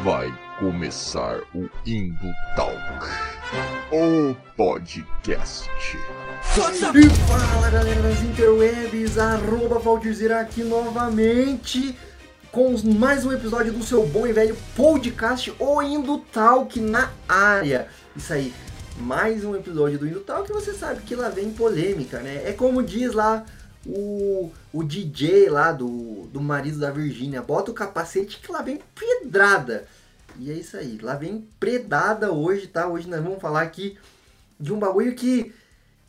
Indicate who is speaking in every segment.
Speaker 1: Vai começar o Indo Talk, o podcast.
Speaker 2: E fala galera das interwebs, arroba Valdir aqui novamente com mais um episódio do seu bom e velho podcast O Indo Talk na área. Isso aí, mais um episódio do Indo Talk você sabe que lá vem polêmica, né? É como diz lá o, o DJ lá do, do marido da Virgínia, bota o capacete que lá vem pedrada. E é isso aí, lá vem predada hoje, tá? Hoje nós vamos falar aqui de um bagulho que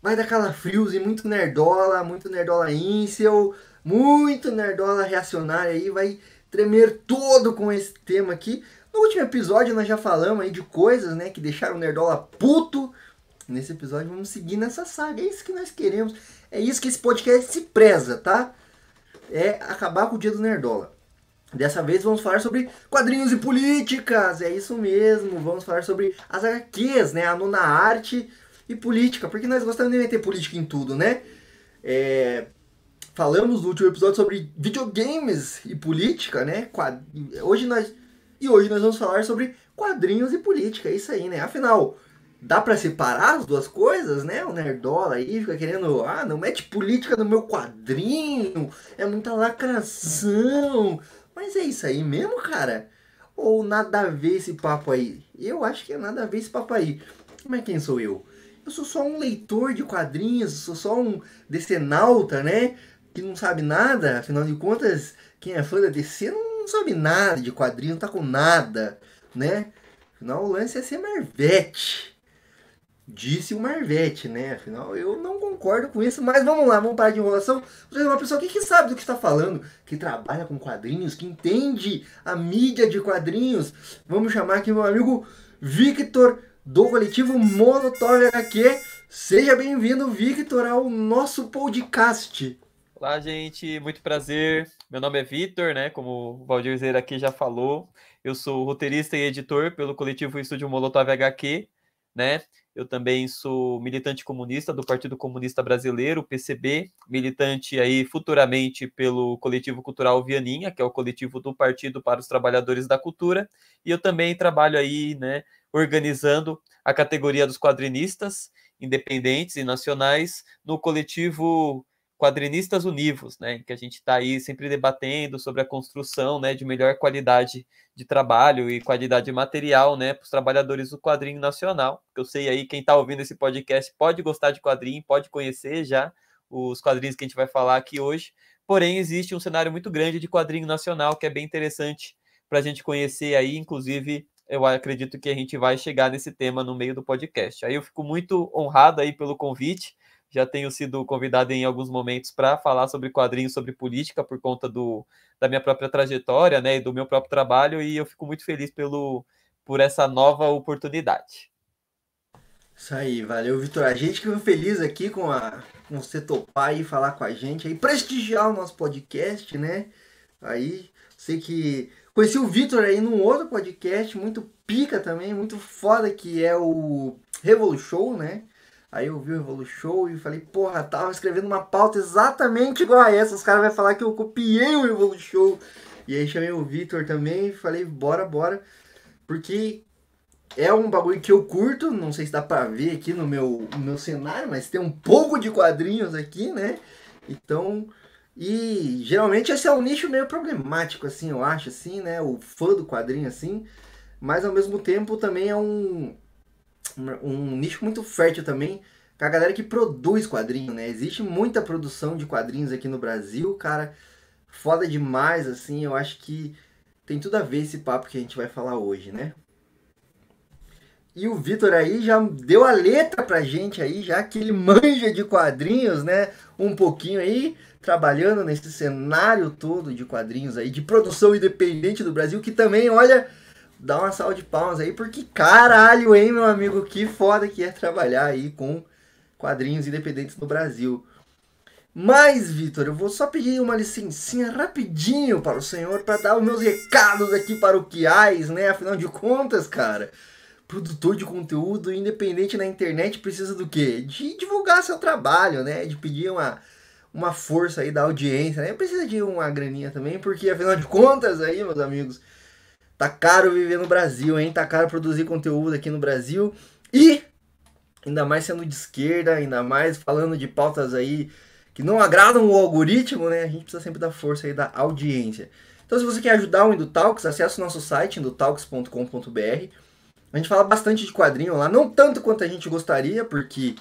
Speaker 2: vai dar calafrios e muito nerdola, muito nerdola incel, muito nerdola reacionária aí, vai tremer todo com esse tema aqui. No último episódio nós já falamos aí de coisas, né, que deixaram o nerdola puto. Nesse episódio vamos seguir nessa saga, é isso que nós queremos. É isso que esse podcast se preza, tá? É acabar com o dia do Nerdola. Dessa vez vamos falar sobre quadrinhos e políticas. É isso mesmo. Vamos falar sobre as HQs, né? A nona arte e política. Porque nós gostamos de meter política em tudo, né? É... Falamos no último episódio sobre videogames e política, né? Quad... Hoje nós... E hoje nós vamos falar sobre quadrinhos e política. É isso aí, né? Afinal, dá para separar as duas coisas, né? O Nerdola aí fica querendo, ah, não mete política no meu quadrinho, é muita lacração. Mas é isso aí mesmo, cara? Ou nada a ver esse papo aí? Eu acho que é nada a ver esse papo aí. Mas quem sou eu? Eu sou só um leitor de quadrinhos, sou só um decenauta, né? Que não sabe nada, afinal de contas, quem é fã da DC não sabe nada de quadrinhos, não tá com nada, né? Afinal, o lance é ser Marvete disse o Marvete, né? Afinal, eu não concordo com isso, mas vamos lá, vamos parar de enrolação. Você é uma pessoa que, que sabe do que está falando, que trabalha com quadrinhos, que entende a mídia de quadrinhos. Vamos chamar aqui meu amigo Victor do coletivo Molotov HQ. Seja bem-vindo, Victor, ao nosso podcast.
Speaker 3: Olá, gente, muito prazer. Meu nome é Victor, né? Como o Valdir Zeira aqui já falou. Eu sou roteirista e editor pelo coletivo Estúdio Molotov HQ, né? Eu também sou militante comunista do Partido Comunista Brasileiro, PCB, militante aí futuramente pelo Coletivo Cultural Vianinha, que é o coletivo do Partido para os Trabalhadores da Cultura, e eu também trabalho aí, né, organizando a categoria dos quadrinistas independentes e nacionais no coletivo quadrinistas univos, né, que a gente está aí sempre debatendo sobre a construção, né, de melhor qualidade de trabalho e qualidade material, né, para os trabalhadores do quadrinho nacional. Eu sei aí quem está ouvindo esse podcast pode gostar de quadrinho, pode conhecer já os quadrinhos que a gente vai falar aqui hoje. Porém, existe um cenário muito grande de quadrinho nacional que é bem interessante para a gente conhecer aí, inclusive eu acredito que a gente vai chegar nesse tema no meio do podcast. Aí eu fico muito honrado aí pelo convite já tenho sido convidado em alguns momentos para falar sobre quadrinhos, sobre política, por conta do, da minha própria trajetória, né, e do meu próprio trabalho, e eu fico muito feliz pelo, por essa nova oportunidade.
Speaker 2: Isso aí, valeu, Vitor. A gente que feliz aqui com, a, com você topar e falar com a gente aí, prestigiar o nosso podcast, né? Aí, sei que conheci o Vitor aí num outro podcast, muito pica também, muito foda, que é o Revolution, né? Aí eu vi o Revolu Show e falei, porra, tava escrevendo uma pauta exatamente igual a essa. Os caras vão falar que eu copiei o Revolu Show. E aí chamei o Victor também e falei, bora, bora. Porque é um bagulho que eu curto, não sei se dá pra ver aqui no meu, no meu cenário, mas tem um pouco de quadrinhos aqui, né? Então, e geralmente esse é um nicho meio problemático, assim, eu acho, assim, né? O fã do quadrinho, assim. Mas ao mesmo tempo também é um, um nicho muito fértil também com a galera que produz quadrinho, né? Existe muita produção de quadrinhos aqui no Brasil, cara. Foda demais, assim. Eu acho que tem tudo a ver esse papo que a gente vai falar hoje, né? E o Vitor aí já deu a letra pra gente aí, já que ele manja de quadrinhos, né? Um pouquinho aí, trabalhando nesse cenário todo de quadrinhos aí, de produção independente do Brasil, que também, olha, dá uma salva de palmas aí, porque caralho, hein, meu amigo, que foda que é trabalhar aí com quadrinhos independentes no Brasil. Mas, Vitor, eu vou só pedir uma licencinha rapidinho para o senhor para dar os meus recados aqui para o Quiais, né? Afinal de contas, cara, produtor de conteúdo independente na internet precisa do quê? De divulgar seu trabalho, né? De pedir uma, uma força aí da audiência, né? Precisa de uma graninha também, porque afinal de contas aí, meus amigos, Tá caro viver no Brasil, hein? Tá caro produzir conteúdo aqui no Brasil. E ainda mais sendo de esquerda, ainda mais falando de pautas aí que não agradam o algoritmo, né? A gente precisa sempre dar força aí da audiência. Então, se você quer ajudar o Indutalks, acesse o nosso site, indutalks.com.br. A gente fala bastante de quadrinho lá, não tanto quanto a gente gostaria, porque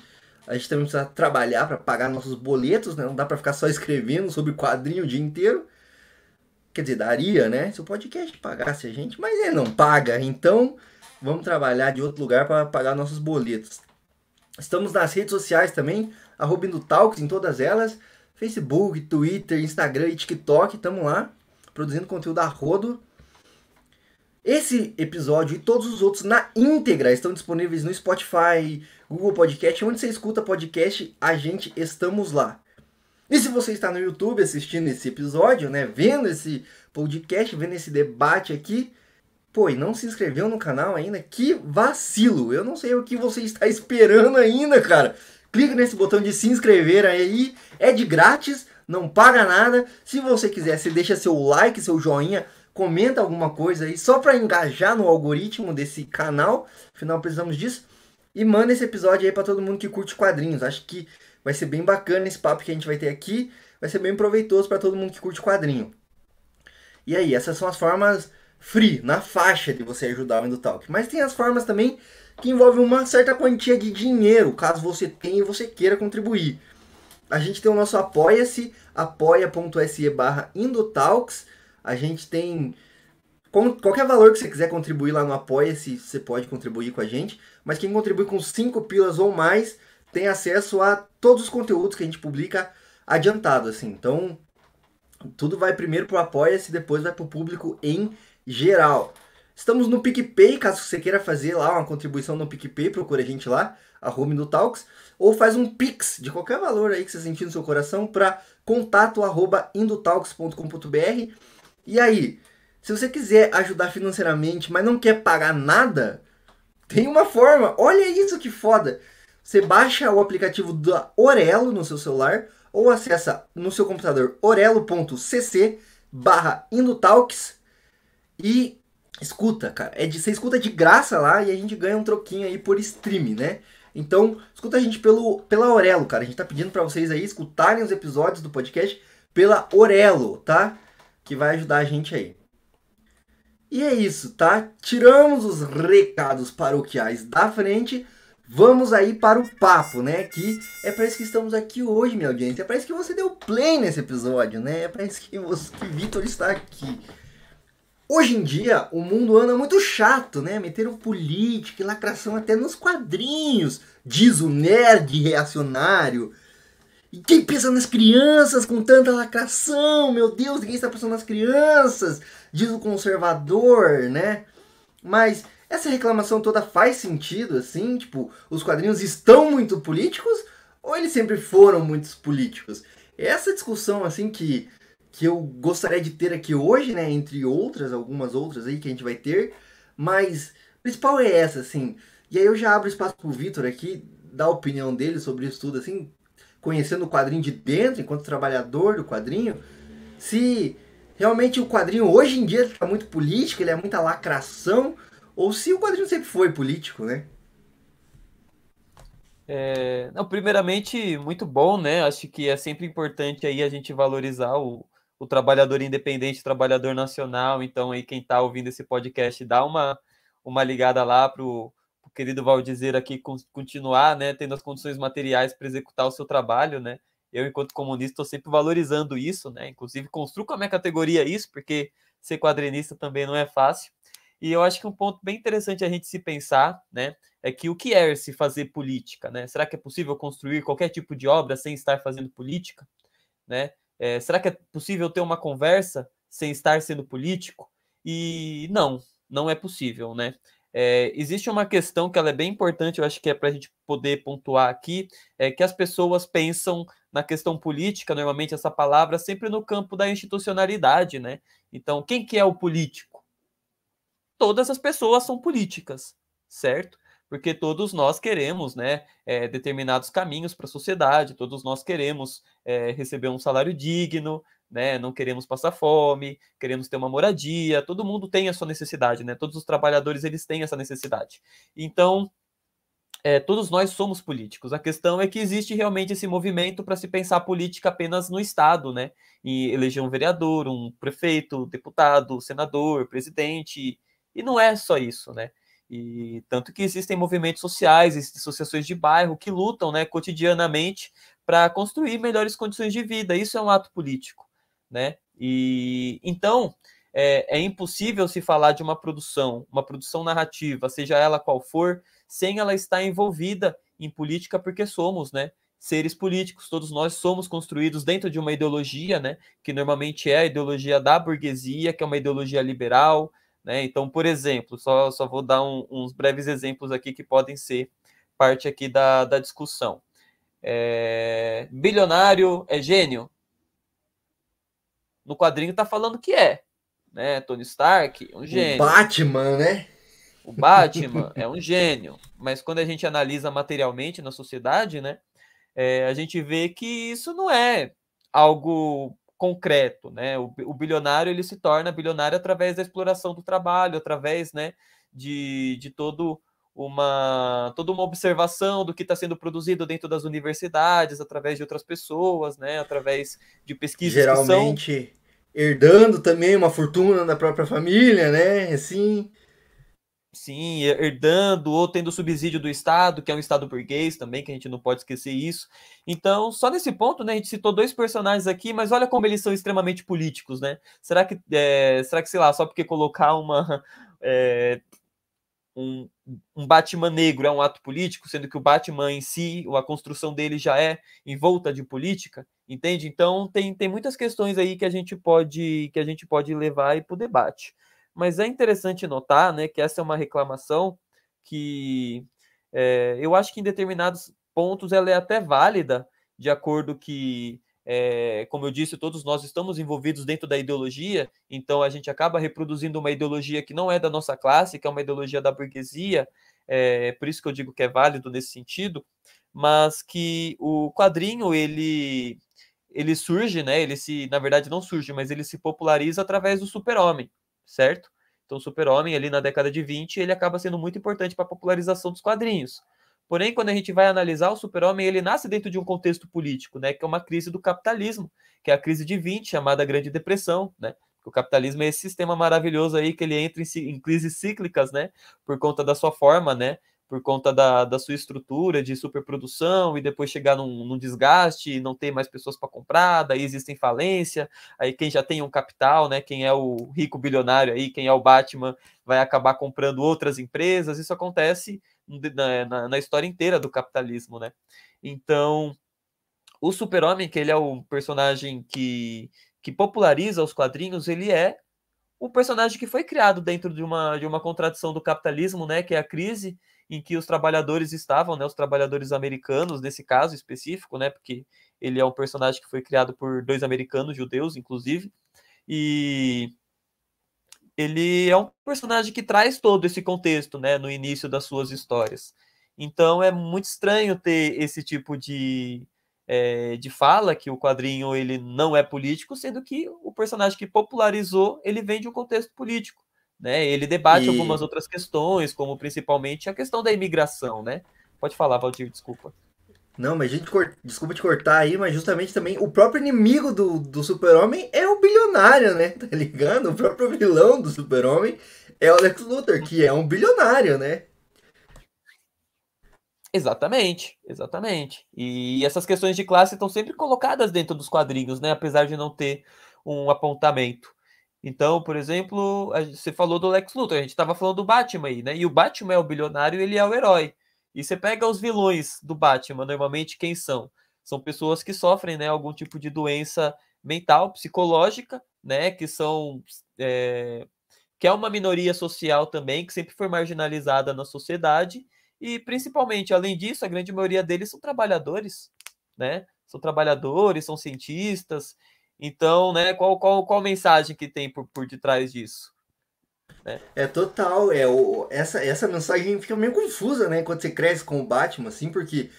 Speaker 2: a gente também precisa trabalhar para pagar nossos boletos, né? Não dá para ficar só escrevendo sobre quadrinho o dia inteiro. Quer dizer, daria, né? Se o podcast pagasse a gente, mas ele não paga, então vamos trabalhar de outro lugar para pagar nossos boletos. Estamos nas redes sociais também, arroba Talks em todas elas. Facebook, Twitter, Instagram e TikTok, estamos lá, produzindo conteúdo a rodo. Esse episódio e todos os outros na íntegra estão disponíveis no Spotify, Google Podcast, onde você escuta podcast, a gente estamos lá. E se você está no YouTube assistindo esse episódio, né, vendo esse podcast, vendo esse debate aqui, pô, e não se inscreveu no canal ainda, que vacilo! Eu não sei o que você está esperando ainda, cara. Clica nesse botão de se inscrever aí, é de grátis, não paga nada. Se você quiser, você deixa seu like, seu joinha, comenta alguma coisa aí, só para engajar no algoritmo desse canal. Afinal, precisamos disso. E manda esse episódio aí para todo mundo que curte quadrinhos. Acho que Vai ser bem bacana esse papo que a gente vai ter aqui. Vai ser bem proveitoso para todo mundo que curte quadrinho. E aí, essas são as formas free, na faixa de você ajudar o Endotalk. Mas tem as formas também que envolvem uma certa quantia de dinheiro, caso você tenha e você queira contribuir. A gente tem o nosso apoia-se, apoia.se barra Indotalks. A gente tem qualquer valor que você quiser contribuir lá no apoia-se, você pode contribuir com a gente. Mas quem contribui com 5 pilas ou mais tem acesso a todos os conteúdos que a gente publica adiantado, assim. Então, tudo vai primeiro para o Apoia-se, depois vai para o público em geral. Estamos no PicPay, caso você queira fazer lá uma contribuição no PicPay, procure a gente lá, arroba Talks, ou faz um Pix de qualquer valor aí que você sentir no seu coração para contato arroba indotalks.com.br. E aí, se você quiser ajudar financeiramente, mas não quer pagar nada, tem uma forma. Olha isso que foda. Você baixa o aplicativo da Orelo no seu celular ou acessa no seu computador orelo.cc barra Indutalks e escuta, cara. É de, você escuta de graça lá e a gente ganha um troquinho aí por stream, né? Então, escuta a gente pelo, pela Orelo, cara. A gente tá pedindo para vocês aí escutarem os episódios do podcast pela Orelo, tá? Que vai ajudar a gente aí. E é isso, tá? Tiramos os recados paroquiais da frente. Vamos aí para o papo, né? Que é para isso que estamos aqui hoje, minha audiência. É para isso que você deu play nesse episódio, né? É para isso que, que Vitor está aqui. Hoje em dia, o mundo anda muito chato, né? Meteram política e lacração até nos quadrinhos, diz o nerd reacionário. E quem pensa nas crianças com tanta lacração? Meu Deus, ninguém está pensando nas crianças, diz o conservador, né? Mas essa reclamação toda faz sentido, assim? Tipo, os quadrinhos estão muito políticos ou eles sempre foram muitos políticos? Essa discussão, assim, que, que eu gostaria de ter aqui hoje, né? Entre outras, algumas outras aí que a gente vai ter. Mas a principal é essa, assim. E aí eu já abro espaço pro Vitor aqui, dar a opinião dele sobre isso tudo, assim, conhecendo o quadrinho de dentro, enquanto trabalhador do quadrinho. Se realmente o quadrinho hoje em dia está muito político, ele é muita lacração, ou se o quadrinho sempre foi político, né?
Speaker 3: É, não, primeiramente, muito bom, né? Acho que é sempre importante aí a gente valorizar o, o trabalhador independente, o trabalhador nacional. Então, aí quem está ouvindo esse podcast, dá uma, uma ligada lá pro, o querido Valdizer aqui continuar, né? Tendo as condições materiais para executar o seu trabalho, né? Eu, enquanto comunista, estou sempre valorizando isso, né? Inclusive, construo com a minha categoria isso, porque ser quadrinista também não é fácil. E eu acho que um ponto bem interessante a gente se pensar, né, é que o que é se fazer política, né? Será que é possível construir qualquer tipo de obra sem estar fazendo política, né? É, será que é possível ter uma conversa sem estar sendo político? E não, não é possível, né? É, existe uma questão que ela é bem importante, eu acho que é para a gente poder pontuar aqui, é que as pessoas pensam na questão política, normalmente essa palavra, sempre no campo da institucionalidade, né? Então, quem que é o político? Todas as pessoas são políticas, certo? Porque todos nós queremos né, é, determinados caminhos para a sociedade, todos nós queremos é, receber um salário digno, né? Não queremos passar fome, queremos ter uma moradia, todo mundo tem a sua necessidade, né? Todos os trabalhadores eles têm essa necessidade. Então, é, todos nós somos políticos. A questão é que existe realmente esse movimento para se pensar política apenas no Estado, né? E eleger um vereador, um prefeito, deputado, senador, presidente. E não é só isso, né? E tanto que existem movimentos sociais, associações de bairro que lutam, né, cotidianamente para construir melhores condições de vida. Isso é um ato político, né? E então é, é impossível se falar de uma produção, uma produção narrativa, seja ela qual for, sem ela estar envolvida em política, porque somos, né? Seres políticos, todos nós somos construídos dentro de uma ideologia, né? Que normalmente é a ideologia da burguesia, que é uma ideologia liberal, né? Então, por exemplo, só, só vou dar um, uns breves exemplos aqui que podem ser parte aqui da, da discussão. É, bilionário é gênio? No quadrinho está falando que é, né? Tony Stark, um gênio.
Speaker 2: O Batman, né?
Speaker 3: O Batman é um gênio, mas quando a gente analisa materialmente na sociedade, né, é, a gente vê que isso não é algo concreto, né? O, o, bilionário ele se torna bilionário através da exploração do trabalho, através, né, de, de todo uma toda uma observação do que está sendo produzido dentro das universidades, através de outras pessoas, né, através de pesquisas
Speaker 2: geralmente são... herdando também uma fortuna da própria família, né, assim.
Speaker 3: Sim, herdando ou tendo subsídio do Estado, que é um Estado burguês também, que a gente não pode esquecer isso. Então, só nesse ponto, né, a gente citou dois personagens aqui, mas olha como eles são extremamente políticos, né? Será que, é, será que sei lá, só porque colocar uma. É, um, um Batman negro é um ato político, sendo que o Batman em si, a construção dele já é em volta de política, entende? Então tem, tem muitas questões aí que a gente pode que a gente pode levar para o debate. Mas é interessante notar né, que essa é uma reclamação que é, eu acho que em determinados pontos ela é até válida, de acordo que, é, como eu disse, todos nós estamos envolvidos dentro da ideologia, então a gente acaba reproduzindo uma ideologia que não é da nossa classe, que é uma ideologia da burguesia, é, por isso que eu digo que é válido nesse sentido, mas que o quadrinho ele ele surge, né? Ele se, na verdade, não surge, mas ele se populariza através do super-homem certo? Então, Super-Homem, ali na década de 20, ele acaba sendo muito importante para a popularização dos quadrinhos. Porém, quando a gente vai analisar o Super-Homem, ele nasce dentro de um contexto político, né, que é uma crise do capitalismo, que é a crise de 20, chamada Grande Depressão, né? O capitalismo é esse sistema maravilhoso aí que ele entra em, em crises cíclicas, né, por conta da sua forma, né, por conta da, da sua estrutura de superprodução e depois chegar num, num desgaste, não ter mais pessoas para comprar, daí existem falência, aí quem já tem um capital, né, quem é o rico bilionário aí, quem é o Batman, vai acabar comprando outras empresas, isso acontece na, na, na história inteira do capitalismo, né? Então, o Super-Homem, que ele é o personagem que, que populariza os quadrinhos, ele é o personagem que foi criado dentro de uma, de uma contradição do capitalismo, né, que é a crise, em que os trabalhadores estavam, né, os trabalhadores americanos, nesse caso específico, né, porque ele é um personagem que foi criado por dois americanos judeus, inclusive, e ele é um personagem que traz todo esse contexto, né, no início das suas histórias. Então é muito estranho ter esse tipo de, é, de fala que o quadrinho ele não é político, sendo que o personagem que popularizou ele vem de um contexto político. Né? Ele debate e... algumas outras questões, como principalmente a questão da imigração, né? Pode falar, Valdir, desculpa.
Speaker 2: Não, mas a gente desculpa te cortar aí, mas justamente também o próprio inimigo do, do Super-Homem é o bilionário, né? Tá ligado? O próprio vilão do Super-Homem é o Lex Luthor, que é um bilionário, né?
Speaker 3: Exatamente, exatamente. E essas questões de classe estão sempre colocadas dentro dos quadrinhos, né? Apesar de não ter um apontamento. Então, por exemplo, você falou do Lex Luthor, a gente estava falando do Batman aí, né? E o Batman é o bilionário ele é o herói. E você pega os vilões do Batman, normalmente quem são? São pessoas que sofrem, né, algum tipo de doença mental, psicológica, né, que são é, que é uma minoria social também que sempre foi marginalizada na sociedade e principalmente, além disso, a grande maioria deles são trabalhadores, né? São trabalhadores, são cientistas então, né, qual, qual, qual mensagem que tem por, por detrás disso?
Speaker 2: Né? É total, é o, essa, essa mensagem fica meio confusa, né, quando você cresce com o Batman, assim, porque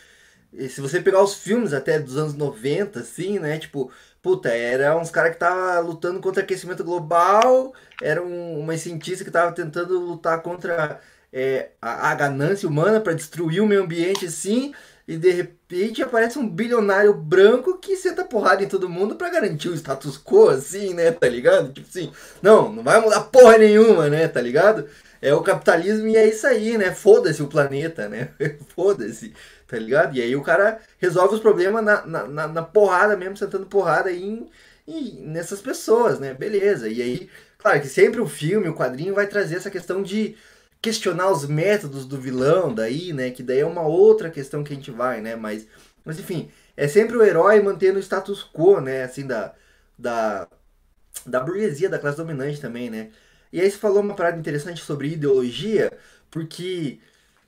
Speaker 2: se você pegar os filmes até dos anos 90, assim, né? Tipo, puta, era uns caras que tava lutando contra aquecimento global, era um, uma cientista que tava tentando lutar contra é, a, a ganância humana para destruir o meio ambiente, assim, e de repente aparece um bilionário branco que senta porrada em todo mundo para garantir o status quo, assim, né? Tá ligado? Tipo assim, não, não vai mudar porra nenhuma, né? Tá ligado? É o capitalismo e é isso aí, né? Foda-se o planeta, né? Foda-se, tá ligado? E aí o cara resolve os problemas na, na, na porrada mesmo, sentando porrada em, em, nessas pessoas, né? Beleza. E aí, claro que sempre o filme, o quadrinho vai trazer essa questão de questionar os métodos do vilão daí, né? Que daí é uma outra questão que a gente vai, né? Mas, mas enfim, é sempre o herói mantendo o status quo, né? Assim, da, da, da burguesia, da classe dominante também, né? E aí você falou uma parada interessante sobre ideologia, porque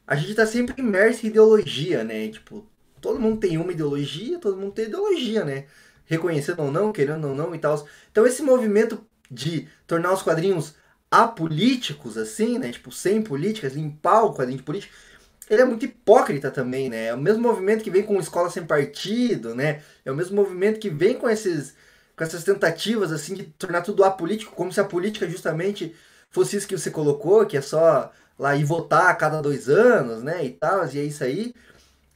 Speaker 2: a gente tá sempre imerso em ideologia, né? Tipo, todo mundo tem uma ideologia, todo mundo tem ideologia, né? Reconhecendo ou não, querendo ou não e tal. Então esse movimento de tornar os quadrinhos apolíticos, assim, né? Tipo, sem políticas, limpar o quadrinho de política, ele é muito hipócrita também, né? É o mesmo movimento que vem com escola sem partido, né? É o mesmo movimento que vem com esses com essas tentativas assim de tornar tudo apolítico, como se a política justamente fosse isso que você colocou, que é só lá ir votar a cada dois anos, né, e tal, e é isso aí,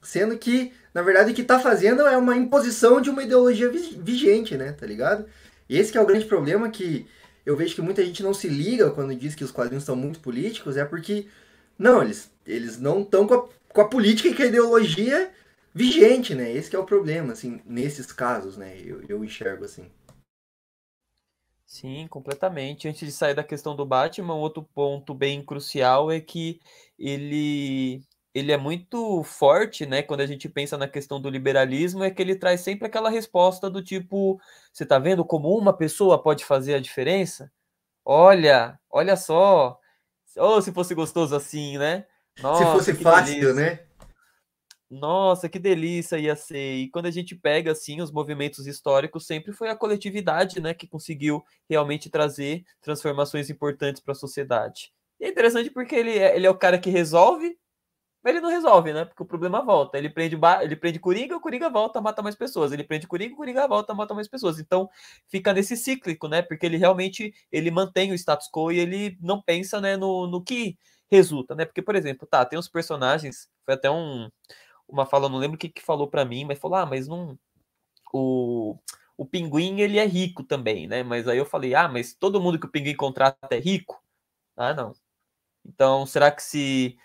Speaker 2: sendo que na verdade o que está fazendo é uma imposição de uma ideologia vigente, né, tá ligado? E esse que é o grande problema que eu vejo que muita gente não se liga quando diz que os quadrinhos são muito políticos, é porque, não, eles, eles não estão com, com, a política e com a ideologia vigente, né? Esse é o problema, assim, nesses casos, né? Eu, eu enxergo assim.
Speaker 3: Sim, completamente. Antes de sair da questão do Batman, outro ponto bem crucial é que ele ele é muito forte, né? Quando a gente pensa na questão do liberalismo, é que ele traz sempre aquela resposta do tipo: você tá vendo como uma pessoa pode fazer a diferença? Olha, olha só. Oh, se fosse gostoso assim, né?
Speaker 2: Nossa, se fosse fácil, delícia. né?
Speaker 3: Nossa, que delícia ia ser. E quando a gente pega assim os movimentos históricos, sempre foi a coletividade, né, que conseguiu realmente trazer transformações importantes para a sociedade. E é interessante porque ele é, ele é o cara que resolve ele não resolve, né? Porque o problema volta. Ele prende, ele prende Coringa, o Coringa volta, mata mais pessoas. Ele prende Coringa, o Coringa volta, mata mais pessoas. Então fica nesse cíclico, né? Porque ele realmente ele mantém o status quo e ele não pensa né, no, no que resulta, né? Porque, por exemplo, tá, tem uns personagens, foi até um, uma fala, não lembro o que, que falou para mim, mas falou, ah, mas não. O, o pinguim ele é rico também, né? Mas aí eu falei, ah, mas todo mundo que o pinguim contrata é rico? Ah, não. Então, será que se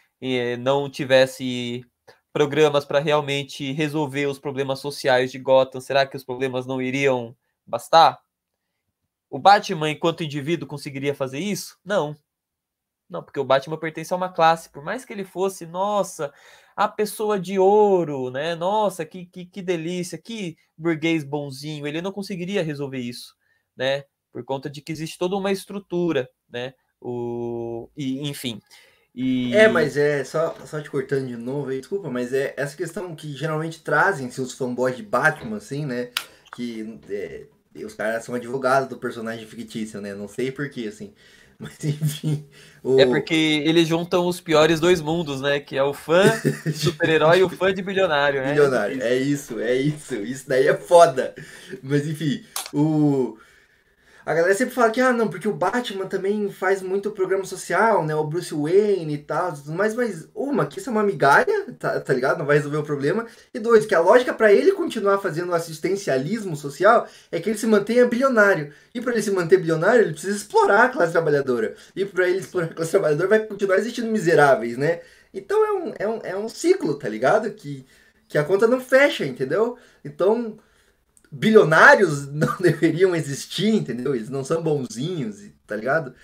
Speaker 3: não tivesse programas para realmente resolver os problemas sociais de Gotham, será que os problemas não iriam bastar? O Batman, enquanto indivíduo, conseguiria fazer isso? Não. Não, porque o Batman pertence a uma classe. Por mais que ele fosse, nossa, a pessoa de ouro, né? Nossa, que, que, que delícia, que burguês bonzinho. Ele não conseguiria resolver isso, né? Por conta de que existe toda uma estrutura, né? O, e, enfim. E...
Speaker 2: É, mas é, só, só te cortando de novo aí, desculpa, mas é essa questão que geralmente trazem seus fanboys de Batman, assim, né? Que é, os caras são advogados do personagem fictício, né? Não sei porquê, assim. Mas enfim.
Speaker 3: O... É porque eles juntam os piores dois mundos, né? Que é o fã super-herói e o fã de bilionário, né?
Speaker 2: Bilionário, é isso, é isso. Isso daí é foda. Mas enfim, o. A galera sempre fala que, ah, não, porque o Batman também faz muito programa social, né? O Bruce Wayne e tal, mas, mas uma, que isso é uma migalha, tá, tá ligado? Não vai resolver o problema. E dois, que a lógica para ele continuar fazendo assistencialismo social é que ele se mantenha bilionário. E para ele se manter bilionário, ele precisa explorar a classe trabalhadora. E para ele explorar a classe trabalhadora, vai continuar existindo miseráveis, né? Então é um, é um, é um ciclo, tá ligado? Que, que a conta não fecha, entendeu? Então bilionários não deveriam existir, entendeu? Eles não são bonzinhos, tá ligado?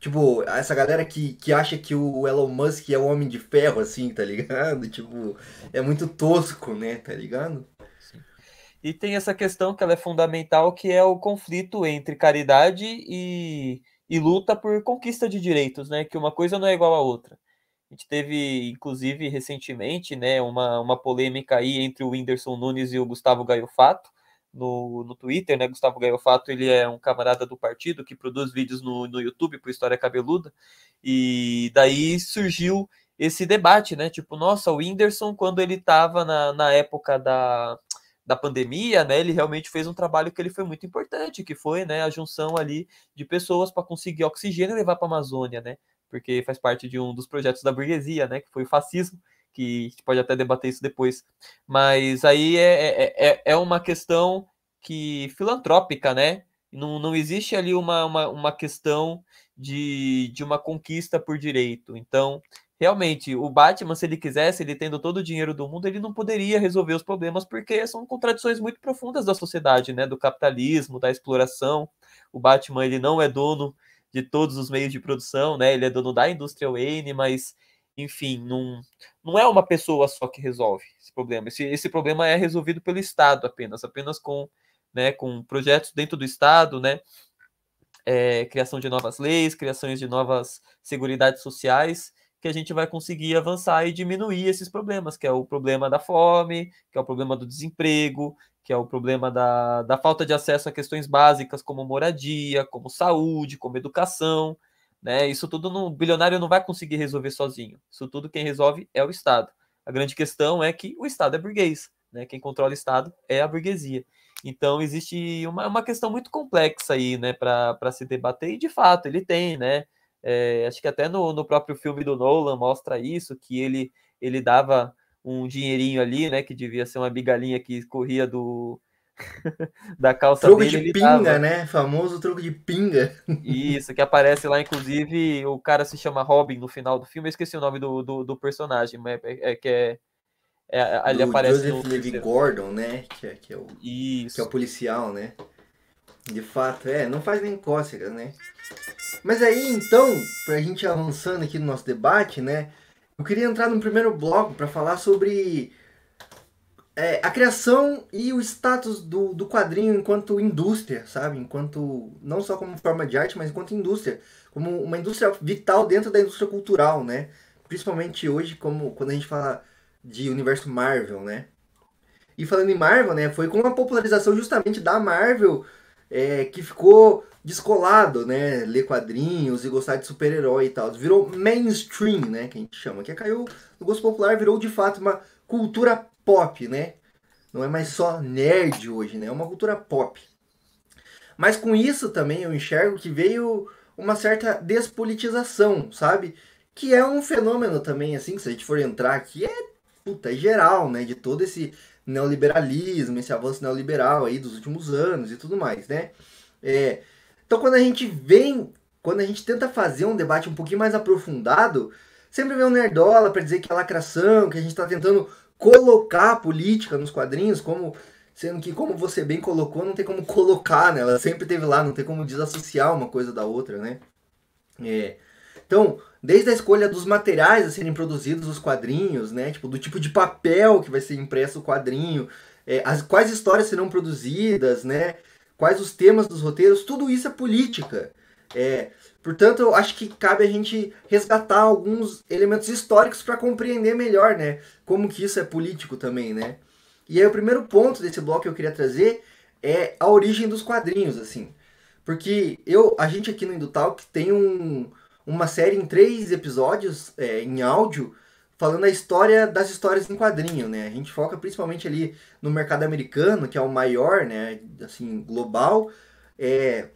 Speaker 2: Tipo, essa galera que, que acha que o Elon Musk é o homem de ferro, assim, tá ligado? Tipo, é muito tosco, né, tá ligado?
Speaker 3: E tem essa questão que ela é fundamental, que é o conflito entre caridade e, e luta por conquista de direitos, né? Que uma coisa não é igual à outra. A gente teve, inclusive, recentemente, né, uma, uma polêmica aí entre o Whindersson Nunes e o Gustavo Gaio Fato, no, no Twitter, né? Gustavo Gaiofato, ele é um camarada do partido que produz vídeos no, no YouTube por História Cabeluda, e daí surgiu esse debate, né? Tipo, nossa, o Whindersson, quando ele estava na, na época da, da pandemia, né, ele realmente fez um trabalho que ele foi muito importante, que foi, né, a junção ali de pessoas para conseguir oxigênio e levar para a Amazônia, né? Porque faz parte de um dos projetos da burguesia, né, que foi o fascismo, que a gente pode até debater isso depois. Mas aí é, é, é, é uma questão que filantrópica, né? Não, não existe ali uma, uma, uma questão de, de uma conquista por direito. Então, realmente, o Batman, se ele quisesse, ele tendo todo o dinheiro do mundo, ele não poderia resolver os problemas, porque são contradições muito profundas da sociedade, né? Do capitalismo, da exploração. O Batman, ele não é dono de todos os meios de produção, né? Ele é dono da indústria Wayne, mas, enfim, não, não é uma pessoa só que resolve esse problema. Esse, esse problema é resolvido pelo Estado apenas, apenas com, né, com projetos dentro do Estado, né? É, criação de novas leis, criações de novas seguridades sociais, que a gente vai conseguir avançar e diminuir esses problemas, que é o problema da fome, que é o problema do desemprego, que é o problema da, da falta de acesso a questões básicas como moradia, como saúde, como educação, né? Isso tudo o bilionário não vai conseguir resolver sozinho. Isso tudo quem resolve é o Estado. A grande questão é que o Estado é burguês, né? Quem controla o Estado é a burguesia. Então existe uma, uma questão muito complexa aí, né, para se debater, e de fato ele tem, né? É, acho que até no, no próprio filme do Nolan mostra isso, que ele, ele dava um dinheirinho ali, né? Que devia ser uma bigalinha que corria do da calça
Speaker 2: truco
Speaker 3: dele.
Speaker 2: de pinga, tava... né? Famoso truco de pinga.
Speaker 3: Isso, que aparece lá, inclusive, o cara se chama Robin no final do filme. Eu esqueci o nome do, do, do personagem, mas é, é, que é. é ali
Speaker 2: do
Speaker 3: aparece
Speaker 2: Joseph no... Gordon, né? Que é, que é o,
Speaker 3: Isso.
Speaker 2: Que é o policial, né? De fato, é, não faz nem cócega, né? Mas aí, então, pra gente avançando aqui no nosso debate, né? Eu queria entrar no primeiro bloco para falar sobre é, a criação e o status do, do quadrinho enquanto indústria, sabe? Enquanto, não só como forma de arte, mas enquanto indústria. Como uma indústria vital dentro da indústria cultural, né? Principalmente hoje, como quando a gente fala de universo Marvel, né? E falando em Marvel, né? Foi com a popularização justamente da Marvel é, que ficou descolado, né? Ler quadrinhos e gostar de super-herói e tal. Virou mainstream, né? Que a gente chama. Que caiu no gosto popular, virou de fato uma cultura pop, né? Não é mais só nerd hoje, né? É uma cultura pop. Mas com isso também eu enxergo que veio uma certa despolitização, sabe? Que é um fenômeno também, assim, que se a gente for entrar aqui, é puta, é geral, né? De todo esse neoliberalismo, esse avanço neoliberal aí dos últimos anos e tudo mais, né? É, então quando a gente vem, quando a gente tenta fazer um debate um pouquinho mais aprofundado, sempre vem um nerdola para dizer que é lacração, que a gente está tentando colocar a política nos quadrinhos, como sendo que como você bem colocou, não tem como colocar, né? Ela sempre teve lá, não tem como desassociar uma coisa da outra, né? É. Então, desde a escolha dos materiais a serem produzidos os quadrinhos, né? Tipo, do tipo de papel que vai ser impresso o quadrinho, é, as, quais histórias serão produzidas, né? Quais os temas dos roteiros, tudo isso é política. É, portanto, eu acho que cabe a gente resgatar alguns elementos históricos para compreender melhor, né? Como que isso é político também, né? E aí o primeiro ponto desse bloco que eu queria trazer é a origem dos quadrinhos, assim. Porque eu, a gente aqui no Indutalk tem um, uma série em três episódios é, em áudio falando a história das histórias em quadrinho, né? A gente foca principalmente ali no mercado americano, que é o maior, né? Assim, global, é,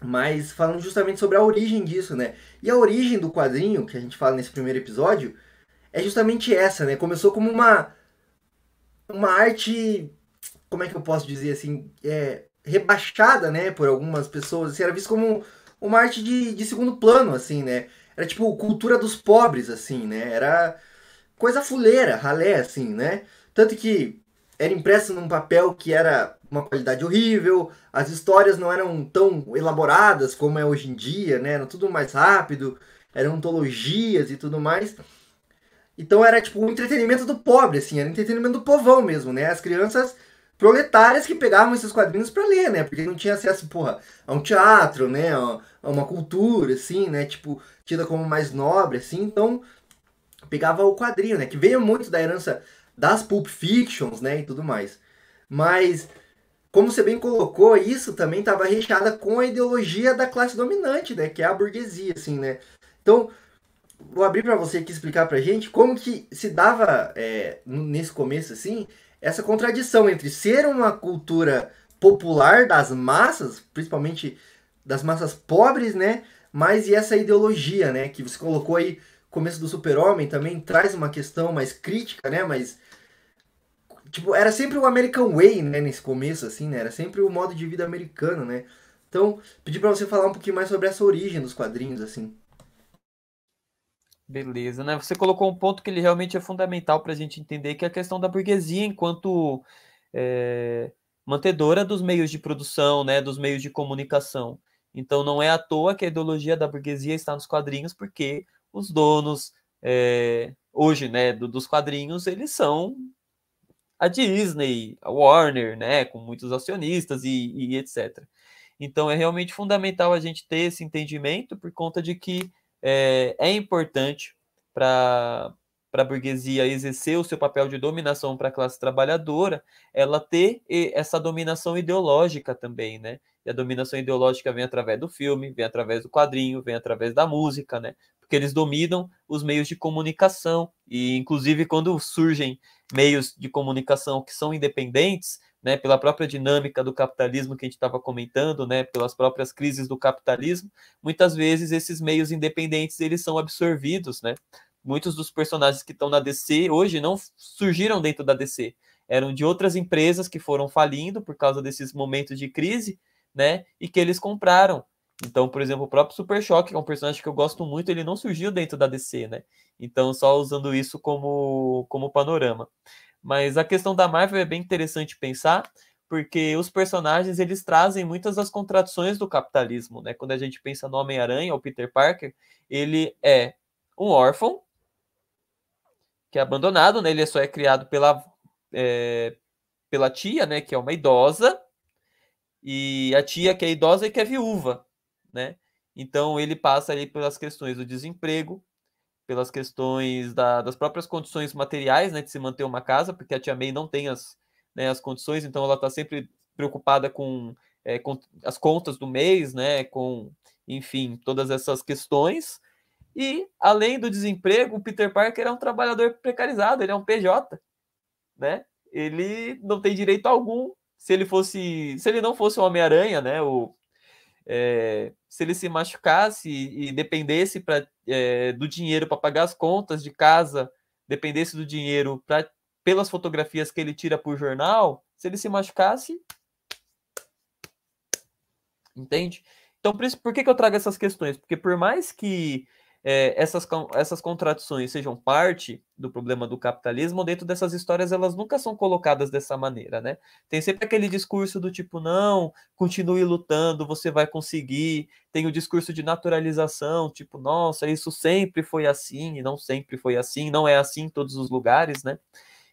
Speaker 2: mas falando justamente sobre a origem disso, né? E a origem do quadrinho, que a gente fala nesse primeiro episódio, é justamente essa, né? Começou como uma, uma arte, como é que eu posso dizer assim, é, rebaixada, né? Por algumas pessoas, assim, era visto como uma arte de, de segundo plano, assim, né? Era tipo cultura dos pobres, assim, né? Era coisa fuleira, ralé, assim, né? Tanto que era impresso num papel que era uma qualidade horrível, as histórias não eram tão elaboradas como é hoje em dia, né? Era tudo mais rápido, eram antologias e tudo mais. Então era tipo um entretenimento do pobre, assim, era um entretenimento do povão mesmo, né? As crianças proletárias que pegavam esses quadrinhos para ler, né? Porque não tinha acesso, porra, a um teatro, né? A uma cultura, assim, né? Tipo, tida como mais nobre, assim. Então, pegava o quadrinho, né? Que veio muito da herança das Pulp Fictions, né? E tudo mais. Mas, como você bem colocou, isso também estava recheada com a ideologia da classe dominante, né? Que é a burguesia, assim, né? Então, vou abrir para você aqui explicar pra gente como que se dava é, nesse começo assim essa contradição entre ser uma cultura popular das massas, principalmente das massas pobres, né? Mas e essa ideologia, né? Que você colocou aí, começo do Super-Homem também traz uma questão mais crítica, né? Mas tipo, era sempre o American Way, né, nesse começo assim, né? Era sempre o modo de vida americano, né? Então, pedi para você falar um pouquinho mais sobre essa origem dos quadrinhos assim.
Speaker 3: Beleza, né? Você colocou um ponto que ele realmente é fundamental para a gente entender, que é a questão da burguesia enquanto é, mantedora dos meios de produção, né, dos meios de comunicação. Então não é à toa que a ideologia da burguesia está nos quadrinhos, porque os donos é, hoje, né, do, dos quadrinhos, eles são a Disney, a Warner, né, com muitos acionistas e, e etc. Então é realmente fundamental a gente ter esse entendimento por conta de que é, é importante para a burguesia exercer o seu papel de dominação para a classe trabalhadora, ela ter essa dominação ideológica também, né? E a dominação ideológica vem através do filme, vem através do quadrinho, vem através da música, né? Porque eles dominam os meios de comunicação e, inclusive, quando surgem meios de comunicação que são independentes, né, pela própria dinâmica do capitalismo que a gente estava comentando, né, pelas próprias crises do capitalismo, muitas vezes esses meios independentes eles são absorvidos, né? Muitos dos personagens que estão na DC hoje não surgiram dentro da DC, eram de outras empresas que foram falindo por causa desses momentos de crise, né? E que eles compraram. Então, por exemplo, o próprio Super Choque, que é um personagem que eu gosto muito, ele não surgiu dentro da DC, né? Então, só usando isso como, como panorama. Mas a questão da Marvel é bem interessante pensar, porque os personagens eles trazem muitas das contradições do capitalismo, né? Quando a gente pensa no Homem-Aranha ou Peter Parker, ele é um órfão que é abandonado, né? Ele só é criado pela é, pela tia, né? Que é uma idosa e a tia que é idosa e que é viúva, né? Então ele passa ali pelas questões do desemprego, pelas questões da, das próprias condições materiais, né, de se manter uma casa, porque a tia May não tem as, né, as condições, então ela está sempre preocupada com, é, com, as contas do mês, né, com, enfim, todas essas questões. E, além do desemprego, o Peter Parker é um trabalhador precarizado, ele é um PJ, né? Ele não tem direito algum. Se ele fosse, se ele não fosse o Homem-Aranha, né, o, é, se ele se machucasse e dependesse pra, é, do dinheiro para pagar as contas de casa, dependesse do dinheiro pra, pelas fotografias que ele tira por jornal, se ele se machucasse. Entende? Então, por, isso, por que, que eu trago essas questões? Porque por mais que é, essas, essas contradições sejam parte do problema do capitalismo, dentro dessas histórias elas nunca são colocadas dessa maneira, né? Tem sempre aquele discurso do tipo, não, continue lutando, você vai conseguir. Tem o discurso de naturalização, tipo, nossa, isso sempre foi assim, e não sempre foi assim, não é assim em todos os lugares, né?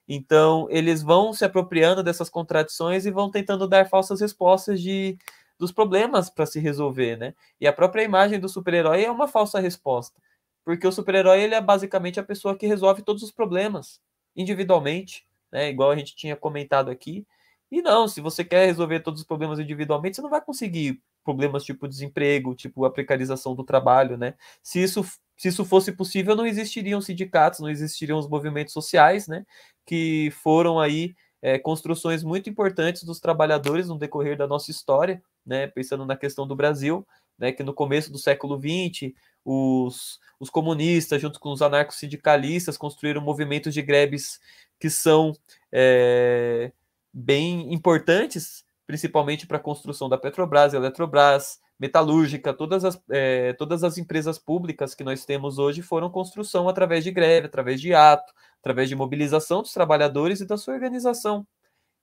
Speaker 3: Então, eles vão se apropriando dessas contradições e vão tentando dar falsas respostas de dos problemas para se resolver, né? E a própria imagem do super-herói é uma falsa resposta, porque o super-herói ele é basicamente a pessoa que resolve todos os problemas individualmente, né? Igual a gente tinha comentado aqui. E não, se você quer resolver todos os problemas individualmente, você não vai conseguir problemas tipo desemprego, tipo a precarização do trabalho, né? Se isso, se isso fosse possível, não existiriam sindicatos, não existiriam os movimentos sociais, né? Que foram aí é, construções muito importantes dos trabalhadores no decorrer da nossa história, né, pensando na questão do Brasil, né, que no começo do século XX, os, os comunistas, junto com os anarcos-sindicalistas, construíram movimentos de greves que são é, bem importantes, principalmente para a construção da Petrobras, Eletrobras, Metalúrgica, todas as, é, todas as empresas públicas que nós temos hoje foram construção através de greve, através de ato, através de mobilização dos trabalhadores e da sua organização.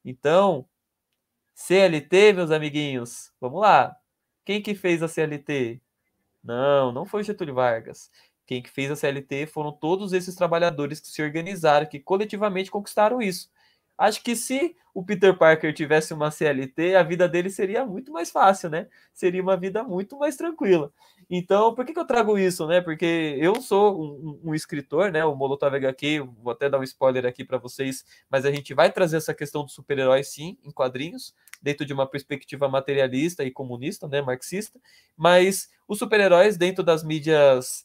Speaker 3: Então, CLT, meus amiguinhos, vamos lá. Quem que fez a CLT? Não, não foi Getúlio Vargas. Quem que fez a CLT foram todos esses trabalhadores que se organizaram, que coletivamente conquistaram isso. Acho que se o Peter Parker tivesse uma CLT, a vida dele seria muito mais fácil, né? Seria uma vida muito mais tranquila. Então, por que, que eu trago isso, né? Porque eu sou um, um escritor, né? O Molotov HQ, vou até dar um spoiler aqui para vocês, mas a gente vai trazer essa questão do super-herói, sim, em quadrinhos, dentro de uma perspectiva materialista e comunista, né? Marxista. Mas os super-heróis, dentro das mídias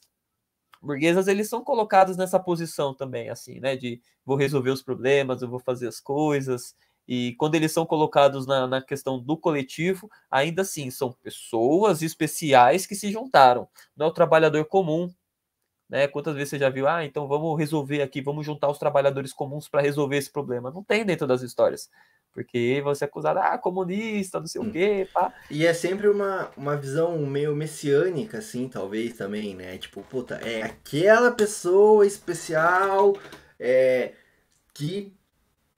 Speaker 3: burguesas, eles são colocados nessa posição também, assim, né? De vou resolver os problemas, eu vou fazer as coisas. E quando eles são colocados na, na questão do coletivo, ainda assim, são pessoas especiais que se juntaram. Não é o trabalhador comum, né? Quantas vezes você já viu, ah, então vamos resolver aqui, vamos juntar os trabalhadores comuns para resolver esse problema? Não tem dentro das histórias. Porque você é acusado, ah, comunista, não sei hum. o quê, pá.
Speaker 2: E é sempre uma, uma visão meio messiânica, assim, talvez também, né? Tipo, puta, é aquela pessoa especial é, que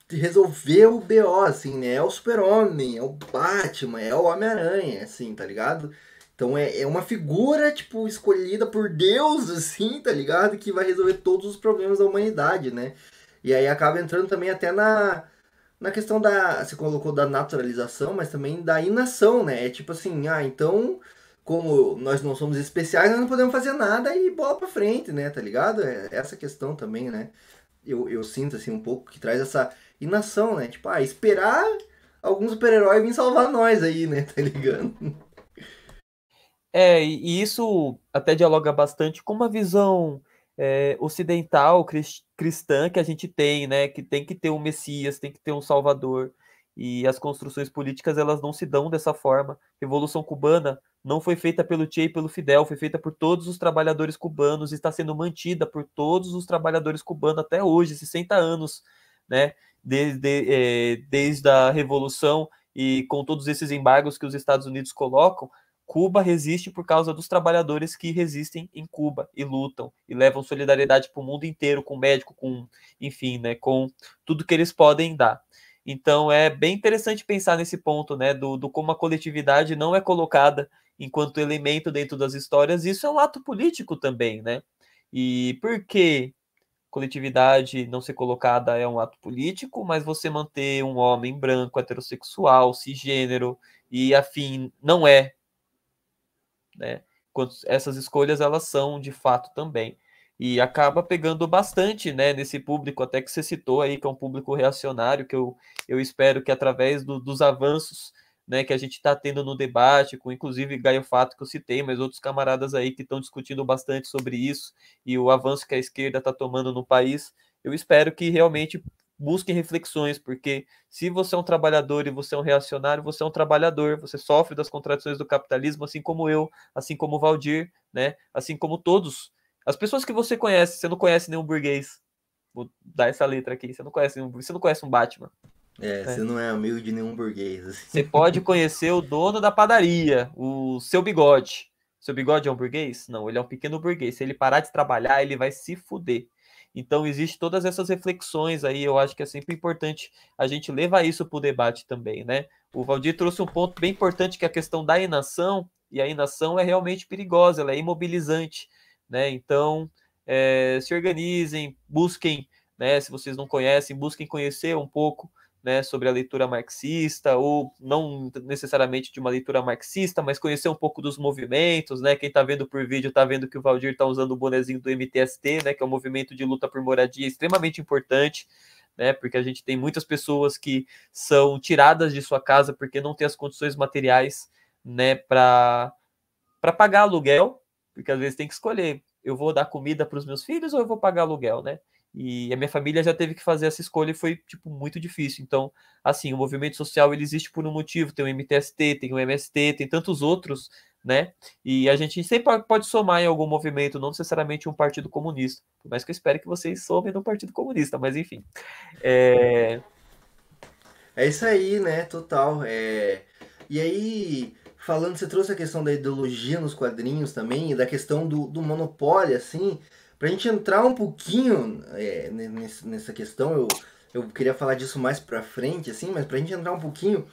Speaker 2: resolveu o BO, assim, né? É o super-homem, é o Batman, é o Homem-Aranha, assim, tá ligado? Então é, é uma figura, tipo, escolhida por Deus, assim, tá ligado? Que vai resolver todos os problemas da humanidade, né? E aí acaba entrando também até na, na questão da. Você colocou da naturalização, mas também da inação, né? É tipo assim, ah, então, como nós não somos especiais, nós não podemos fazer nada e bola pra frente, né? Tá ligado? É essa questão também, né? Eu, eu sinto, assim, um pouco que traz essa inação, né? Tipo, ah, esperar algum super-herói vir salvar nós aí, né? Tá ligado?
Speaker 3: É, e isso até dialoga bastante com uma visão é, ocidental, cristã que a gente tem, né? Que tem que ter um Messias, tem que ter um Salvador. E as construções políticas elas não se dão dessa forma. Revolução Cubana não foi feita pelo Che e pelo Fidel, foi feita por todos os trabalhadores cubanos, está sendo mantida por todos os trabalhadores cubanos até hoje, 60 anos, né? desde, é, desde a Revolução e com todos esses embargos que os Estados Unidos colocam, Cuba resiste por causa dos trabalhadores que resistem em Cuba e lutam e levam solidariedade para o mundo inteiro, com médico, com, enfim, né, com tudo que eles podem dar. Então é bem interessante pensar nesse ponto, né, do, do como a coletividade não é colocada enquanto elemento dentro das histórias. Isso é um ato político também, né? E por que coletividade não ser colocada é um ato político, mas você manter um homem branco, heterossexual, cisgênero e afim não é, né? Essas escolhas elas são de fato também e acaba pegando bastante, né, nesse público até que você citou aí que é um público reacionário que eu, eu espero que através do, dos avanços né, que a gente está tendo no debate, com inclusive Gaio Fato que eu citei, mas outros camaradas aí que estão discutindo bastante sobre isso e o avanço que a esquerda está tomando no país. Eu espero que realmente busquem reflexões, porque se você é um trabalhador e você é um reacionário, você é um trabalhador, você sofre das contradições do capitalismo, assim como eu, assim como o Valdir, né, assim como todos. As pessoas que você conhece, você não conhece nenhum burguês. Vou dar essa letra aqui, você não conhece nenhum, você não conhece um Batman.
Speaker 2: É, é, você não é amigo de nenhum burguês.
Speaker 3: Assim. Você pode conhecer o dono da padaria, o seu bigode. Seu bigode é um burguês? Não, ele é um pequeno burguês. Se ele parar de trabalhar, ele vai se fuder. Então, existe todas essas reflexões aí. Eu acho que é sempre importante a gente levar isso para o debate também, né? O Valdir trouxe um ponto bem importante que é a questão da inação. E a inação é realmente perigosa, ela é imobilizante, né? Então, é, se organizem, busquem, né? Se vocês não conhecem, busquem conhecer um pouco né, sobre a leitura marxista, ou não necessariamente de uma leitura marxista, mas conhecer um pouco dos movimentos, né? Quem está vendo por vídeo está vendo que o Valdir está usando o bonezinho do MTST, né? Que é um movimento de luta por moradia extremamente importante, né? Porque a gente tem muitas pessoas que são tiradas de sua casa porque não tem as condições materiais, né, para para pagar aluguel, porque às vezes tem que escolher, eu vou dar comida para os meus filhos ou eu vou pagar aluguel, né? E a minha família já teve que fazer essa escolha e foi, tipo, muito difícil. Então, assim, o movimento social, ele existe por um motivo. Tem o MTST, tem o MST, tem tantos outros, né? E a gente sempre pode somar em algum movimento, não necessariamente um partido comunista. Por mais que eu espere que vocês somem no partido comunista, mas enfim. É...
Speaker 2: É isso aí, né? Total. É... E aí, falando, você trouxe a questão da ideologia nos quadrinhos também, e da questão do, do monopólio, assim... Pra gente entrar um pouquinho é, nessa questão, eu, eu queria falar disso mais pra frente, assim, mas pra gente entrar um pouquinho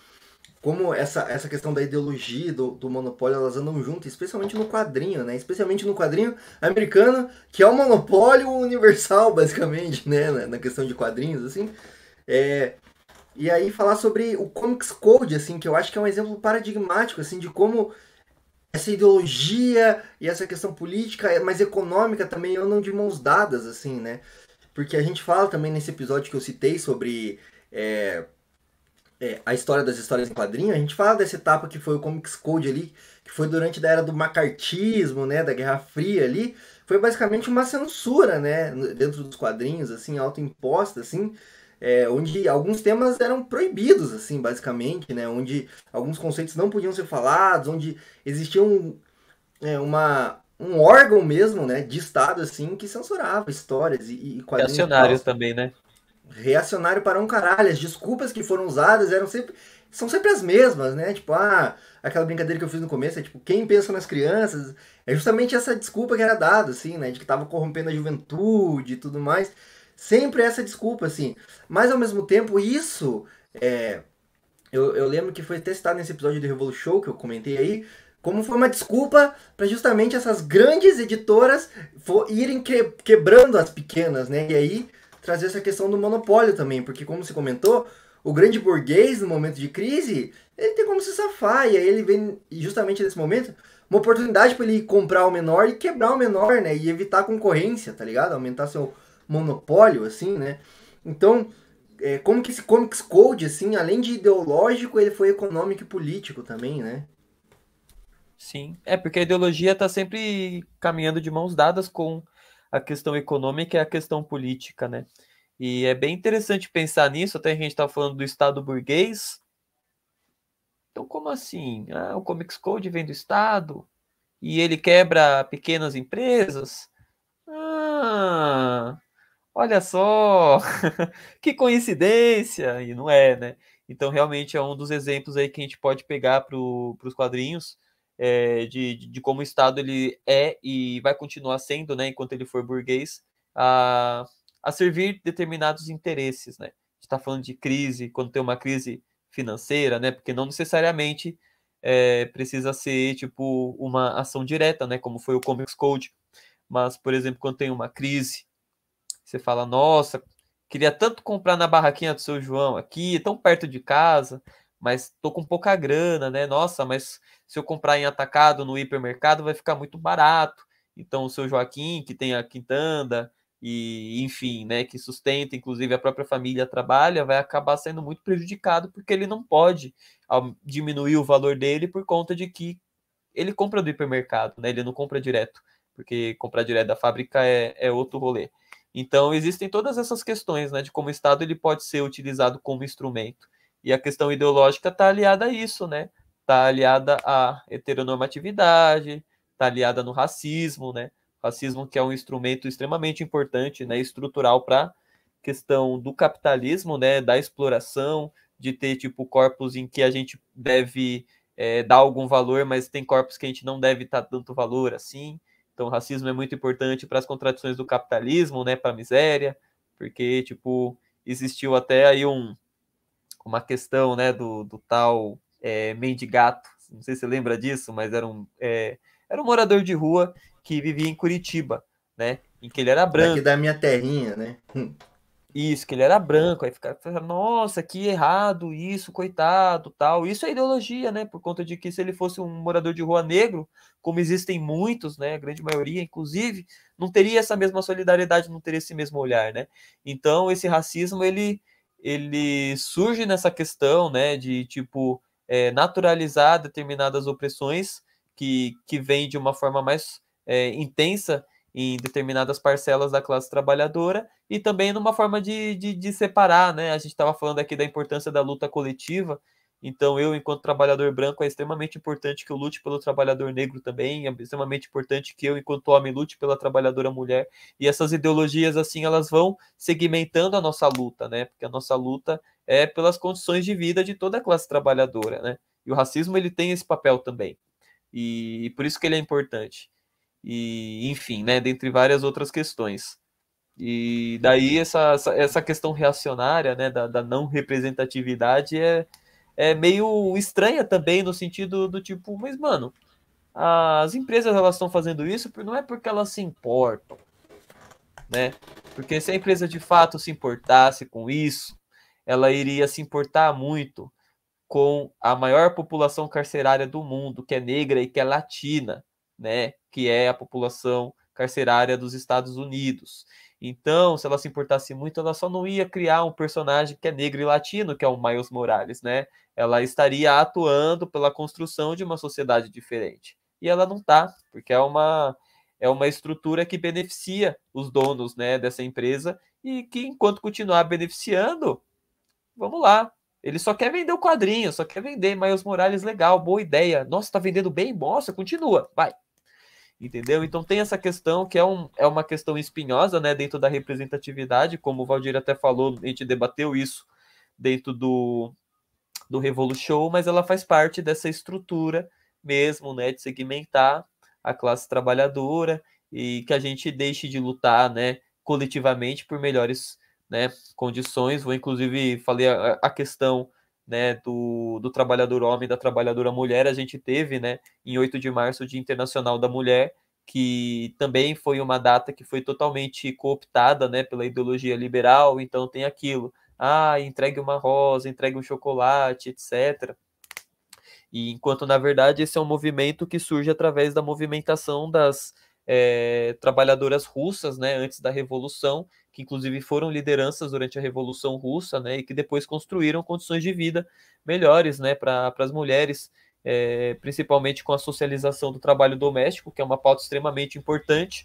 Speaker 2: como essa, essa questão da ideologia do, do monopólio elas andam juntas, especialmente no quadrinho, né? Especialmente no quadrinho americano, que é o monopólio universal, basicamente, né? Na, na questão de quadrinhos, assim. É, e aí falar sobre o Comics Code, assim, que eu acho que é um exemplo paradigmático, assim, de como essa ideologia e essa questão política, mas econômica também andam de mãos dadas, assim, né? Porque a gente fala também nesse episódio que eu citei sobre é, é, a história das histórias em quadrinho, a gente fala dessa etapa que foi o Comics Code ali, que foi durante a era do macartismo, né, da Guerra Fria ali, foi basicamente uma censura, né, dentro dos quadrinhos, assim, autoimposta, assim, é, onde alguns temas eram proibidos, assim, basicamente, né, onde alguns conceitos não podiam ser falados, onde existia um, é, uma, um órgão mesmo, né, de Estado, assim, que censurava histórias e, e
Speaker 3: quadrinhos. Reacionário também, né?
Speaker 2: Reacionário para um caralho. As desculpas que foram usadas eram sempre são sempre as mesmas, né? Tipo, ah, aquela brincadeira que eu fiz no começo é tipo, quem pensa nas crianças? É justamente essa desculpa que era dada, assim, né? De que tava corrompendo a juventude e tudo mais. Sempre essa desculpa, assim. Mas ao mesmo tempo, isso é. Eu, eu lembro que foi testado nesse episódio do Revolution Show que eu comentei aí, como foi uma desculpa para justamente essas grandes editoras irem que, quebrando as pequenas, né? E aí trazer essa questão do monopólio também, porque como se comentou, o grande burguês, no momento de crise, ele tem como se safar. E aí ele vem, justamente nesse momento, uma oportunidade para ele comprar o menor e quebrar o menor, né? E evitar concorrência, tá ligado? Aumentar seu monopólio, assim, né? Então, é, como que esse Comics Code, assim, além de ideológico, ele foi econômico e político também, né?
Speaker 3: Sim, é porque a ideologia está sempre caminhando de mãos dadas com a questão econômica e a questão política, né? E é bem interessante pensar nisso, até a gente está falando do Estado burguês. Então, como assim? Ah, o Comics Code vem do Estado e ele quebra pequenas empresas? Ah, olha só, que coincidência! E não é, né? Então, realmente é um dos exemplos aí que a gente pode pegar para os quadrinhos é, de, de, como o Estado ele é e vai continuar sendo, né, enquanto ele for burguês, a, a servir determinados interesses, né? A gente está falando de crise, quando tem uma crise financeira, né? Porque não necessariamente é, precisa ser tipo uma ação direta, né? Como foi o Comics Code. Mas, por exemplo, quando tem uma crise, você fala, nossa, queria tanto comprar na barraquinha do seu João aqui, tão perto de casa, mas tô com pouca grana, né? Nossa, mas se eu comprar em atacado no hipermercado vai ficar muito barato. Então, o seu Joaquim, que tem a quintanda, e enfim, né, que sustenta, inclusive a própria família trabalha, vai acabar sendo muito prejudicado porque ele não pode diminuir o valor dele por conta de que ele compra do hipermercado, né? Ele não compra direto, porque comprar direto da fábrica é, é outro rolê. Então existem todas essas questões, né, de como o Estado ele pode ser utilizado como instrumento. E a questão ideológica está aliada a isso, né? Está aliada à heteronormatividade, está aliada no racismo, né? racismo que é um instrumento extremamente importante, né, estrutural para questão do capitalismo, né, da exploração, de ter tipo corpos em que a gente deve é, dar algum valor, mas tem corpos que a gente não deve dar tanto valor assim. Então, o racismo é muito importante para as contradições do capitalismo, né, para a miséria, porque tipo existiu até aí um uma questão, né, do, do tal é, mendigato, não sei se você lembra disso, mas era um é, era um morador de rua que vivia em Curitiba, né? Em que ele era branco. Aqui
Speaker 2: da minha terrinha, né?
Speaker 3: Isso, que ele era branco, aí fica, nossa, que errado isso, coitado, tal. Isso é ideologia, né? Por conta de que se ele fosse um morador de rua negro, como existem muitos, né? A grande maioria, inclusive, não teria essa mesma solidariedade, não teria esse mesmo olhar, né? Então, esse racismo, ele, ele surge nessa questão, né? De, tipo, é, naturalizar determinadas opressões que, que vem de uma forma mais é, intensa em determinadas parcelas da classe trabalhadora e também numa forma de, de, de separar, né? A gente estava falando aqui da importância da luta coletiva, então eu, enquanto trabalhador branco, é extremamente importante que eu lute pelo trabalhador negro também, é extremamente importante que eu, enquanto homem, lute pela trabalhadora mulher, e essas ideologias, assim, elas vão segmentando a nossa luta, né? Porque a nossa luta é pelas condições de vida de toda a classe trabalhadora, né? E o racismo, ele tem esse papel também, e, e por isso que ele é importante e enfim, né, dentre várias outras questões. E daí essa, essa, questão reacionária, né, da, da, não representatividade é, é meio estranha também no sentido do tipo, mas mano, as empresas elas estão fazendo isso não é porque elas se importam, né? Porque se a empresa de fato se importasse com isso, ela iria se importar muito com a maior população carcerária do mundo, que é negra e que é latina, né? Que é a população carcerária dos Estados Unidos. Então, se ela se importasse muito, ela só não ia criar um personagem que é negro e latino, que é o Miles Morales, né? Ela estaria atuando pela construção de uma sociedade diferente. E ela não tá, porque é uma é uma estrutura que beneficia os donos né, dessa empresa e que, enquanto continuar beneficiando, vamos lá. Ele só quer vender o quadrinho, só quer vender Miles Morales legal, boa ideia. Nossa, tá vendendo bem? Nossa, continua, vai. Entendeu? Então tem essa questão que é, um, é uma questão espinhosa né, dentro da representatividade, como o Valdir até falou, a gente debateu isso dentro do, do Revolution, mas ela faz parte dessa estrutura mesmo, né, de segmentar a classe trabalhadora e que a gente deixe de lutar, né, coletivamente por melhores, né, condições. Vou inclusive falei a, a questão né, do, do trabalhador homem, da trabalhadora mulher, a gente teve, né, em 8 de março, o Dia Internacional da Mulher, que também foi uma data que foi totalmente cooptada, né, pela ideologia liberal, então tem aquilo, ah, entregue uma rosa, entregue um chocolate, etc. E enquanto, na verdade, esse é um movimento que surge através da movimentação das é, trabalhadoras russas, né, antes da Revolução, que inclusive foram lideranças durante a Revolução Russa, né, e que depois construíram condições de vida melhores, né, para as mulheres, é, principalmente com a socialização do trabalho doméstico, que é uma pauta extremamente importante,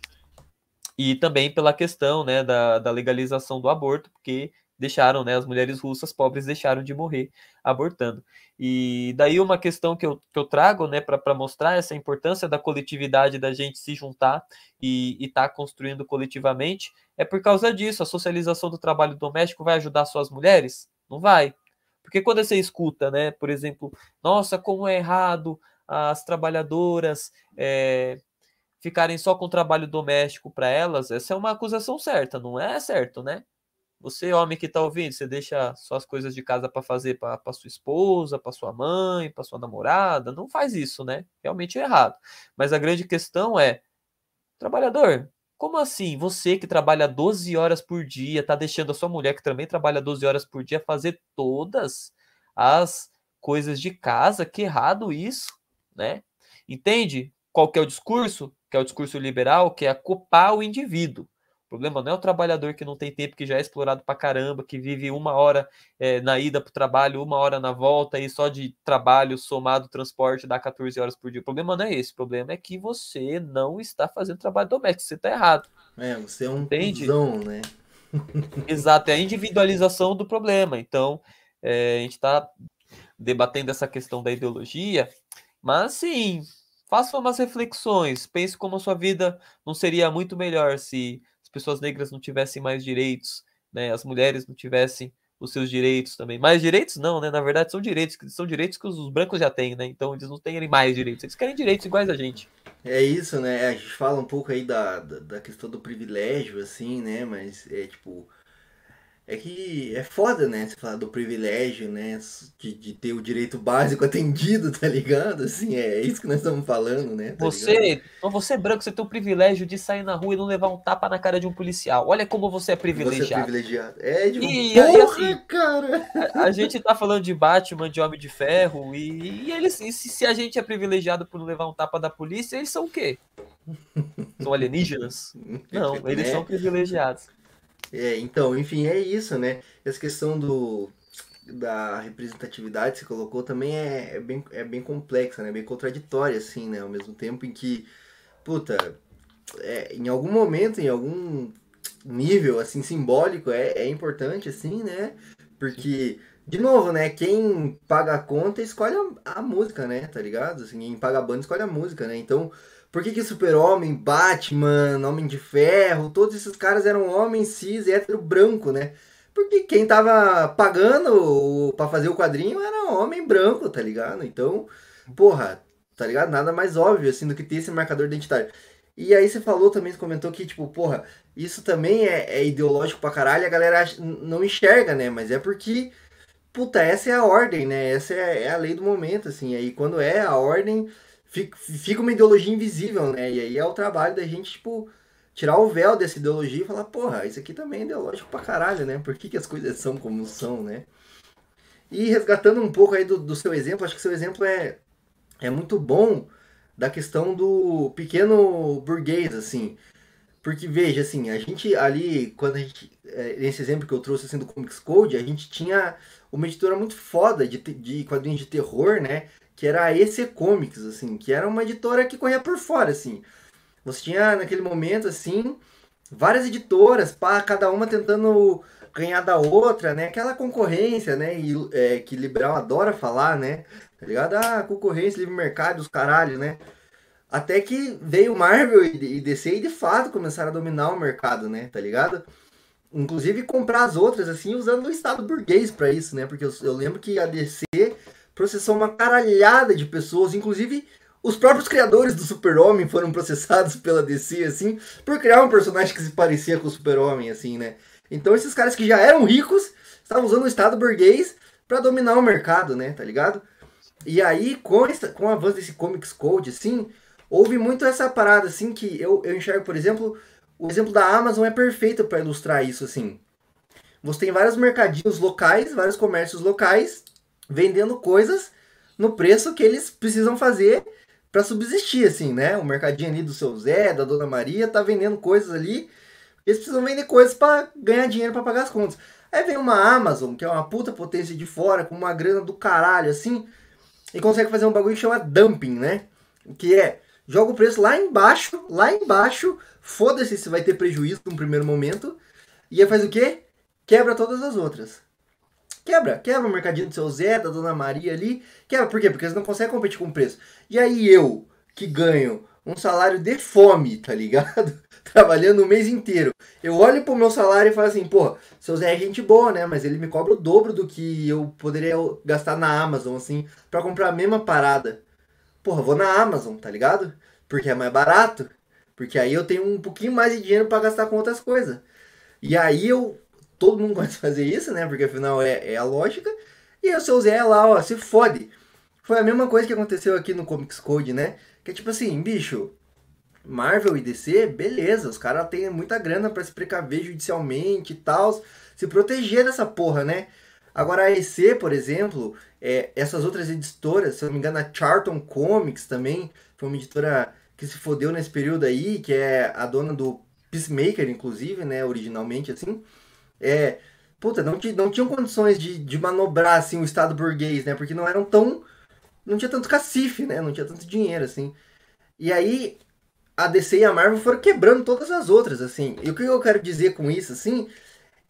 Speaker 3: e também pela questão, né, da, da legalização do aborto, porque deixaram, né, as mulheres russas pobres deixaram de morrer abortando. E daí uma questão que eu, que eu trago, né, para mostrar essa importância da coletividade, da gente se juntar e estar tá construindo coletivamente, é por causa disso. A socialização do trabalho doméstico vai ajudar só as mulheres? Não vai. Porque quando você escuta, né, por exemplo, nossa, como é errado as trabalhadoras é, ficarem só com o trabalho doméstico para elas, essa é uma acusação certa, não é certo, né? Você, homem que está ouvindo, você deixa suas coisas de casa para fazer para sua esposa, para sua mãe, para sua namorada. Não faz isso, né? Realmente é errado. Mas a grande questão é: trabalhador, como assim? Você que trabalha 12 horas por dia, está deixando a sua mulher que também trabalha 12 horas por dia fazer todas as coisas de casa? Que errado isso, né? Entende? Qual que é o discurso? Que é o discurso liberal, que é culpar o indivíduo problema não é o trabalhador que não tem tempo, que já é explorado pra caramba, que vive uma hora é, na ida pro trabalho, uma hora na volta, e só de trabalho somado transporte dá 14 horas por dia. O problema não é esse, o problema é que você não está fazendo trabalho doméstico, você está errado.
Speaker 2: É, você é um Entende? Cuzão, né?
Speaker 3: Exato, é a individualização do problema. Então, é, a gente está debatendo essa questão da ideologia, mas sim, faça umas reflexões, pense como a sua vida não seria muito melhor se pessoas negras não tivessem mais direitos, né? As mulheres não tivessem os seus direitos também. Mais direitos não, né? Na verdade, são direitos, são direitos que os brancos já têm, né? Então eles não têm mais direitos, eles querem direitos iguais a gente.
Speaker 2: É isso, né? A gente fala um pouco aí da, da, da questão do privilégio, assim, né? Mas é tipo é que é foda, né? Você falar do privilégio, né? De, de ter o direito básico atendido, tá ligado? Assim, é isso que nós estamos falando, né?
Speaker 3: Tá você, então você é branco, você tem o privilégio de sair na rua e não levar um tapa na cara de um policial. Olha como você é privilegiado. Você é
Speaker 2: privilegiado. É, de e, porra, e assim, cara!
Speaker 3: A, a, gente tá falando de Batman, de Homem de Ferro, e, e eles, se, se a gente é privilegiado por não levar um tapa da polícia, eles são o quê? São alienígenas? Não, eles são privilegiados.
Speaker 2: É, então, enfim, é isso, né? Essa questão do, da representatividade que você colocou também é, é, bem, é bem complexa, né? Bem contraditória, assim, né? Ao mesmo tempo em que, puta, é, em algum momento, em algum nível, assim, simbólico, é, é importante, assim, né? Porque, de novo, né? Quem paga a conta escolhe a, a música, né? Tá ligado? Assim, quem paga a banda escolhe a música, né? Então, por que, que Super-Homem, Batman, Homem de Ferro, todos esses caras eram homens cis, hétero, branco, né? Porque quem tava pagando para fazer o quadrinho era homem branco, tá ligado? Então, porra, tá ligado? Nada mais óbvio, assim, do que ter esse marcador identitário. E aí você falou também, você comentou que, tipo, porra, isso também é, é ideológico pra caralho, a galera não enxerga, né? Mas é porque, puta, essa é a ordem, né? Essa é, é a lei do momento, assim. Aí quando é a ordem, fica, fica uma ideologia invisível, né? E aí é o trabalho da gente, tipo, tirar o véu dessa ideologia e falar, porra, isso aqui também é ideológico pra caralho, né? Por que, que as coisas são como são, né? E resgatando um pouco aí do, do seu exemplo, acho que seu exemplo é, é muito bom da questão do pequeno burguês, assim. Porque, veja, assim, a gente ali, quando a gente. É, nesse exemplo que eu trouxe assim, do Comics Code, a gente tinha uma editora muito foda de, de quadrinhos de terror, né? que era a EC Comics, assim, que era uma editora que corria por fora, assim. Você tinha naquele momento, assim, várias editoras, pá, cada uma tentando ganhar da outra, né? Aquela concorrência, né? E, é, que liberal adora falar, né? Tá ligado? Ah, concorrência, livre mercado, os caralho, né? Até que veio Marvel e DC e de fato começaram a dominar o mercado, né? Tá ligado? Inclusive comprar as outras, assim, usando o estado burguês para isso, né? Porque eu, eu lembro que a DC processou uma caralhada de pessoas, inclusive os próprios criadores do Super-Homem foram processados pela DC, assim, por criar um personagem que se parecia com o Super-Homem, assim, né? Então esses caras que já eram ricos estavam usando o Estado burguês para dominar o mercado, né? Tá ligado? E aí, com, essa, com o avanço desse Comics Code, assim, houve muito essa parada, assim, que eu, eu enxergo, por exemplo, o exemplo da Amazon é perfeito para ilustrar isso, assim. Você tem vários mercadinhos locais, vários comércios locais, vendendo coisas no preço que eles precisam fazer para subsistir, assim, né? O mercadinho ali do seu Zé, da Dona Maria, tá vendendo coisas ali. Eles precisam vender coisas para ganhar dinheiro para pagar as contas. Aí vem uma Amazon, que é uma puta potência de fora, com uma grana do caralho, assim, e consegue fazer um bagulho que chama dumping, né? Que é, joga o preço lá embaixo, lá embaixo, foda-se se vai ter prejuízo no primeiro momento, e aí faz o quê? Quebra todas as outras. Quebra, quebra o mercadinho do seu Zé, da Dona Maria ali. Quebra, por quê? Porque eles não conseguem competir com o preço. E aí eu, que ganho um salário de fome, tá ligado? Trabalhando o mês inteiro. Eu olho pro meu salário e falo assim, pô, seu Zé é gente boa, né? Mas ele me cobra o dobro do que eu poderia gastar na Amazon, assim, para comprar a mesma parada. Porra, vou na Amazon, tá ligado? Porque é mais barato. Porque aí eu tenho um pouquinho mais de dinheiro para gastar com outras coisas. E aí eu todo mundo gosta de fazer isso, né? Porque afinal é, é a lógica. E o seu Zé lá, ó, se fode. Foi a mesma coisa que aconteceu aqui no Comics Code, né? Que é tipo assim, bicho, Marvel e DC, beleza, os caras têm muita grana para se precaver judicialmente e tal, se proteger dessa porra, né? Agora a EC, por exemplo, é, essas outras editoras, se eu não me engano, a Charlton Comics também foi uma editora que se fodeu nesse período aí, que é a dona do Peacemaker, inclusive, né, originalmente, assim é, puta, não, não tinham condições de, de manobrar assim, o Estado burguês, né? Porque não eram tão. Não tinha tanto cacife, né? Não tinha tanto dinheiro, assim. E aí a DC e a Marvel foram quebrando todas as outras, assim. E o que eu quero dizer com isso, assim,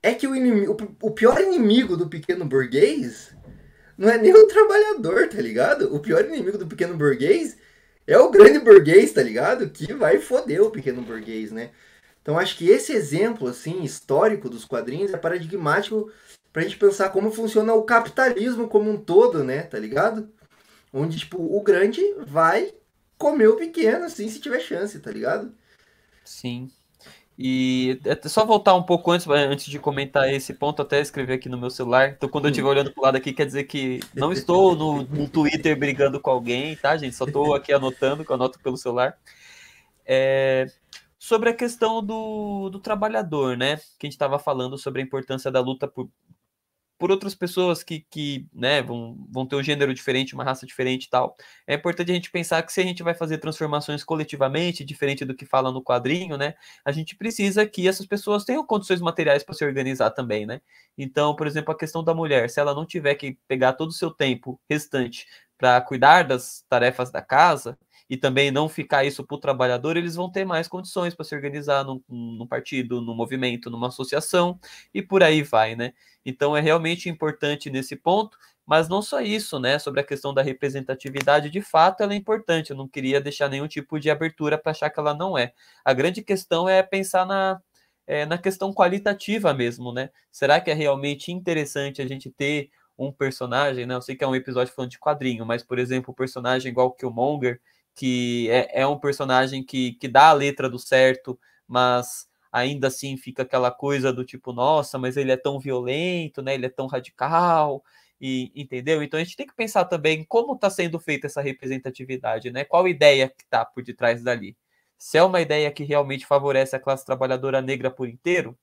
Speaker 2: é que o, inimigo, o pior inimigo do pequeno burguês não é nem o trabalhador, tá ligado? O pior inimigo do pequeno burguês é o grande burguês, tá ligado? Que vai foder o pequeno burguês, né? Então acho que esse exemplo assim histórico dos quadrinhos é paradigmático para a gente pensar como funciona o capitalismo como um todo, né? Tá ligado? Onde tipo o grande vai comer o pequeno, assim, se tiver chance, tá ligado?
Speaker 3: Sim. E é só voltar um pouco antes, antes de comentar esse ponto, até escrever aqui no meu celular. Então, quando eu estiver hum. olhando pro lado aqui, quer dizer que não estou no, no Twitter brigando com alguém, tá, gente? Só estou aqui anotando, que eu anoto pelo celular. É, sobre a questão do, do trabalhador, né? Que a gente estava falando sobre a importância da luta por, por outras pessoas que, que né, vão, vão ter um gênero diferente, uma raça diferente e tal. É importante a gente pensar que se a gente vai fazer transformações coletivamente, diferente do que fala no quadrinho, né? A gente precisa que essas pessoas tenham condições materiais para se organizar também, né? Então, por exemplo, a questão da mulher, se ela não tiver que pegar todo o seu tempo restante para cuidar das tarefas da casa, e também não ficar isso para o trabalhador, eles vão ter mais condições para se organizar num, num, partido, num movimento, numa associação e por aí vai, né? Então é realmente importante nesse ponto, mas não só isso, né? Sobre a questão da representatividade, de fato ela é importante. Eu não queria deixar nenhum tipo de abertura para achar que ela não é. A grande questão é pensar na, é, na questão qualitativa mesmo, né? Será que é realmente interessante a gente ter um personagem, né? Eu sei que é um episódio falando de quadrinho, mas, por exemplo, um personagem igual o Killmonger, que é, é um personagem que, que dá a letra do certo, mas ainda assim fica aquela coisa do tipo, nossa, mas ele é tão violento, né? Ele é tão radical, e entendeu? Então a gente tem que pensar também como está sendo feita essa representatividade, né? Qual ideia que está por detrás dali? Se é uma ideia que realmente favorece a classe trabalhadora negra por inteiro,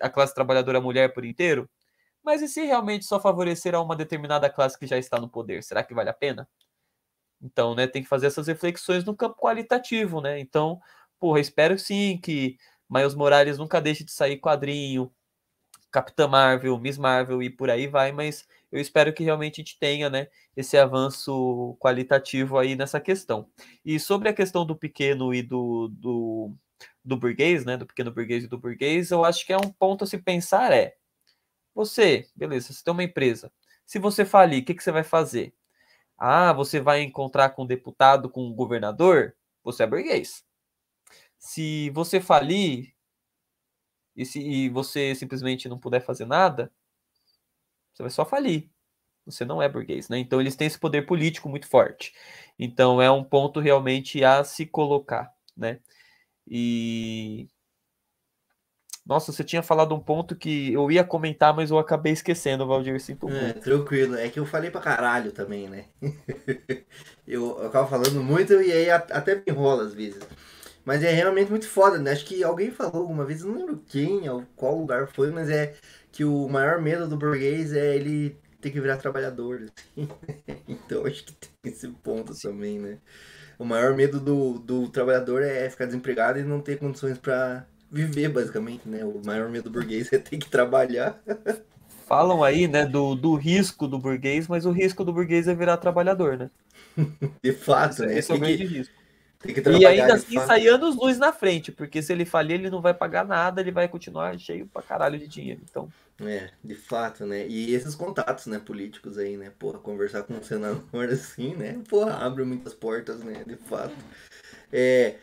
Speaker 3: a classe trabalhadora mulher por inteiro, mas e se realmente só favorecer a uma determinada classe que já está no poder? Será que vale a pena? Então, né, tem que fazer essas reflexões no campo qualitativo, né? Então, porra, espero sim que Miles Morales nunca deixe de sair quadrinho, Capitã Marvel, Miss Marvel e por aí vai, mas eu espero que realmente a gente tenha, né, esse avanço qualitativo aí nessa questão. E sobre a questão do pequeno e do, do, do burguês, né, do pequeno burguês e do burguês, eu acho que é um ponto a se pensar é, você, beleza, você tem uma empresa, se você falir, o que, que você vai fazer? Ah, você vai encontrar com um deputado, com um governador? Você é burguês. Se você falir e, se, e você simplesmente não puder fazer nada, você vai só falir. Você não é burguês, né? Então eles têm esse poder político muito forte. Então é um ponto realmente a se colocar, né? E nossa, você tinha falado um ponto que eu ia comentar, mas eu acabei esquecendo, Valdir. Sinto
Speaker 2: é. Tranquilo, é que eu falei pra caralho também, né? eu, eu acabo falando muito e aí até me enrola às vezes. Mas é realmente muito foda, né? Acho que alguém falou alguma vez, não lembro quem, qual lugar foi, mas é que o maior medo do burguês é ele ter que virar trabalhador. Assim. então acho que tem esse ponto também, né? O maior medo do, do trabalhador é ficar desempregado e não ter condições para viver, basicamente, né? O maior medo do burguês é ter que trabalhar.
Speaker 3: Falam aí, né, do, do risco do burguês, mas o risco do burguês é virar trabalhador, né?
Speaker 2: De fato, né?
Speaker 3: Esse é o grande risco. E ainda assim sair anos luz na frente, porque se ele falir, ele não vai pagar nada, ele vai continuar cheio pra caralho de dinheiro. Então.
Speaker 2: É, de fato, né? E esses contatos, né, políticos aí, né? Porra, conversar com um senador assim, né? Porra, abre muitas portas, né? De fato. É,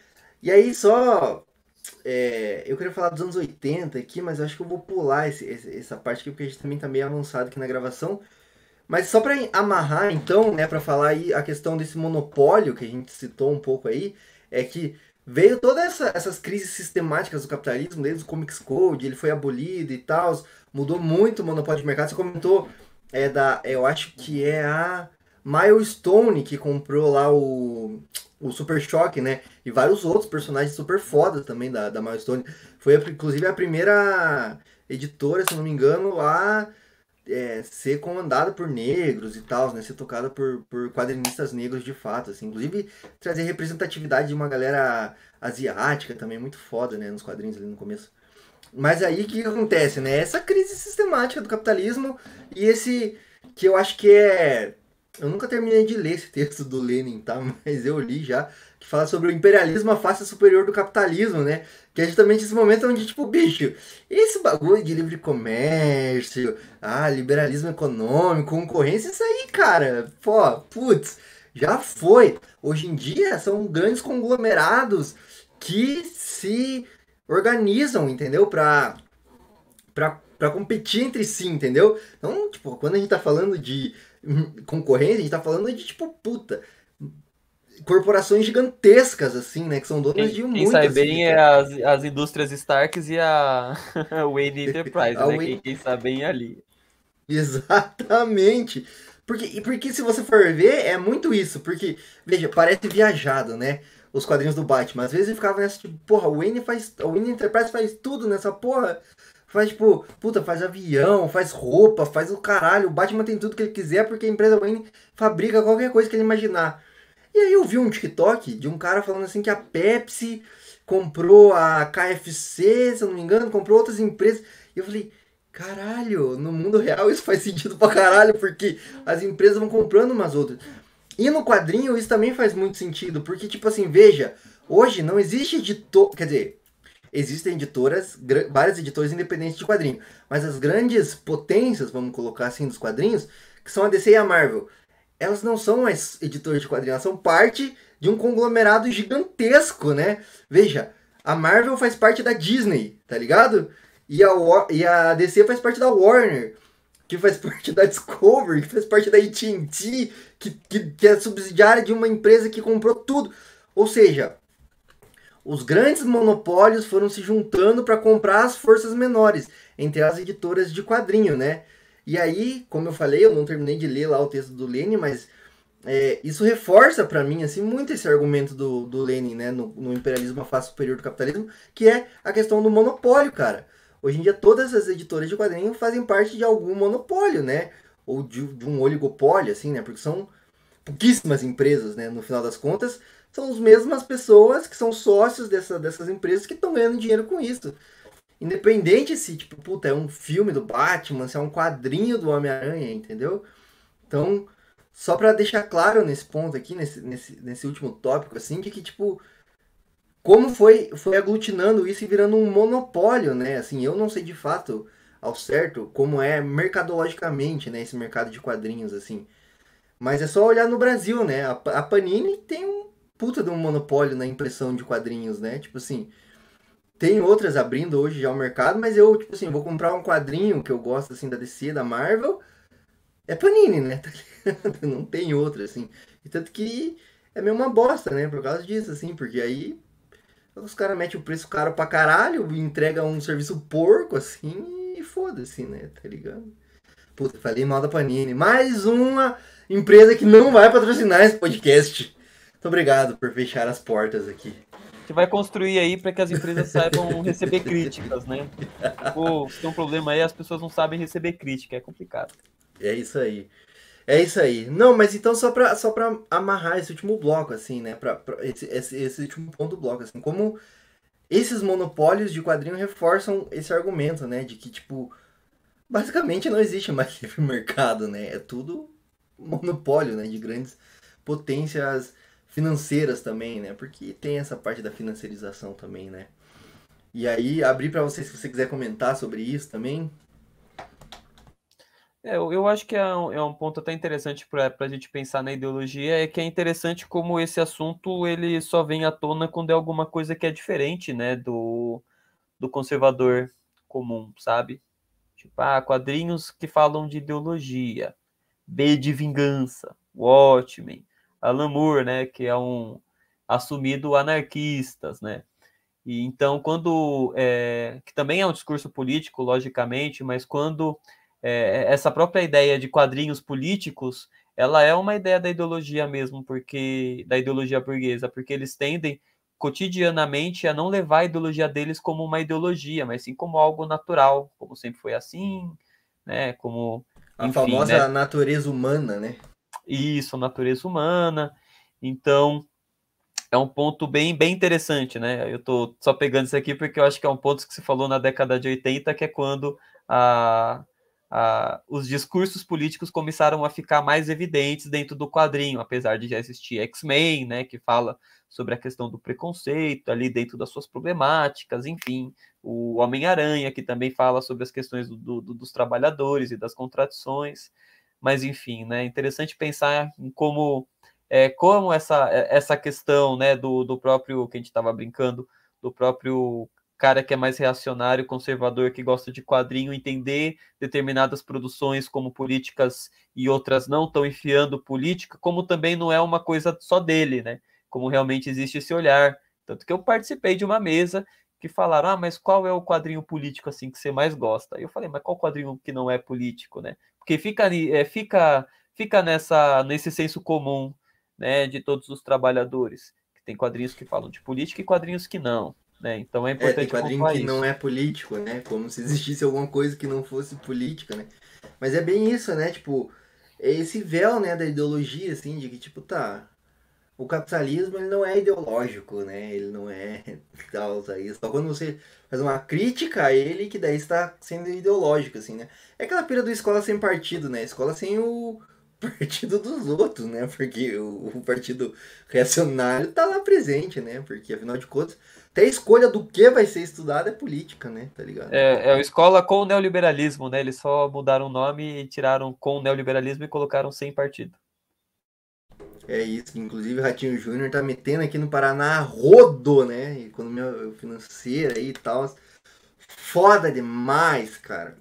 Speaker 2: e aí, só é, eu queria falar dos anos 80 aqui, mas acho que eu vou pular esse, esse, essa parte aqui, porque a gente também tá meio avançado aqui na gravação. Mas só para amarrar, então, né, para falar aí a questão desse monopólio que a gente citou um pouco aí, é que veio todas essa, essas crises sistemáticas do capitalismo, desde o Comics Code, ele foi abolido e tal, mudou muito o monopólio de mercado. Você comentou é da, eu acho que é a Milestone que comprou lá o o Super Choque, né? E vários outros personagens super fodas também da, da Milestone. Foi inclusive a primeira editora, se não me engano, a é, ser comandada por negros e tal, né? Ser tocada por, por quadrinistas negros de fato, assim. Inclusive trazer representatividade de uma galera asiática também, muito foda, né? Nos quadrinhos ali no começo. Mas aí o que acontece, né? Essa crise sistemática do capitalismo e esse que eu acho que é eu nunca terminei de ler esse texto do Lenin, tá? Mas eu li já, que fala sobre o imperialismo, a face superior do capitalismo, né? Que é justamente esse momento onde, tipo, bicho, esse bagulho de livre comércio, ah, liberalismo econômico, concorrência, isso aí, cara, pô, putz, já foi. Hoje em dia são grandes conglomerados que se organizam, entendeu? Pra, pra, pra competir entre si, entendeu? Então, tipo, quando a gente tá falando de concorrência, a gente tá falando de tipo, puta, corporações gigantescas, assim, né? Que são donas de muitas. Quem
Speaker 3: sai bem é as, as indústrias Starks e a Wayne Enterprise, a né? Wayne... Quem, quem sabe bem é ali.
Speaker 2: Exatamente. Porque, porque se você for ver, é muito isso. Porque, veja, parece viajado, né? Os quadrinhos do Batman. Às vezes eu ficava nessa, tipo, porra, o Wayne faz. A Wayne Enterprise faz tudo nessa porra. Faz, tipo, puta, faz avião, faz roupa, faz o caralho. O Batman tem tudo que ele quiser porque a empresa Wayne fabrica qualquer coisa que ele imaginar. E aí eu vi um TikTok de um cara falando assim que a Pepsi comprou a KFC, se eu não me engano, comprou outras empresas. E eu falei, caralho, no mundo real isso faz sentido pra caralho, porque as empresas vão comprando umas outras. E no quadrinho isso também faz muito sentido, porque, tipo assim, veja, hoje não existe editor. Quer dizer, existem editoras, várias editoras independentes de quadrinho. Mas as grandes potências, vamos colocar assim, dos quadrinhos, que são a DC e a Marvel, elas não são mais editoras de quadrinhos, elas são parte de um conglomerado gigantesco, né? Veja, a Marvel faz parte da Disney, tá ligado? E a, e a DC faz parte da Warner, que faz parte da Discovery, que faz parte da AT&T, que, que, que é subsidiária de uma empresa que comprou tudo. Ou seja, os grandes monopólios foram se juntando para comprar as forças menores, entre as editoras de quadrinho, né? E aí, como eu falei, eu não terminei de ler lá o texto do Lenin, mas é, isso reforça para mim assim muito esse argumento do, do Lenin, né, no, no imperialismo a face superior do capitalismo, que é a questão do monopólio, cara. Hoje em dia todas as editoras de quadrinho fazem parte de algum monopólio, né? Ou de, de um oligopólio, assim, né? Porque são pouquíssimas empresas, né? No final das contas, são as mesmas pessoas que são sócios dessa, dessas empresas que estão ganhando dinheiro com isso. Independente se, tipo, puta, é um filme do Batman, se é um quadrinho do Homem-Aranha, entendeu? Então, só para deixar claro nesse ponto aqui, nesse, nesse, nesse último tópico, assim, de que, tipo, como foi, foi aglutinando isso e virando um monopólio, né? Assim, eu não sei de fato ao certo como é mercadologicamente, né, esse mercado de quadrinhos, assim. Mas é só olhar no Brasil, né? A, a Panini tem um puta de um monopólio na impressão de quadrinhos, né? Tipo assim, tem outras abrindo hoje já o mercado, mas eu, tipo assim, vou comprar um quadrinho que eu gosto, assim, da DC, da Marvel, é Panini, né? Tá Não tem outra, assim. E tanto que é meio uma bosta, né? Por causa disso, assim, porque aí os caras metem o preço caro pra caralho, entrega um serviço porco, assim, e foda-se, né? Tá ligado? Puta, falei mal da Panini. Mais uma empresa que não vai patrocinar esse podcast. Muito obrigado por fechar as portas aqui.
Speaker 3: Gente vai construir aí para que as empresas saibam receber críticas, né? Pô, se tem um problema aí, as pessoas não sabem receber crítica, é complicado.
Speaker 2: É isso aí. É isso aí. Não, mas então só pra, só amarrar esse último bloco, assim, né? Pra, pra esse, esse, esse último ponto do bloco, assim, como esses monopólios de quadrinho reforçam esse argumento, né? De que, tipo, basicamente não existe mais livre mercado, né? É tudo monopólio, né? De grandes potências financeiras também, né? Porque tem essa parte da financiarização também, né? E aí, abrir para você, se você quiser comentar sobre isso também.
Speaker 3: É, eu acho que é um, é um ponto até interessante para a gente pensar na ideologia, é que é interessante como esse assunto ele só vem à tona quando é alguma coisa que é diferente, né, do, do conservador comum, sabe? Tipo, ah, quadrinhos que falam de ideologia, B de vingança, Watchmen, Alan Moore, né, que é um assumido anarquistas, né? E então quando é, que também é um discurso político, logicamente, mas quando é, essa própria ideia de quadrinhos políticos, ela é uma ideia da ideologia mesmo, porque da ideologia burguesa, porque eles tendem cotidianamente a não levar a ideologia deles como uma ideologia, mas sim como algo natural, como sempre foi assim, né? Como
Speaker 2: a enfim, famosa né? natureza humana, né?
Speaker 3: Isso, natureza humana. Então, é um ponto bem, bem interessante, né? Eu tô só pegando isso aqui porque eu acho que é um ponto que se falou na década de 80, que é quando a, Uh, os discursos políticos começaram a ficar mais evidentes dentro do quadrinho, apesar de já existir X-Men, né, que fala sobre a questão do preconceito ali dentro das suas problemáticas, enfim, o Homem-Aranha, que também fala sobre as questões do, do, dos trabalhadores e das contradições, mas enfim, né, é interessante pensar em como, é, como essa, essa questão né, do, do próprio, que a gente estava brincando, do próprio cara que é mais reacionário, conservador, que gosta de quadrinho, entender determinadas produções como políticas e outras não, estão enfiando política, como também não é uma coisa só dele, né? Como realmente existe esse olhar. Tanto que eu participei de uma mesa que falaram, ah, mas qual é o quadrinho político assim que você mais gosta? Aí eu falei, mas qual quadrinho que não é político, né? Porque fica, é, fica, fica nessa, nesse senso comum, né, de todos os trabalhadores. Que tem quadrinhos que falam de política e quadrinhos que não. Né? Então é importante. É, tem
Speaker 2: quadrinho que
Speaker 3: isso.
Speaker 2: não é político, né? Como se existisse alguma coisa que não fosse política, né? Mas é bem isso, né? Tipo, é esse véu, né, da ideologia, assim, de que, tipo, tá. O capitalismo ele não é ideológico, né? Ele não é tal, aí. Só quando você faz uma crítica a ele que daí está sendo ideológico, assim, né? É aquela pira do escola sem partido, né? Escola sem o partido dos outros, né? Porque o, o partido reacionário tá lá presente, né? Porque afinal de contas até a escolha do que vai ser estudado é política, né? Tá ligado?
Speaker 3: É, é a escola com o neoliberalismo, né? Eles só mudaram o nome e tiraram com o neoliberalismo e colocaram sem partido.
Speaker 2: É isso, inclusive o Ratinho Júnior tá metendo aqui no Paraná rodo, né? Economia financeira e tal. Foda demais, cara.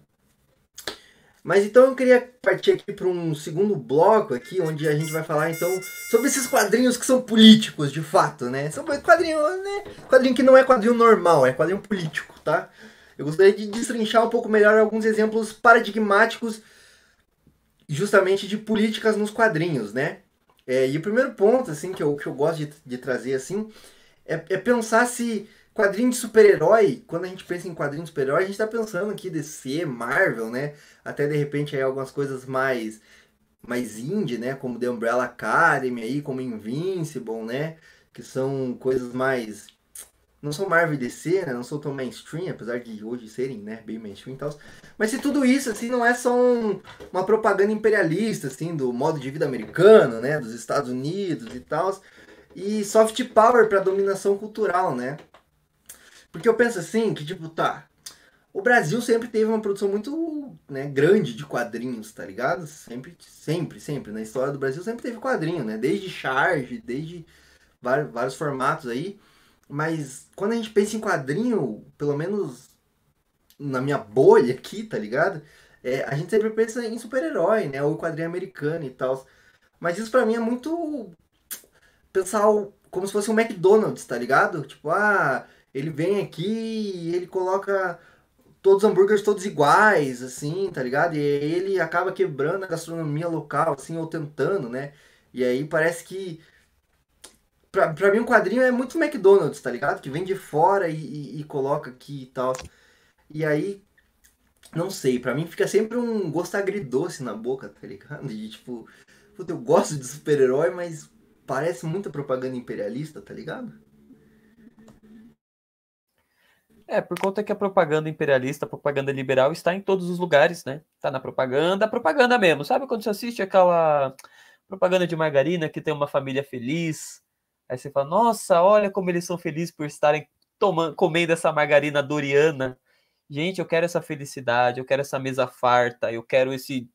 Speaker 2: Mas então eu queria partir aqui para um segundo bloco aqui, onde a gente vai falar então sobre esses quadrinhos que são políticos, de fato, né? São quadrinhos, né? Quadrinho que não é quadrinho normal, é quadrinho político, tá? Eu gostaria de destrinchar um pouco melhor alguns exemplos paradigmáticos justamente de políticas nos quadrinhos, né? É, e o primeiro ponto, assim, que eu, que eu gosto de, de trazer, assim, é, é pensar se Quadrinho de super-herói, quando a gente pensa em quadrinho de super-herói, a gente tá pensando aqui DC, Marvel, né? Até de repente aí algumas coisas mais mais indie, né? Como The Umbrella Academy aí, como Invincible, né? Que são coisas mais não são Marvel e DC, né? Não são tão mainstream, apesar de hoje serem, né? Bem mainstream e tal. Mas se tudo isso, assim, não é só um, uma propaganda imperialista, assim, do modo de vida americano, né? Dos Estados Unidos e tal. E soft power para dominação cultural, né? Porque eu penso assim, que tipo, tá... O Brasil sempre teve uma produção muito né, grande de quadrinhos, tá ligado? Sempre, sempre, sempre. Na história do Brasil sempre teve quadrinho, né? Desde charge, desde vários, vários formatos aí. Mas quando a gente pensa em quadrinho, pelo menos na minha bolha aqui, tá ligado? É, a gente sempre pensa em super-herói, né? Ou quadrinho americano e tal. Mas isso pra mim é muito. Pensar como se fosse um McDonald's, tá ligado? Tipo, ah, ele vem aqui e ele coloca todos os hambúrgueres todos iguais, assim, tá ligado? E ele acaba quebrando a gastronomia local, assim, ou tentando, né? E aí parece que pra, pra mim um quadrinho é muito McDonald's, tá ligado? Que vem de fora e, e, e coloca aqui e tal. E aí, não sei, pra mim fica sempre um gosto agridoce na boca, tá ligado? De tipo, puta, eu gosto de super-herói, mas parece muita propaganda imperialista, tá ligado?
Speaker 3: É, por conta que a propaganda imperialista, a propaganda liberal está em todos os lugares, né? Tá na propaganda, propaganda mesmo. Sabe quando você assiste aquela propaganda de margarina que tem uma família feliz, Aí você fala, nossa, olha como eles são felizes por estarem tomando, comendo essa margarina doriana. Gente, eu quero essa felicidade, eu quero essa mesa farta, eu quero esse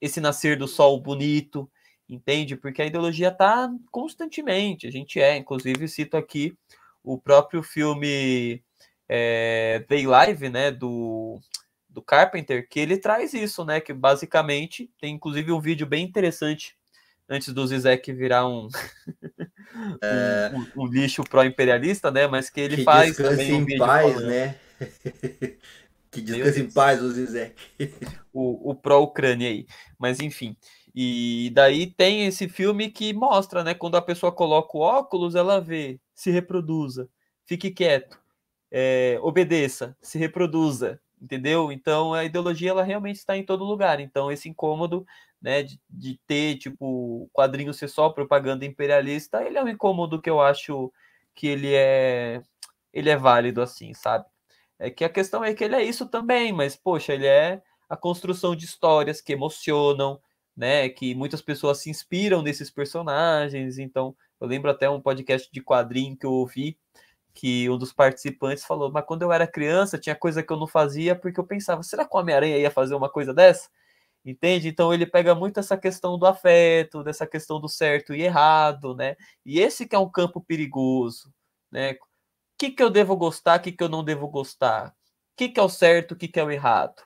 Speaker 3: esse nascer do sol bonito, entende? Porque a ideologia tá constantemente, a gente é, inclusive cito aqui o próprio filme é, Day Live, né, do, do Carpenter, que ele traz isso, né, que basicamente tem inclusive um vídeo bem interessante antes do Zizek virar um, é... um, um, lixo pró-imperialista, né? Mas que ele
Speaker 2: que
Speaker 3: faz
Speaker 2: também um vídeo paz, falando. né? que descanse em paz o Zizek.
Speaker 3: o, o pró-Ucrânia aí. Mas enfim. E daí tem esse filme que mostra, né? Quando a pessoa coloca o óculos, ela vê, se reproduza, fique quieto, é, obedeça, se reproduza, entendeu? Então a ideologia ela realmente está em todo lugar. Então esse incômodo né, de, de ter, tipo, quadrinho ser só propaganda imperialista, ele é um incômodo que eu acho que ele é ele é válido assim, sabe? É que a questão é que ele é isso também, mas poxa, ele é a construção de histórias que emocionam, né, que muitas pessoas se inspiram nesses personagens. Então, eu lembro até um podcast de quadrinho que eu ouvi que um dos participantes falou: "Mas quando eu era criança, tinha coisa que eu não fazia porque eu pensava, será que o Homem-Aranha ia fazer uma coisa dessa?" Entende? Então ele pega muito essa questão do afeto, dessa questão do certo e errado, né? E esse que é um campo perigoso, né? O que, que eu devo gostar, o que, que eu não devo gostar? O que, que é o certo, o que, que é o errado,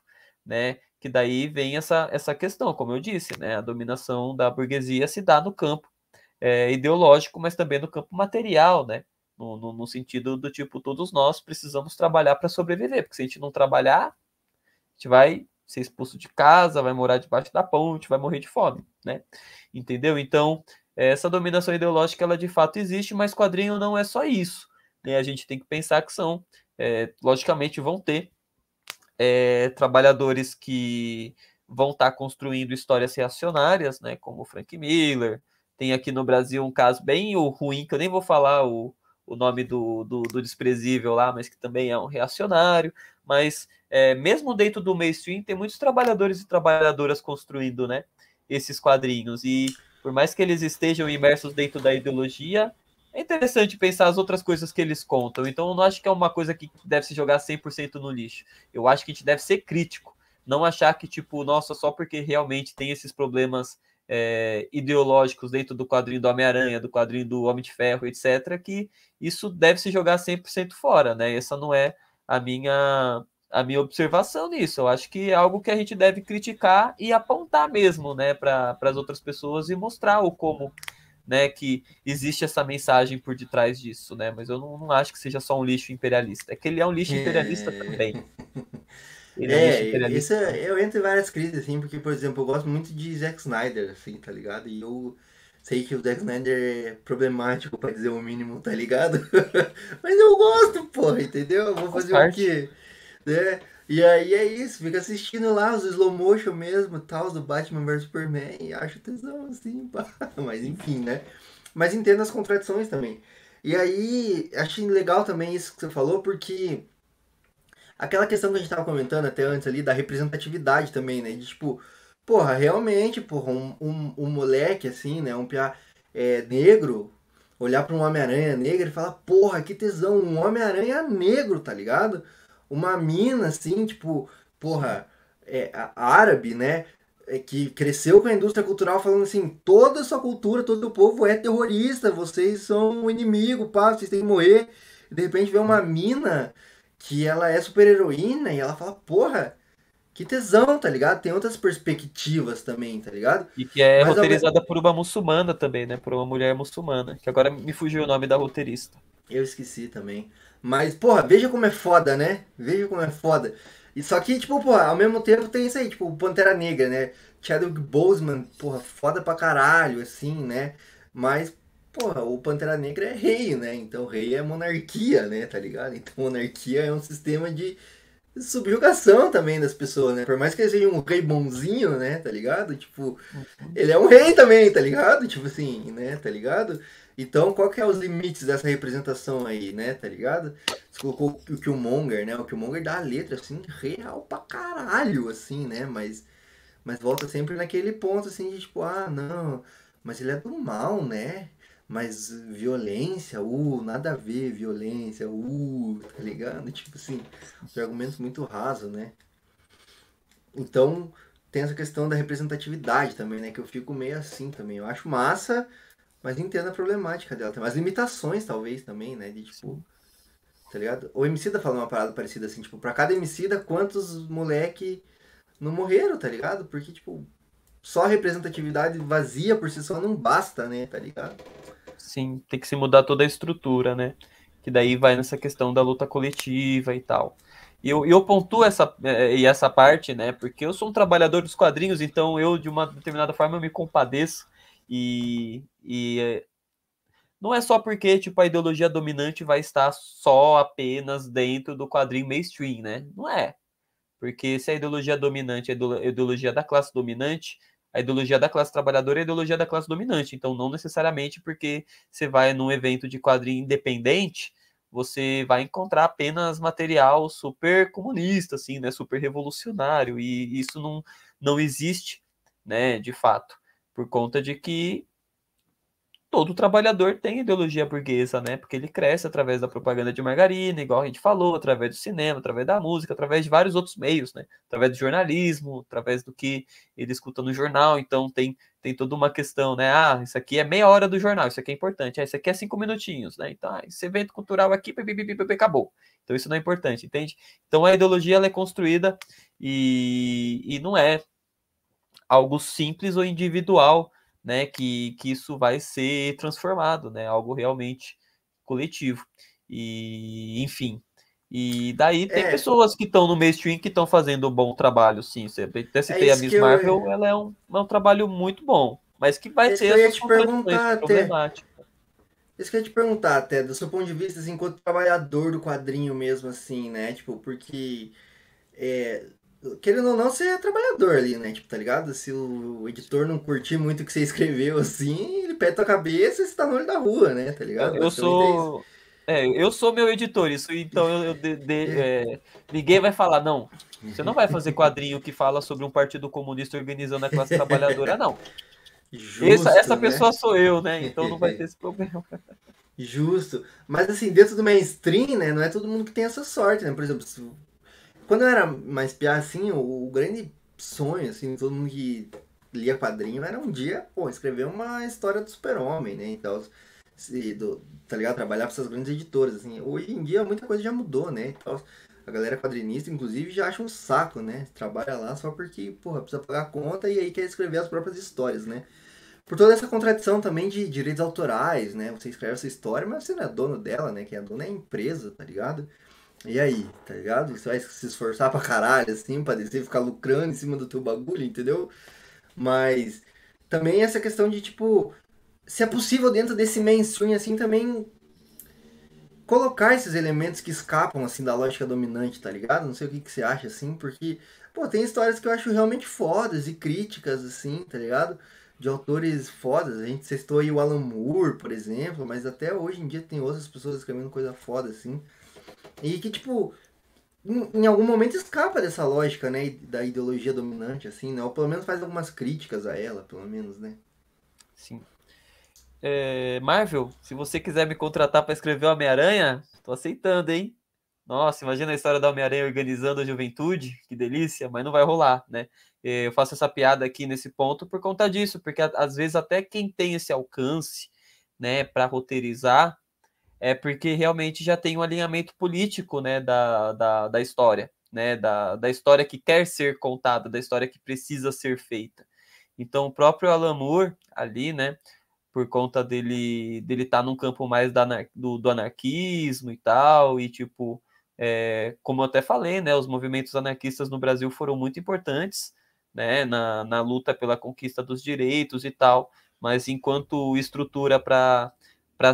Speaker 3: né? Que daí vem essa, essa questão, como eu disse, né? A dominação da burguesia se dá no campo é, ideológico, mas também no campo material, né? No, no, no sentido do tipo, todos nós precisamos trabalhar para sobreviver, porque se a gente não trabalhar, a gente vai ser expulso de casa, vai morar debaixo da ponte, vai morrer de fome, né? Entendeu? Então, essa dominação ideológica, ela de fato existe, mas quadrinho não é só isso. Né? A gente tem que pensar que são, é, logicamente, vão ter é, trabalhadores que vão estar tá construindo histórias reacionárias, né? Como Frank Miller. Tem aqui no Brasil um caso bem ruim, que eu nem vou falar o, o nome do, do, do desprezível lá, mas que também é um reacionário. Mas é, mesmo dentro do mainstream, tem muitos trabalhadores e trabalhadoras construindo né, esses quadrinhos. E por mais que eles estejam imersos dentro da ideologia, é interessante pensar as outras coisas que eles contam. Então, eu não acho que é uma coisa que deve se jogar 100% no lixo. Eu acho que a gente deve ser crítico. Não achar que, tipo, nossa, só porque realmente tem esses problemas é, ideológicos dentro do quadrinho do Homem-Aranha, do quadrinho do Homem de Ferro, etc., que isso deve se jogar 100% fora, né? Essa não é a minha a minha observação nisso. Eu acho que é algo que a gente deve criticar e apontar mesmo, né, para as outras pessoas e mostrar o como, né, que existe essa mensagem por detrás disso, né? Mas eu não, não acho que seja só um lixo imperialista. É que ele é um lixo imperialista é... também.
Speaker 2: Ele é, isso é, eu entro em várias crises, assim, porque, por exemplo, eu gosto muito de Zack Snyder, assim, tá ligado? E eu sei que o Zack Snyder é problemático, pra dizer o mínimo, tá ligado? Mas eu gosto, porra, entendeu? Eu vou fazer o quê? né? E aí é isso, fica assistindo lá os slow motion mesmo, tal, do Batman vs Superman, e acho tesão assim, pá. mas enfim, né? Mas entendo as contradições também. E aí, achei legal também isso que você falou, porque aquela questão que a gente tava comentando até antes ali, da representatividade também, né? De tipo, porra, realmente, porra, um, um, um moleque assim, né? Um piá é, negro, olhar para um Homem-Aranha negro e falar, porra, que tesão, um Homem-Aranha negro, tá ligado? Uma mina assim, tipo, porra, é, árabe, né? É, que cresceu com a indústria cultural falando assim, toda a sua cultura, todo o povo é terrorista, vocês são o inimigo, pá, vocês têm que morrer. De repente vê uma mina que ela é super heroína e ela fala, porra, que tesão, tá ligado? Tem outras perspectivas também, tá ligado?
Speaker 3: E que é Mas roteirizada ao... por uma muçulmana também, né? Por uma mulher muçulmana, que agora me fugiu o nome da roteirista.
Speaker 2: Eu esqueci também. Mas, porra, veja como é foda, né? Veja como é foda. E só que, tipo, porra, ao mesmo tempo tem isso aí, tipo, o Pantera Negra, né? Chadwick Boseman, porra, foda pra caralho, assim, né? Mas, porra, o Pantera Negra é rei, né? Então rei é monarquia, né? Tá ligado? Então monarquia é um sistema de subjugação também das pessoas, né? Por mais que ele seja um rei bonzinho, né? Tá ligado? Tipo, uhum. ele é um rei também, tá ligado? Tipo assim, né? Tá ligado? Então, qual que é os limites dessa representação aí, né? Tá ligado? Você colocou o Killmonger, né? O Killmonger dá a letra, assim, real pra caralho, assim, né? Mas, mas volta sempre naquele ponto, assim, de tipo, ah, não, mas ele é do mal, né? Mas violência, uh, nada a ver, violência, uh, tá ligado? Tipo assim, os argumentos muito rasos, né? Então, tem essa questão da representatividade também, né? Que eu fico meio assim também. Eu acho massa, mas entendo a problemática dela. Tem umas limitações, talvez, também, né? De tipo. Tá ligado? O Emicida fala uma parada parecida assim, tipo, pra cada Emicida, quantos moleque não morreram, tá ligado? Porque, tipo, só representatividade vazia por si só não basta, né? Tá ligado?
Speaker 3: Sim, tem que se mudar toda a estrutura, né? Que daí vai nessa questão da luta coletiva e tal. E eu, eu pontuo essa, eh, e essa parte, né? Porque eu sou um trabalhador dos quadrinhos, então eu, de uma determinada forma, me compadeço. E, e eh, não é só porque tipo, a ideologia dominante vai estar só apenas dentro do quadrinho mainstream, né? Não é. Porque se a ideologia dominante é a ideologia da classe dominante, a ideologia da classe trabalhadora é a ideologia da classe dominante. Então, não necessariamente porque você vai num evento de quadrinho independente, você vai encontrar apenas material super comunista, assim, né? Super revolucionário. E isso não, não existe, né? De fato. Por conta de que todo trabalhador tem ideologia burguesa, né? Porque ele cresce através da propaganda de margarina, igual a gente falou, através do cinema, através da música, através de vários outros meios, né? Através do jornalismo, através do que ele escuta no jornal. Então tem, tem toda uma questão, né? Ah, isso aqui é meia hora do jornal, isso aqui é importante. Ah, isso aqui é cinco minutinhos, né? Então, ah, esse evento cultural aqui, acabou. Então isso não é importante, entende? Então a ideologia ela é construída e, e não é algo simples ou individual né, que, que isso vai ser transformado, né, algo realmente coletivo. E, enfim, e daí tem é. pessoas que estão no mainstream que estão fazendo um bom trabalho, sim. Você até citei é a Miss Marvel, eu... ela é um, é um trabalho muito bom, mas que vai ser
Speaker 2: eu te perguntar até. Isso que eu ia te perguntar até, do seu ponto de vista, assim, enquanto trabalhador do quadrinho mesmo, assim, né? Tipo, porque é, querendo ou não, você é trabalhador ali, né? Tipo, tá ligado? Se o editor não curtir muito o que você escreveu assim, ele peta a cabeça e você tá no olho da rua, né? Tá ligado?
Speaker 3: Eu sou. É, eu sou meu editor, isso então eu, eu de, de, é, ninguém vai falar, não. Você não vai fazer quadrinho que fala sobre um partido comunista organizando a classe trabalhadora, não. Justo, essa, essa né? pessoa sou eu, né? Então não vai ter esse problema.
Speaker 2: Justo. Mas assim, dentro do mainstream, né? Não é todo mundo que tem essa sorte, né? Por exemplo, quando eu era mais piá, assim, o, o, grande sonho, assim, todo mundo que lia quadrinho era um dia, pô, escrever uma história do super-homem, né, então, se, do, tá ligado? Trabalhar para essas grandes editoras, assim. Hoje em dia muita coisa já mudou, né, então, a galera quadrinista, inclusive, já acha um saco, né, trabalha lá só porque, porra, precisa pagar a conta e aí quer escrever as próprias histórias, né. Por toda essa contradição também de direitos autorais, né, você escreve essa história, mas você não é dono dela, né, quem é dono é a empresa, tá ligado? E aí, tá ligado? Você vai se esforçar pra caralho, assim, pra descer, ficar lucrando em cima do teu bagulho, entendeu? Mas também essa questão de, tipo, se é possível dentro desse mainstream, assim, também colocar esses elementos que escapam, assim, da lógica dominante, tá ligado? Não sei o que, que você acha, assim, porque, pô, tem histórias que eu acho realmente fodas e críticas, assim, tá ligado? de autores fodas. A gente citou aí o Alan Moore, por exemplo, mas até hoje em dia tem outras pessoas escrevendo coisa foda, assim. E que, tipo, em, em algum momento escapa dessa lógica, né? Da ideologia dominante, assim, né? Ou pelo menos faz algumas críticas a ela, pelo menos, né?
Speaker 3: Sim. É, Marvel, se você quiser me contratar para escrever Homem-Aranha, tô aceitando, hein? Nossa, imagina a história da Homem-Aranha organizando a juventude, que delícia, mas não vai rolar, né? É, eu faço essa piada aqui nesse ponto por conta disso, porque às vezes até quem tem esse alcance, né, para roteirizar, é porque realmente já tem um alinhamento político, né, da, da, da história, né, da, da história que quer ser contada, da história que precisa ser feita. Então, o próprio Alan Moore, ali, né, por conta dele dele estar tá num campo mais da, do, do anarquismo e tal, e tipo, é, como eu até falei, né, os movimentos anarquistas no Brasil foram muito importantes, né, na, na luta pela conquista dos direitos e tal, mas enquanto estrutura para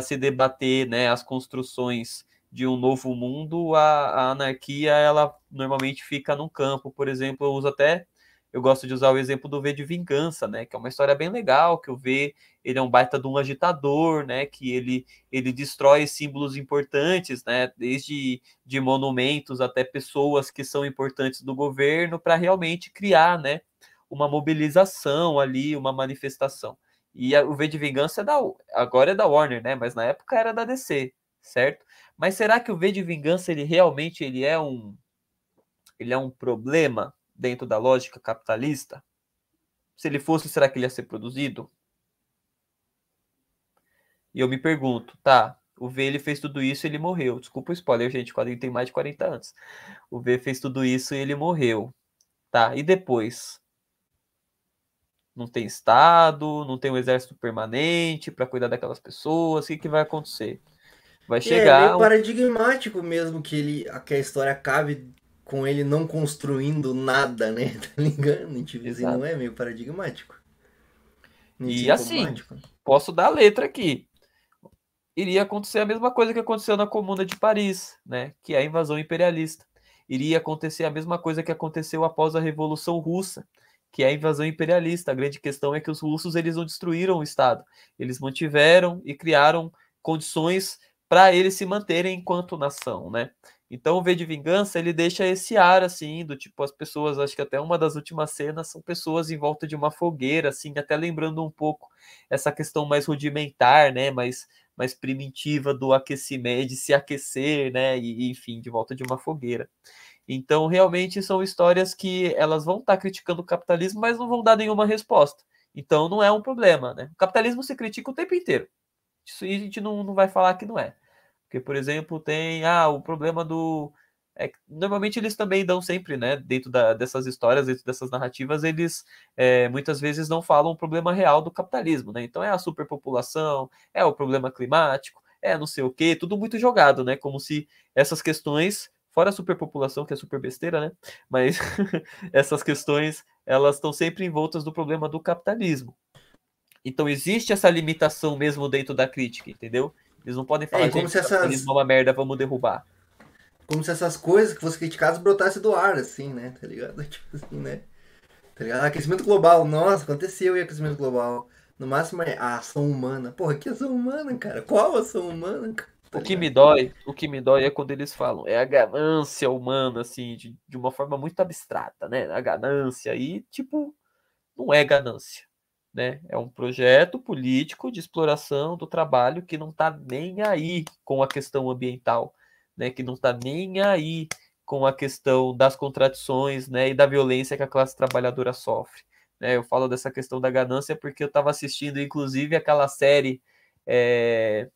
Speaker 3: se debater né, as construções de um novo mundo, a, a, anarquia ela normalmente fica num campo, por exemplo, eu uso até eu gosto de usar o exemplo do V de Vingança, né? Que é uma história bem legal, que o V ele é um baita de um agitador, né? Que ele, ele destrói símbolos importantes, né? Desde de monumentos até pessoas que são importantes do governo, para realmente criar, né? Uma mobilização ali, uma manifestação. E a, o V de Vingança é da, agora é da Warner, né? Mas na época era da DC, certo? Mas será que o V de Vingança ele realmente ele é um ele é um problema? dentro da lógica capitalista? Se ele fosse, será que ele ia ser produzido? E eu me pergunto, tá, o V ele fez tudo isso e ele morreu. Desculpa o spoiler, gente, o quadrinho tem mais de 40 anos. O V fez tudo isso e ele morreu. Tá, e depois? Não tem Estado, não tem um exército permanente para cuidar daquelas pessoas, o que, que vai acontecer? Vai chegar.
Speaker 2: É, meio paradigmático mesmo que, ele, que a história acabe com ele não construindo nada, né? Tá ligado? Tipo assim, não é meio paradigmático.
Speaker 3: e assim, posso dar a letra aqui. Iria acontecer a mesma coisa que aconteceu na Comuna de Paris, né? Que é a invasão imperialista. Iria acontecer a mesma coisa que aconteceu após a Revolução Russa, que é a invasão imperialista. A grande questão é que os russos eles não destruíram o Estado, eles mantiveram e criaram condições para eles se manterem enquanto nação, né? Então o V de Vingança, ele deixa esse ar, assim, do tipo, as pessoas, acho que até uma das últimas cenas são pessoas em volta de uma fogueira, assim, até lembrando um pouco essa questão mais rudimentar, né, mais, mais primitiva do aquecimento, de se aquecer, né, e enfim, de volta de uma fogueira. Então, realmente são histórias que elas vão estar tá criticando o capitalismo, mas não vão dar nenhuma resposta. Então, não é um problema, né? O capitalismo se critica o tempo inteiro. Isso a gente não, não vai falar que não é. Porque, por exemplo, tem ah, o problema do. É, normalmente eles também dão sempre, né, dentro da, dessas histórias, dentro dessas narrativas, eles é, muitas vezes não falam o problema real do capitalismo, né? Então é a superpopulação, é o problema climático, é não sei o quê, tudo muito jogado, né? Como se essas questões, fora a superpopulação, que é super besteira, né? Mas essas questões, elas estão sempre envoltas do problema do capitalismo. Então existe essa limitação mesmo dentro da crítica, entendeu? Eles não podem falar,
Speaker 2: é, como
Speaker 3: gente,
Speaker 2: se essas...
Speaker 3: é uma merda, vamos derrubar.
Speaker 2: Como se essas coisas que fossem criticadas brotassem do ar, assim, né? Tá ligado? Tipo assim, né? Tá ligado? Aquecimento global, nossa, aconteceu e aquecimento global. No máximo é a ação humana. Porra, que ação humana, cara? Qual ação humana, cara?
Speaker 3: Tá o que me dói, o que me dói é quando eles falam, é a ganância humana, assim, de, de uma forma muito abstrata, né? A ganância. E, tipo, não é ganância. Né? É um projeto político de exploração do trabalho que não está nem aí com a questão ambiental, né? que não está nem aí com a questão das contradições né? e da violência que a classe trabalhadora sofre. Né? Eu falo dessa questão da ganância porque eu estava assistindo, inclusive, aquela série é,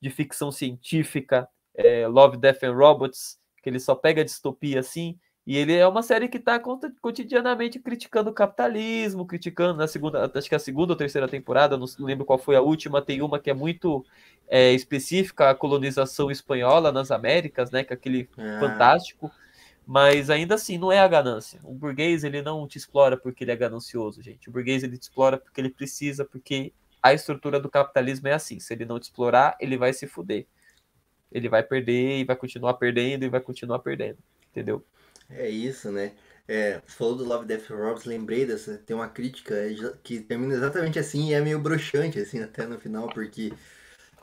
Speaker 3: de ficção científica, é, Love, Death and Robots, que ele só pega distopia assim e ele é uma série que está cotidianamente criticando o capitalismo, criticando na segunda, acho que é a segunda ou terceira temporada, não lembro qual foi a última, tem uma que é muito é, específica, a colonização espanhola nas Américas, né? Que é aquele é. fantástico. Mas ainda assim, não é a ganância. O burguês, ele não te explora porque ele é ganancioso, gente. O burguês, ele te explora porque ele precisa, porque a estrutura do capitalismo é assim. Se ele não te explorar, ele vai se fuder. Ele vai perder e vai continuar perdendo e vai continuar perdendo. Entendeu?
Speaker 2: É isso, né? É, falou do Love, Death Robots, lembrei dessa, tem uma crítica que termina exatamente assim e é meio broxante, assim, até no final, porque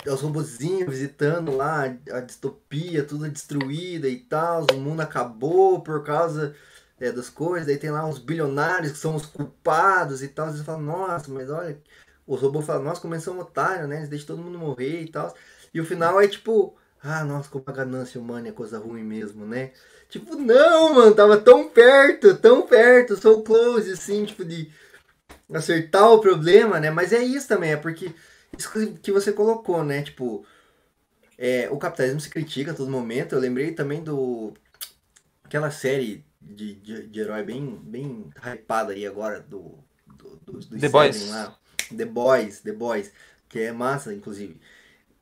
Speaker 2: é os robozinhos visitando lá a distopia, tudo destruída e tal, o mundo acabou por causa é, das coisas, aí tem lá uns bilionários que são os culpados e tal, você fala, nossa, mas olha, os robôs falam, nossa, como eles são otários, né, eles deixam todo mundo morrer e tal, e o final é tipo, ah, nossa, como a ganância humana é coisa ruim mesmo, né? Tipo, não, mano, tava tão perto, tão perto, so close, assim, tipo, de acertar o problema, né? Mas é isso também, é porque isso que você colocou, né? Tipo, é, o capitalismo se critica a todo momento. Eu lembrei também do. aquela série de, de, de herói bem, bem hypada aí agora, do. do, do, do
Speaker 3: The Boys.
Speaker 2: Lá. The Boys, The Boys, que é massa, inclusive.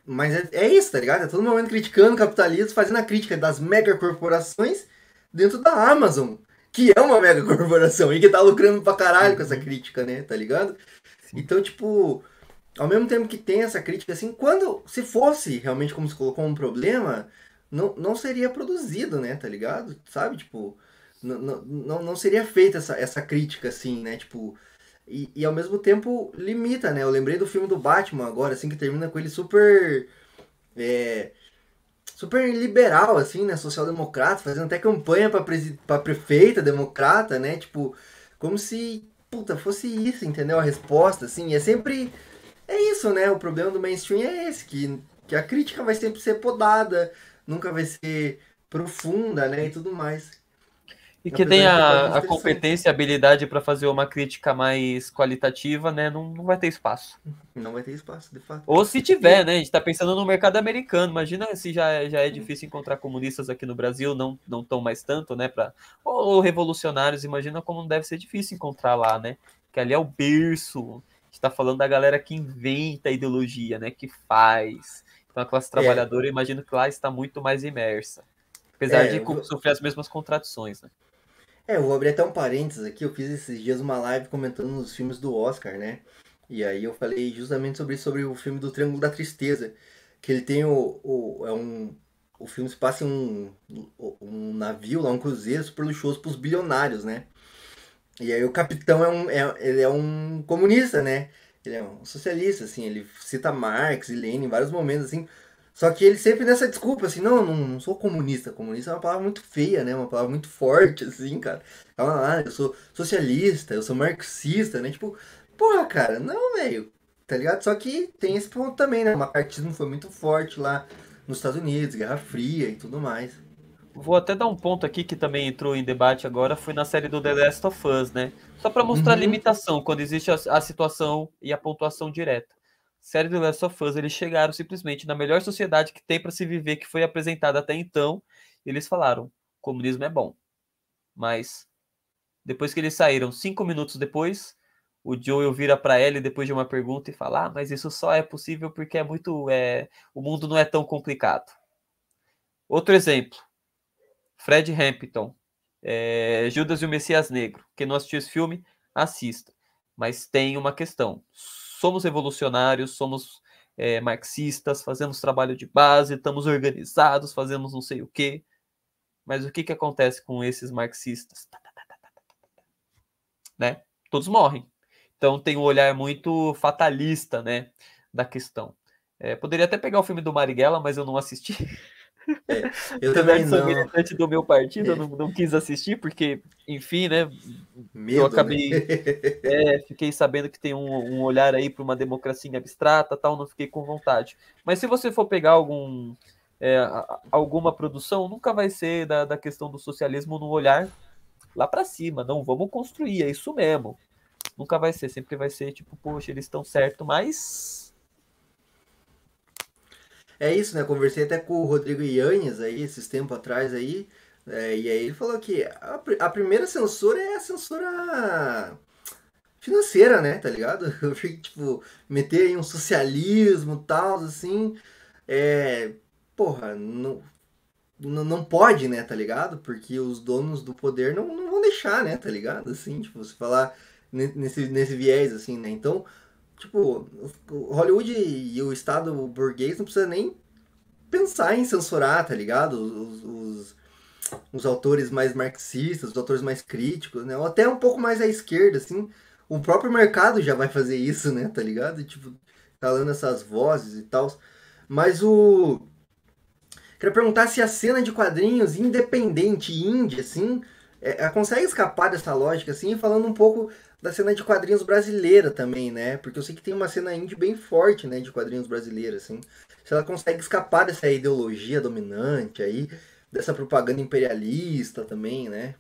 Speaker 2: Mas é, é isso, tá ligado? É todo momento criticando o capitalismo, fazendo a crítica das megacorporações dentro da Amazon, que é uma megacorporação e que tá lucrando pra caralho com essa crítica, né? Tá ligado? Sim. Então, tipo, ao mesmo tempo que tem essa crítica, assim, quando se fosse realmente como se colocou um problema, não, não seria produzido, né? Tá ligado? Sabe? Tipo, não, não, não seria feita essa, essa crítica, assim, né? Tipo, e, e ao mesmo tempo limita, né? Eu lembrei do filme do Batman agora, assim, que termina com ele super. É, super liberal, assim, né? Social-democrata, fazendo até campanha pra, presi pra prefeita democrata, né? Tipo, como se, puta, fosse isso, entendeu? A resposta, assim. É sempre. É isso, né? O problema do mainstream é esse, que, que a crítica vai sempre ser podada, nunca vai ser profunda, né? E tudo mais.
Speaker 3: E que tem a, a competência e habilidade para fazer uma crítica mais qualitativa, né? Não, não vai ter espaço.
Speaker 2: Não vai ter espaço, de fato.
Speaker 3: Ou se tiver, né? A gente está pensando no mercado americano. Imagina se já, já é difícil encontrar comunistas aqui no Brasil, não não tão mais tanto, né? Pra, ou revolucionários, imagina como deve ser difícil encontrar lá, né? Que ali é o berço. A gente está falando da galera que inventa a ideologia, né? Que faz. Então a classe é. trabalhadora, é. imagino que lá está muito mais imersa. Apesar é, de eu... sofrer as mesmas contradições, né?
Speaker 2: É, eu vou abrir até um parênteses aqui. Eu fiz esses dias uma live comentando os filmes do Oscar, né? E aí eu falei justamente sobre, sobre o filme do Triângulo da Tristeza. Que ele tem o. o é um, o filme se passa em um, um navio lá, um cruzeiro super luxuoso para os bilionários, né? E aí o capitão é um, é, ele é um comunista, né? Ele é um socialista, assim, ele cita Marx e Lenin em vários momentos, assim, só que ele sempre nessa desculpa, assim, não, não, não sou comunista. Comunista é uma palavra muito feia, né? Uma palavra muito forte, assim, cara. Calma lá, eu sou socialista, eu sou marxista, né? Tipo, porra, cara, não, velho. Tá ligado? Só que tem esse ponto também, né? O macartismo foi muito forte lá nos Estados Unidos, Guerra Fria e tudo mais.
Speaker 3: Vou até dar um ponto aqui que também entrou em debate agora, foi na série do The Last of Us, né? Só para mostrar uhum. a limitação quando existe a, a situação e a pontuação direta série do Last of Us, eles chegaram simplesmente na melhor sociedade que tem para se viver, que foi apresentada até então, eles falaram: comunismo é bom. Mas depois que eles saíram, cinco minutos depois, o Joel vira para ela depois de uma pergunta e fala: ah, mas isso só é possível porque é muito, é, o mundo não é tão complicado. Outro exemplo, Fred Hampton, é, Judas e o Messias Negro. Quem não assistiu esse filme, assista. Mas tem uma questão somos revolucionários, somos é, marxistas, fazemos trabalho de base, estamos organizados, fazemos não sei o quê. Mas o que, que acontece com esses marxistas? Né? Todos morrem. Então tem um olhar muito fatalista né, da questão. É, poderia até pegar o filme do Marighella, mas eu não assisti.
Speaker 2: É, eu também sou
Speaker 3: militante do meu partido, eu não, não, quis assistir, porque, enfim, né? Medo, eu acabei. Né? É, fiquei sabendo que tem um, um olhar aí para uma democracia abstrata tal, não fiquei com vontade. Mas se você for pegar algum. É, alguma produção, nunca vai ser da, da questão do socialismo no olhar lá para cima. Não, vamos construir, é isso mesmo. Nunca vai ser, sempre vai ser tipo, poxa, eles estão certo, mas
Speaker 2: é isso, né? Conversei até com o Rodrigo Yanhes aí, esses tempos atrás aí. É, e aí ele falou que a, a, primeira censura é a censura financeira, né? Tá ligado? Eu fico, tipo, meter aí um socialismo tal, assim. É. Porra, não, não pode, né? Tá ligado? Porque os donos do poder não, não vão deixar, né? Tá ligado? Assim, tipo, você falar nesse, nesse viés, assim, né? Então Tipo, Hollywood e o Estado burguês não precisa nem pensar em censurar, tá ligado? Os, os, os autores mais marxistas, os autores mais críticos, né? Ou até um pouco mais à esquerda, assim. O próprio mercado já vai fazer isso, né? Tá ligado? Tipo, calando essas vozes e tal. Mas o. Queria perguntar se a cena de quadrinhos independente, indie, assim, é, consegue escapar dessa lógica, assim, falando um pouco da cena de quadrinhos brasileira também, né? Porque eu sei que tem uma cena indie bem forte, né, de quadrinhos brasileiros, assim. Se ela consegue escapar dessa ideologia dominante aí, dessa propaganda imperialista também, né?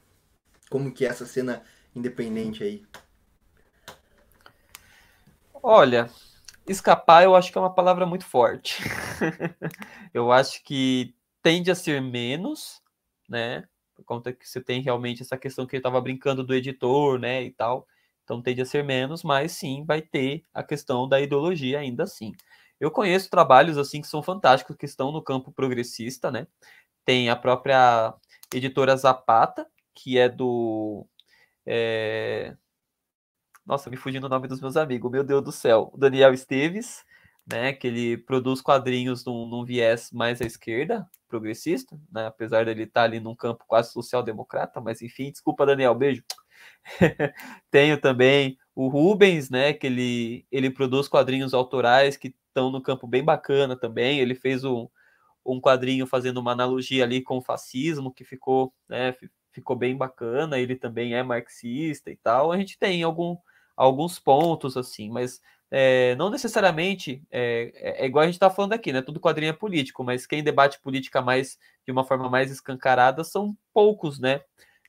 Speaker 2: Como que é essa cena independente aí?
Speaker 3: Olha, escapar eu acho que é uma palavra muito forte. eu acho que tende a ser menos, né? Por conta que você tem realmente essa questão que ele estava brincando do editor, né, e tal. Então tende a ser menos, mas sim vai ter a questão da ideologia ainda assim. Eu conheço trabalhos assim que são fantásticos, que estão no campo progressista, né? Tem a própria editora Zapata, que é do. É... Nossa, me fugindo o nome dos meus amigos, meu Deus do céu. Daniel Esteves, né? Que ele produz quadrinhos num, num viés mais à esquerda, progressista, né? Apesar dele estar ali num campo quase social-democrata, mas enfim, desculpa, Daniel, beijo. Tenho também o Rubens, né? Que ele, ele produz quadrinhos autorais que estão no campo bem bacana também. Ele fez um, um quadrinho fazendo uma analogia ali com o fascismo, que ficou, né, ficou bem bacana. Ele também é marxista e tal. A gente tem algum, alguns pontos assim, mas é, não necessariamente é, é, é igual a gente está falando aqui, né? Tudo quadrinho é político, mas quem debate política mais de uma forma mais escancarada são poucos, né?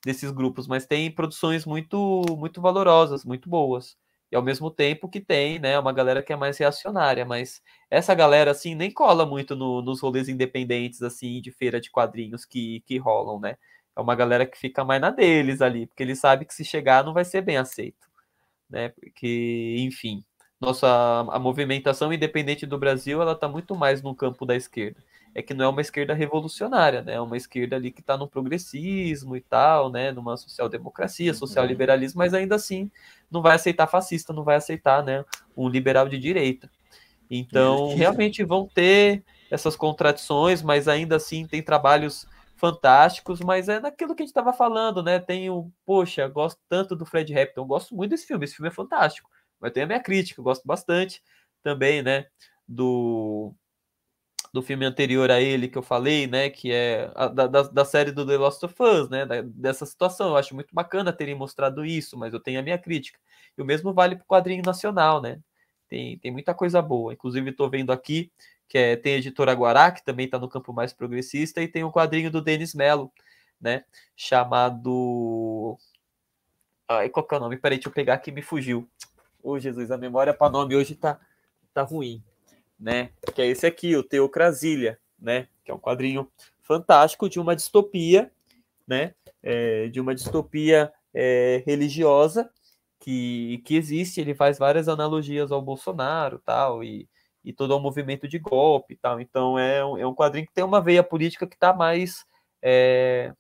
Speaker 3: Desses grupos, mas tem produções muito muito valorosas, muito boas. E ao mesmo tempo que tem, né, uma galera que é mais reacionária, mas essa galera assim nem cola muito no, nos rolês independentes assim de feira de quadrinhos que, que rolam, né? É uma galera que fica mais na deles ali, porque ele sabe que se chegar não vai ser bem aceito, né? Porque, enfim, nossa a movimentação independente do Brasil ela está muito mais no campo da esquerda é que não é uma esquerda revolucionária né é uma esquerda ali que está no progressismo e tal né numa social democracia uhum. social liberalismo mas ainda assim não vai aceitar fascista não vai aceitar né um liberal de direita então realmente vão ter essas contradições mas ainda assim tem trabalhos fantásticos, mas é naquilo que a gente estava falando, né? Tem o, poxa, gosto tanto do Fred Hampton, gosto muito desse filme, esse filme é fantástico. Mas tem a minha crítica, eu gosto bastante também, né? Do, do filme anterior a ele que eu falei, né? Que é a, da, da série do The Lost of Us, né? Da, dessa situação. Eu acho muito bacana terem mostrado isso, mas eu tenho a minha crítica. E o mesmo vale para o quadrinho nacional, né? Tem, tem muita coisa boa. Inclusive, estou vendo aqui que é, tem a editora Guará, que também está no campo mais progressista, e tem o um quadrinho do Denis Mello, né? Chamado. Ai, qual que é o nome? Peraí, deixa eu pegar aqui, me fugiu. Ô oh, Jesus, a memória para nome hoje tá, tá ruim, né? Que é esse aqui, o Teocrasília, né? Que é um quadrinho fantástico de uma distopia, né? É, de uma distopia é, religiosa que, que existe. Ele faz várias analogias ao Bolsonaro, tal, e, e todo o movimento de golpe, tal. Então é um, é um quadrinho que tem uma veia política que está mais é,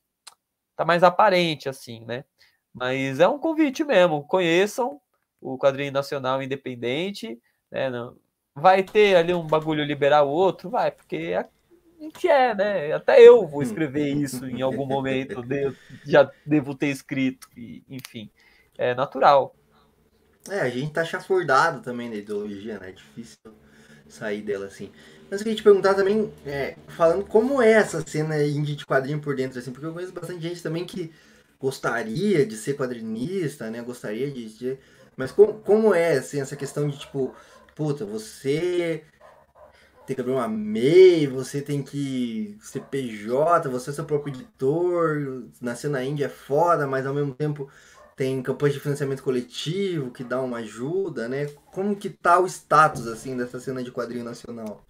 Speaker 3: tá mais aparente, assim, né? Mas é um convite mesmo. Conheçam, o quadrinho nacional independente, né? Não, vai ter ali um bagulho liberal outro, vai, porque a gente é, né? Até eu vou escrever isso em algum momento, já devo ter escrito, e, enfim, é natural.
Speaker 2: É, a gente tá chafurdado também da ideologia, né? É difícil sair dela assim. Mas eu queria te perguntar também, é, falando como é essa cena indie de quadrinho por dentro, assim, porque eu conheço bastante gente também que gostaria de ser quadrinista, né? Gostaria de, de mas como, como é, assim, essa questão de, tipo, puta, você tem que abrir uma MEI, você tem que ser PJ, você é seu próprio editor, nascer na Índia é foda, mas ao mesmo tempo tem campanha de financiamento coletivo que dá uma ajuda, né? Como que tá o status, assim, dessa cena de quadrinho nacional?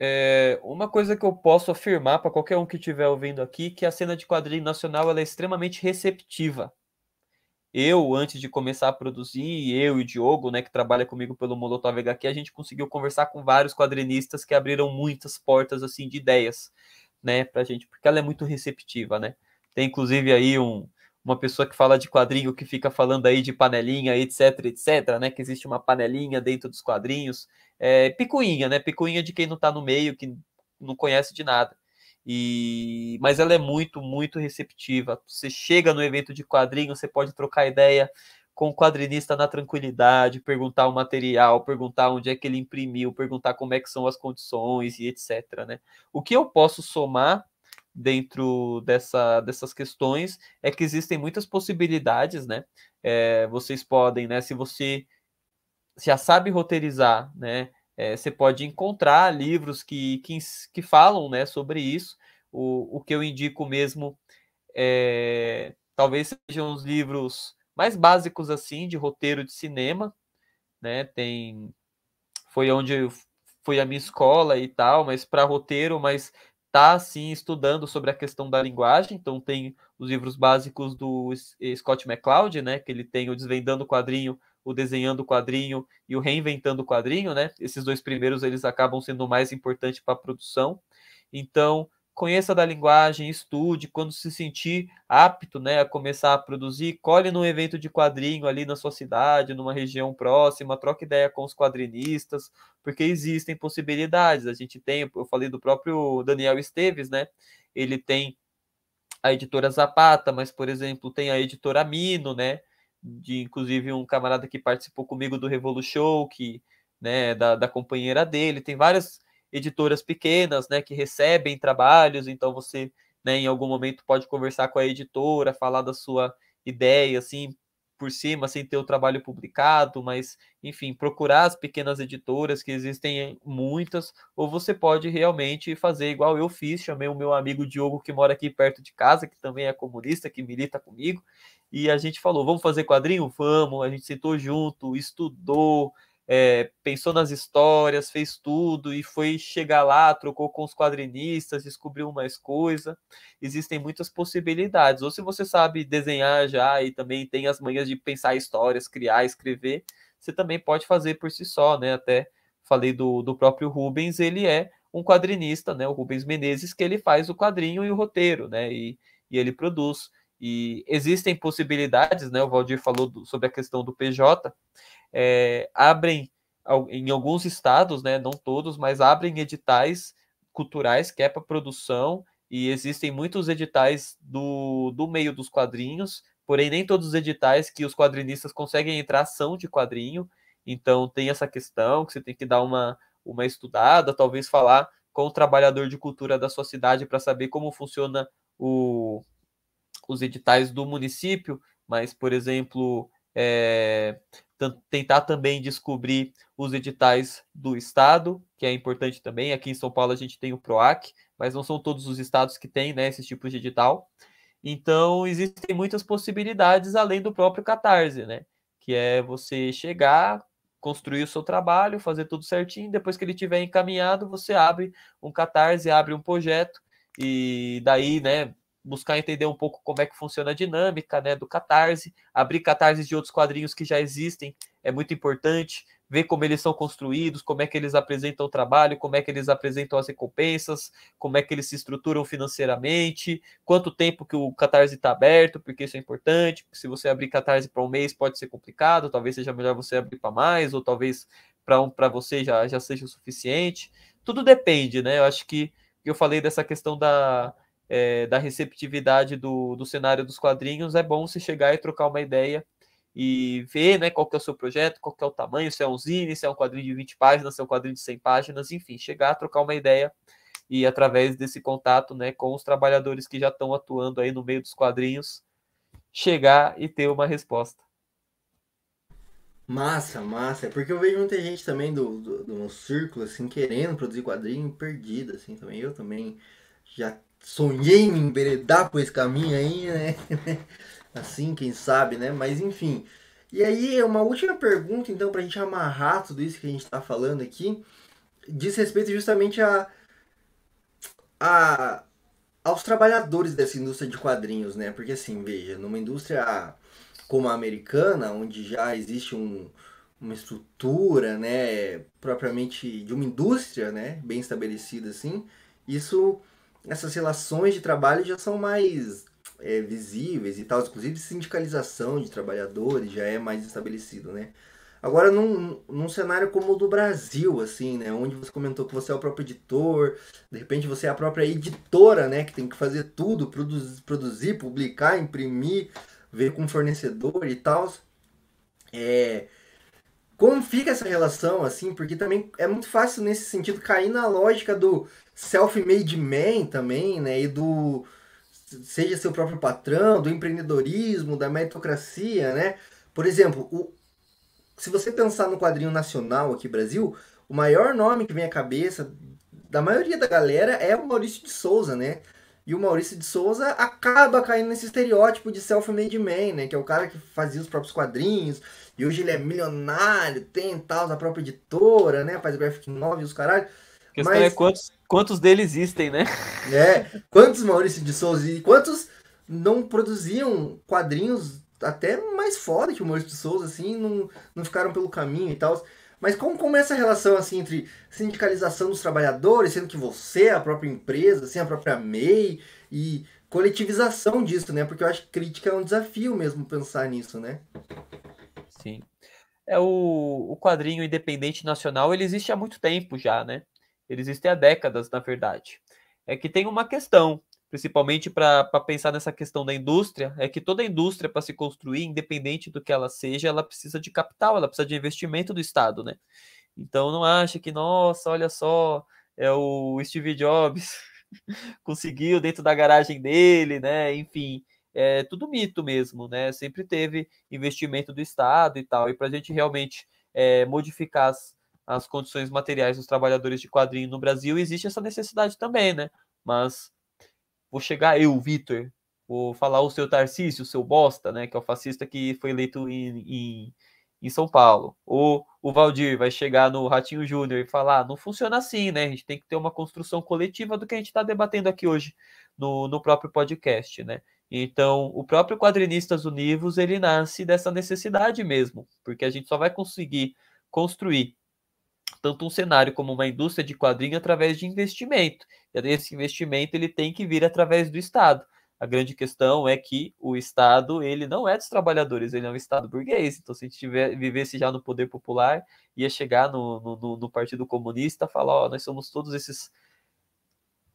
Speaker 3: É, uma coisa que eu posso afirmar para qualquer um que estiver ouvindo aqui, que a cena de quadrinho nacional ela é extremamente receptiva eu, antes de começar a produzir, eu e o Diogo, né, que trabalha comigo pelo Molotov HQ, a gente conseguiu conversar com vários quadrinistas que abriram muitas portas, assim, de ideias, né, pra gente, porque ela é muito receptiva, né. Tem, inclusive, aí um, uma pessoa que fala de quadrinho, que fica falando aí de panelinha, etc, etc, né, que existe uma panelinha dentro dos quadrinhos, é, picuinha, né, picuinha de quem não tá no meio, que não conhece de nada. E mas ela é muito, muito receptiva. Você chega no evento de quadrinho, você pode trocar ideia com o quadrinista na tranquilidade, perguntar o material, perguntar onde é que ele imprimiu, perguntar como é que são as condições e etc. Né? O que eu posso somar dentro dessa, dessas questões é que existem muitas possibilidades, né? É, vocês podem, né? Se você já sabe roteirizar, né? É, você pode encontrar livros que, que, que falam né, sobre isso. O, o que eu indico mesmo é, talvez sejam os livros mais básicos assim de roteiro de cinema, né? Tem foi onde foi a minha escola e tal, mas para roteiro, mas tá assim estudando sobre a questão da linguagem, então tem os livros básicos do Scott McCloud, né, que ele tem o Desvendando o Quadrinho, o Desenhando o Quadrinho e o Reinventando o Quadrinho, né? Esses dois primeiros eles acabam sendo mais importante para a produção. Então, conheça da linguagem, estude, quando se sentir apto né, a começar a produzir, colhe num evento de quadrinho ali na sua cidade, numa região próxima, troque ideia com os quadrinistas, porque existem possibilidades. A gente tem, eu falei do próprio Daniel Esteves, né? Ele tem a editora Zapata, mas, por exemplo, tem a editora Mino, né? De inclusive um camarada que participou comigo do Revolution, que, né, da, da companheira dele, tem várias editoras pequenas, né, que recebem trabalhos, então você, né, em algum momento pode conversar com a editora, falar da sua ideia, assim, por cima, sem ter o trabalho publicado, mas, enfim, procurar as pequenas editoras, que existem muitas, ou você pode realmente fazer igual eu fiz, chamei o meu amigo Diogo, que mora aqui perto de casa, que também é comunista, que milita comigo, e a gente falou, vamos fazer quadrinho? Vamos, a gente sentou junto, estudou, é, pensou nas histórias, fez tudo e foi chegar lá, trocou com os quadrinistas, descobriu mais coisa. Existem muitas possibilidades. Ou se você sabe desenhar já e também tem as manhas de pensar histórias, criar, escrever, você também pode fazer por si só, né? Até falei do, do próprio Rubens, ele é um quadrinista, né? O Rubens Menezes, que ele faz o quadrinho e o roteiro, né? E, e ele produz. E existem possibilidades, né? O Valdir falou do, sobre a questão do PJ é, abrem em alguns estados, né, não todos, mas abrem editais culturais que é para produção e existem muitos editais do, do meio dos quadrinhos, porém nem todos os editais que os quadrinistas conseguem entrar são de quadrinho, então tem essa questão que você tem que dar uma, uma estudada, talvez falar com o trabalhador de cultura da sua cidade para saber como funciona o, os editais do município, mas, por exemplo, é, tentar também descobrir os editais do estado, que é importante também. Aqui em São Paulo a gente tem o PROAC, mas não são todos os estados que têm né, esses tipos de edital. Então, existem muitas possibilidades além do próprio Catarse, né? Que é você chegar, construir o seu trabalho, fazer tudo certinho, depois que ele tiver encaminhado, você abre um Catarse, abre um projeto, e daí, né, buscar entender um pouco como é que funciona a dinâmica né, do Catarse, abrir catarses de outros quadrinhos que já existem é muito importante, ver como eles são construídos, como é que eles apresentam o trabalho, como é que eles apresentam as recompensas, como é que eles se estruturam financeiramente, quanto tempo que o Catarse está aberto, porque isso é importante. Se você abrir Catarse para um mês pode ser complicado, talvez seja melhor você abrir para mais, ou talvez para um, você já, já seja o suficiente. Tudo depende, né? Eu acho que eu falei dessa questão da, é, da receptividade do, do cenário dos quadrinhos, é bom se chegar e trocar uma ideia e ver né, qual que é o seu projeto, qual que é o tamanho, se é um zine, se é um quadrinho de 20 páginas, se é um quadrinho de 100 páginas, enfim, chegar, trocar uma ideia e através desse contato né, com os trabalhadores que já estão atuando aí no meio dos quadrinhos, chegar e ter uma resposta.
Speaker 2: Massa, massa. É porque eu vejo muita gente também do, do, do círculo, assim, querendo produzir quadrinho, perdida, assim, também. Eu também já sonhei em enveredar por esse caminho aí, né? assim, quem sabe, né? Mas enfim. E aí, uma última pergunta, então, pra gente amarrar tudo isso que a gente tá falando aqui, diz respeito justamente a, a aos trabalhadores dessa indústria de quadrinhos, né? Porque assim, veja, numa indústria como a americana, onde já existe um, uma estrutura, né, propriamente de uma indústria, né, bem estabelecida assim, isso essas relações de trabalho já são mais é, visíveis e tal, inclusive sindicalização de trabalhadores já é mais estabelecido, né? Agora, num, num cenário como o do Brasil, assim, né? Onde você comentou que você é o próprio editor, de repente você é a própria editora, né? Que tem que fazer tudo, produzir, produzir publicar, imprimir, ver com fornecedor e tal. É... Como fica essa relação, assim? Porque também é muito fácil nesse sentido cair na lógica do self-made man também, né? E do seja seu próprio patrão, do empreendedorismo, da meritocracia, né? Por exemplo, o, se você pensar no quadrinho nacional aqui Brasil, o maior nome que vem à cabeça da maioria da galera é o Maurício de Souza, né? E o Maurício de Souza acaba caindo nesse estereótipo de self-made man, né? Que é o cara que fazia os próprios quadrinhos. E hoje ele é milionário, tem tal, da própria editora, né? Faz graphic novel e os caralho.
Speaker 3: A questão Mas... é quantos, quantos deles existem, né?
Speaker 2: É, quantos Maurício de Souza e quantos não produziam quadrinhos até mais foda que o Maurício de Souza, assim, não, não ficaram pelo caminho e tal. Mas como, é essa relação assim entre sindicalização dos trabalhadores, sendo que você é a própria empresa, assim, a própria MEI, e coletivização disso, né? Porque eu acho que crítica é um desafio mesmo pensar nisso, né?
Speaker 3: Sim. É o, o quadrinho independente nacional, ele existe há muito tempo já, né? Ele existe há décadas, na verdade. É que tem uma questão principalmente para pensar nessa questão da indústria, é que toda indústria, para se construir, independente do que ela seja, ela precisa de capital, ela precisa de investimento do Estado, né? Então não acha que, nossa, olha só, é o Steve Jobs conseguiu dentro da garagem dele, né? Enfim, é tudo mito mesmo, né? Sempre teve investimento do Estado e tal. E para a gente realmente é, modificar as, as condições materiais dos trabalhadores de quadrinho no Brasil, existe essa necessidade também, né? Mas vou chegar eu, Vitor, vou falar o seu Tarcísio, o seu bosta, né, que é o fascista que foi eleito em, em, em São Paulo. Ou o Valdir vai chegar no Ratinho Júnior e falar, não funciona assim, né? A gente tem que ter uma construção coletiva do que a gente está debatendo aqui hoje no, no próprio podcast, né? Então, o próprio Quadrinistas Univos, ele nasce dessa necessidade mesmo, porque a gente só vai conseguir construir tanto um cenário como uma indústria de quadrinho através de investimento. E esse investimento ele tem que vir através do Estado. A grande questão é que o Estado ele não é dos trabalhadores, ele é um Estado burguês. Então, se a gente tiver, vivesse já no poder popular, ia chegar no, no, no Partido Comunista falar: ó, nós somos todos esses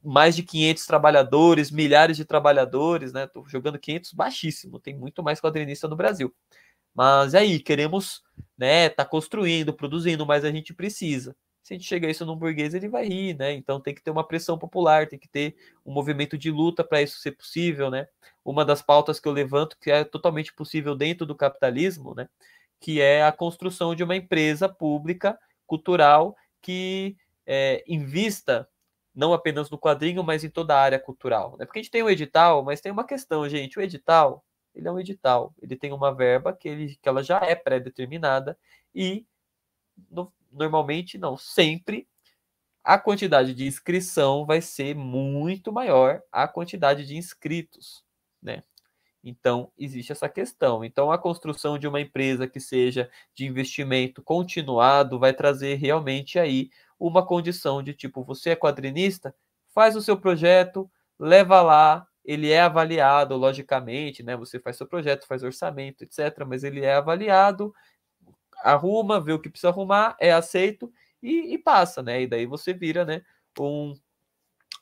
Speaker 3: mais de 500 trabalhadores, milhares de trabalhadores, né? Tô jogando 500 baixíssimo, tem muito mais quadrinista no Brasil. Mas aí, queremos, né, tá construindo, produzindo, mas a gente precisa. Se a gente chegar isso num burguês, ele vai rir, né? Então tem que ter uma pressão popular, tem que ter um movimento de luta para isso ser possível, né? Uma das pautas que eu levanto que é totalmente possível dentro do capitalismo, né? Que é a construção de uma empresa pública cultural que é, invista não apenas no quadrinho, mas em toda a área cultural. Né? Porque a gente tem o edital, mas tem uma questão, gente. O edital ele é um edital. Ele tem uma verba que, ele, que ela já é pré-determinada e no, normalmente não, sempre a quantidade de inscrição vai ser muito maior a quantidade de inscritos, né? Então, existe essa questão. Então, a construção de uma empresa que seja de investimento continuado vai trazer realmente aí uma condição de tipo, você é quadrinista, faz o seu projeto, leva lá, ele é avaliado, logicamente, né? Você faz seu projeto, faz orçamento, etc. Mas ele é avaliado, arruma, vê o que precisa arrumar, é aceito e, e passa, né? E daí você vira, né? Um,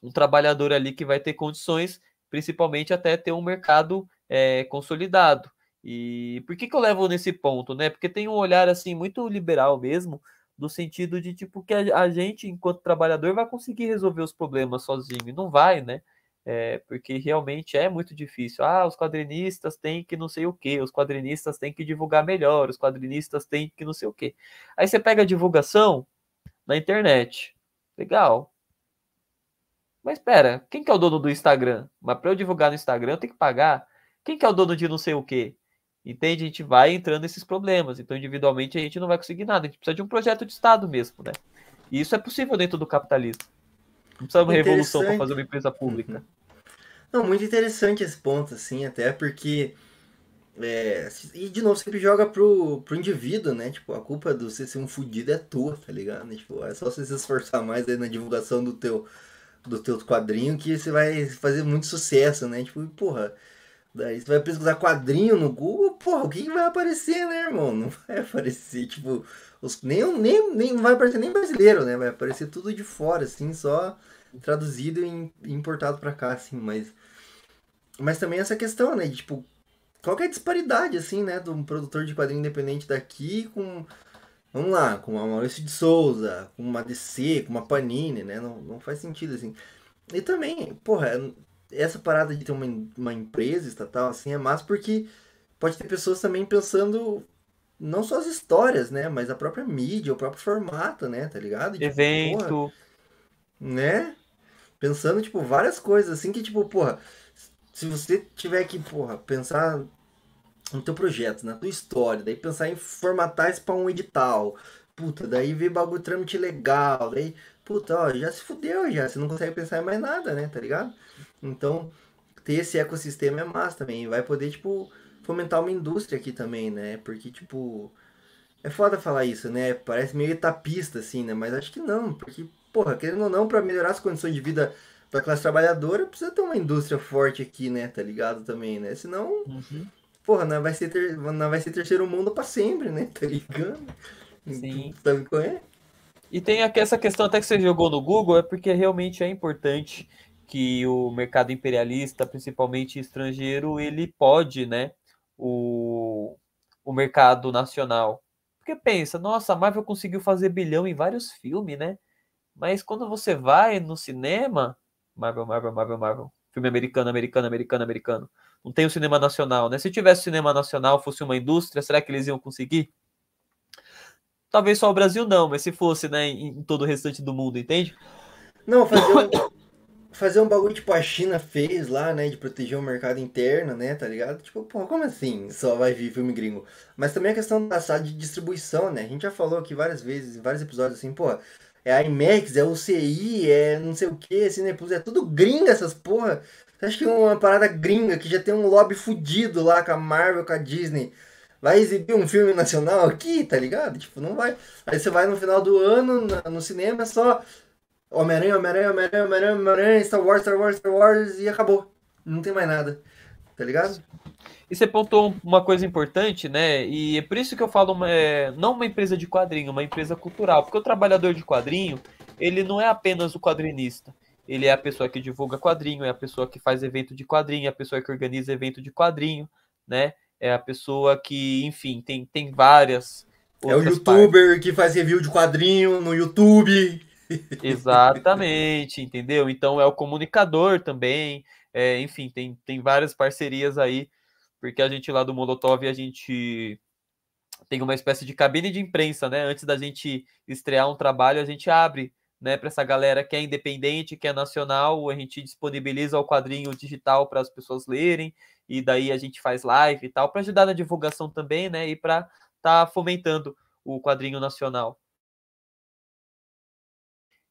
Speaker 3: um trabalhador ali que vai ter condições, principalmente até ter um mercado é, consolidado. E por que, que eu levo nesse ponto, né? Porque tem um olhar assim muito liberal mesmo, no sentido de tipo que a, a gente, enquanto trabalhador, vai conseguir resolver os problemas sozinho. E não vai, né? É, porque realmente é muito difícil. Ah, os quadrinistas têm que não sei o que, os quadrinistas têm que divulgar melhor, os quadrinistas têm que não sei o que. Aí você pega a divulgação na internet. Legal. Mas espera, quem que é o dono do Instagram? Mas para eu divulgar no Instagram eu tenho que pagar. Quem que é o dono de não sei o que? Entende? A gente vai entrando nesses problemas. Então, individualmente, a gente não vai conseguir nada. A gente precisa de um projeto de Estado mesmo, né? E isso é possível dentro do capitalismo. Não precisa uma revolução para fazer uma empresa pública. Uhum.
Speaker 2: Não, muito interessante esse ponto, assim, até porque. É, e de novo, sempre joga pro, pro indivíduo, né? Tipo, a culpa de você ser um fudido é tua, tá ligado? Tipo, é só você se esforçar mais aí na divulgação do teu, do teu quadrinho que você vai fazer muito sucesso, né? Tipo, porra, daí você vai pesquisar quadrinho no Google, porra, o que, que vai aparecer, né, irmão? Não vai aparecer, tipo, os, nem, nem, nem não vai aparecer nem brasileiro, né? Vai aparecer tudo de fora, assim, só traduzido e importado pra cá, assim, mas. Mas também essa questão, né? Tipo, qual é a disparidade, assim, né, de um produtor de quadrinho independente daqui com. Vamos lá, com a Maurício de Souza, com uma DC, com uma Panini, né? Não, não faz sentido, assim. E também, porra, essa parada de ter uma, uma empresa estatal assim é massa porque pode ter pessoas também pensando não só as histórias, né? Mas a própria mídia, o próprio formato, né? Tá ligado?
Speaker 3: Tipo, Evento. Porra,
Speaker 2: né? Pensando, tipo, várias coisas assim que, tipo, porra, se você tiver que, porra, pensar no teu projeto, na tua história, daí pensar em formatar isso pra um edital, puta, daí ver bagulho trâmite legal, daí puta, ó, já se fudeu já, você não consegue pensar em mais nada, né, tá ligado? Então, ter esse ecossistema é massa também, vai poder, tipo, fomentar uma indústria aqui também, né, porque, tipo, é foda falar isso, né, parece meio etapista, assim, né, mas acho que não, porque, porra, querendo ou não, para melhorar as condições de vida da classe trabalhadora, precisa ter uma indústria forte aqui, né, tá ligado também, né, senão... Uhum. Porra, não vai, ser ter, não vai ser terceiro mundo para sempre, né? Tá ligado?
Speaker 3: Sim.
Speaker 2: Sabe qual é?
Speaker 3: E tem aqui essa questão até que você jogou no Google, é porque realmente é importante que o mercado imperialista, principalmente estrangeiro, ele pode, né, o, o mercado nacional. Porque pensa, nossa, a Marvel conseguiu fazer bilhão em vários filmes, né? Mas quando você vai no cinema, Marvel, Marvel, Marvel, Marvel, filme americano, americano, americano, americano, não tem o cinema nacional, né? Se tivesse cinema nacional, fosse uma indústria, será que eles iam conseguir? Talvez só o Brasil não, mas se fosse, né, em todo o restante do mundo, entende?
Speaker 2: Não, fazer um, fazer um bagulho tipo a China fez lá, né, de proteger o mercado interno, né, tá ligado? Tipo, pô, como assim só vai vir filme gringo? Mas também a questão da sala de distribuição, né? A gente já falou aqui várias vezes, em vários episódios, assim, pô, é a IMAX, é o CI, é não sei o que, Cineplus, é tudo gringa essas porra. Você acha que uma parada gringa que já tem um lobby fudido lá com a Marvel, com a Disney vai exibir um filme nacional aqui, tá ligado? Tipo, não vai. Aí você vai no final do ano, no cinema, só Homem-Aranha, Homem-Aranha, Homem-Aranha, Homem-Aranha, Homem-Aranha, Star Wars, Star Wars, Star Wars e acabou. Não tem mais nada. Tá ligado?
Speaker 3: E você pontuou uma coisa importante, né? E é por isso que eu falo, uma, é, não uma empresa de quadrinho, uma empresa cultural. Porque o trabalhador de quadrinho, ele não é apenas o quadrinista. Ele é a pessoa que divulga quadrinho, é a pessoa que faz evento de quadrinho, é a pessoa que organiza evento de quadrinho, né? é a pessoa que, enfim, tem, tem várias.
Speaker 2: É o youtuber partes. que faz review de quadrinho no YouTube.
Speaker 3: Exatamente, entendeu? Então é o comunicador também. É, enfim, tem, tem várias parcerias aí, porque a gente lá do Molotov, a gente tem uma espécie de cabine de imprensa, né? Antes da gente estrear um trabalho, a gente abre né, para essa galera que é independente, que é nacional, a gente disponibiliza o quadrinho digital para as pessoas lerem e daí a gente faz live e tal, para ajudar na divulgação também, né? E para estar tá fomentando o quadrinho nacional.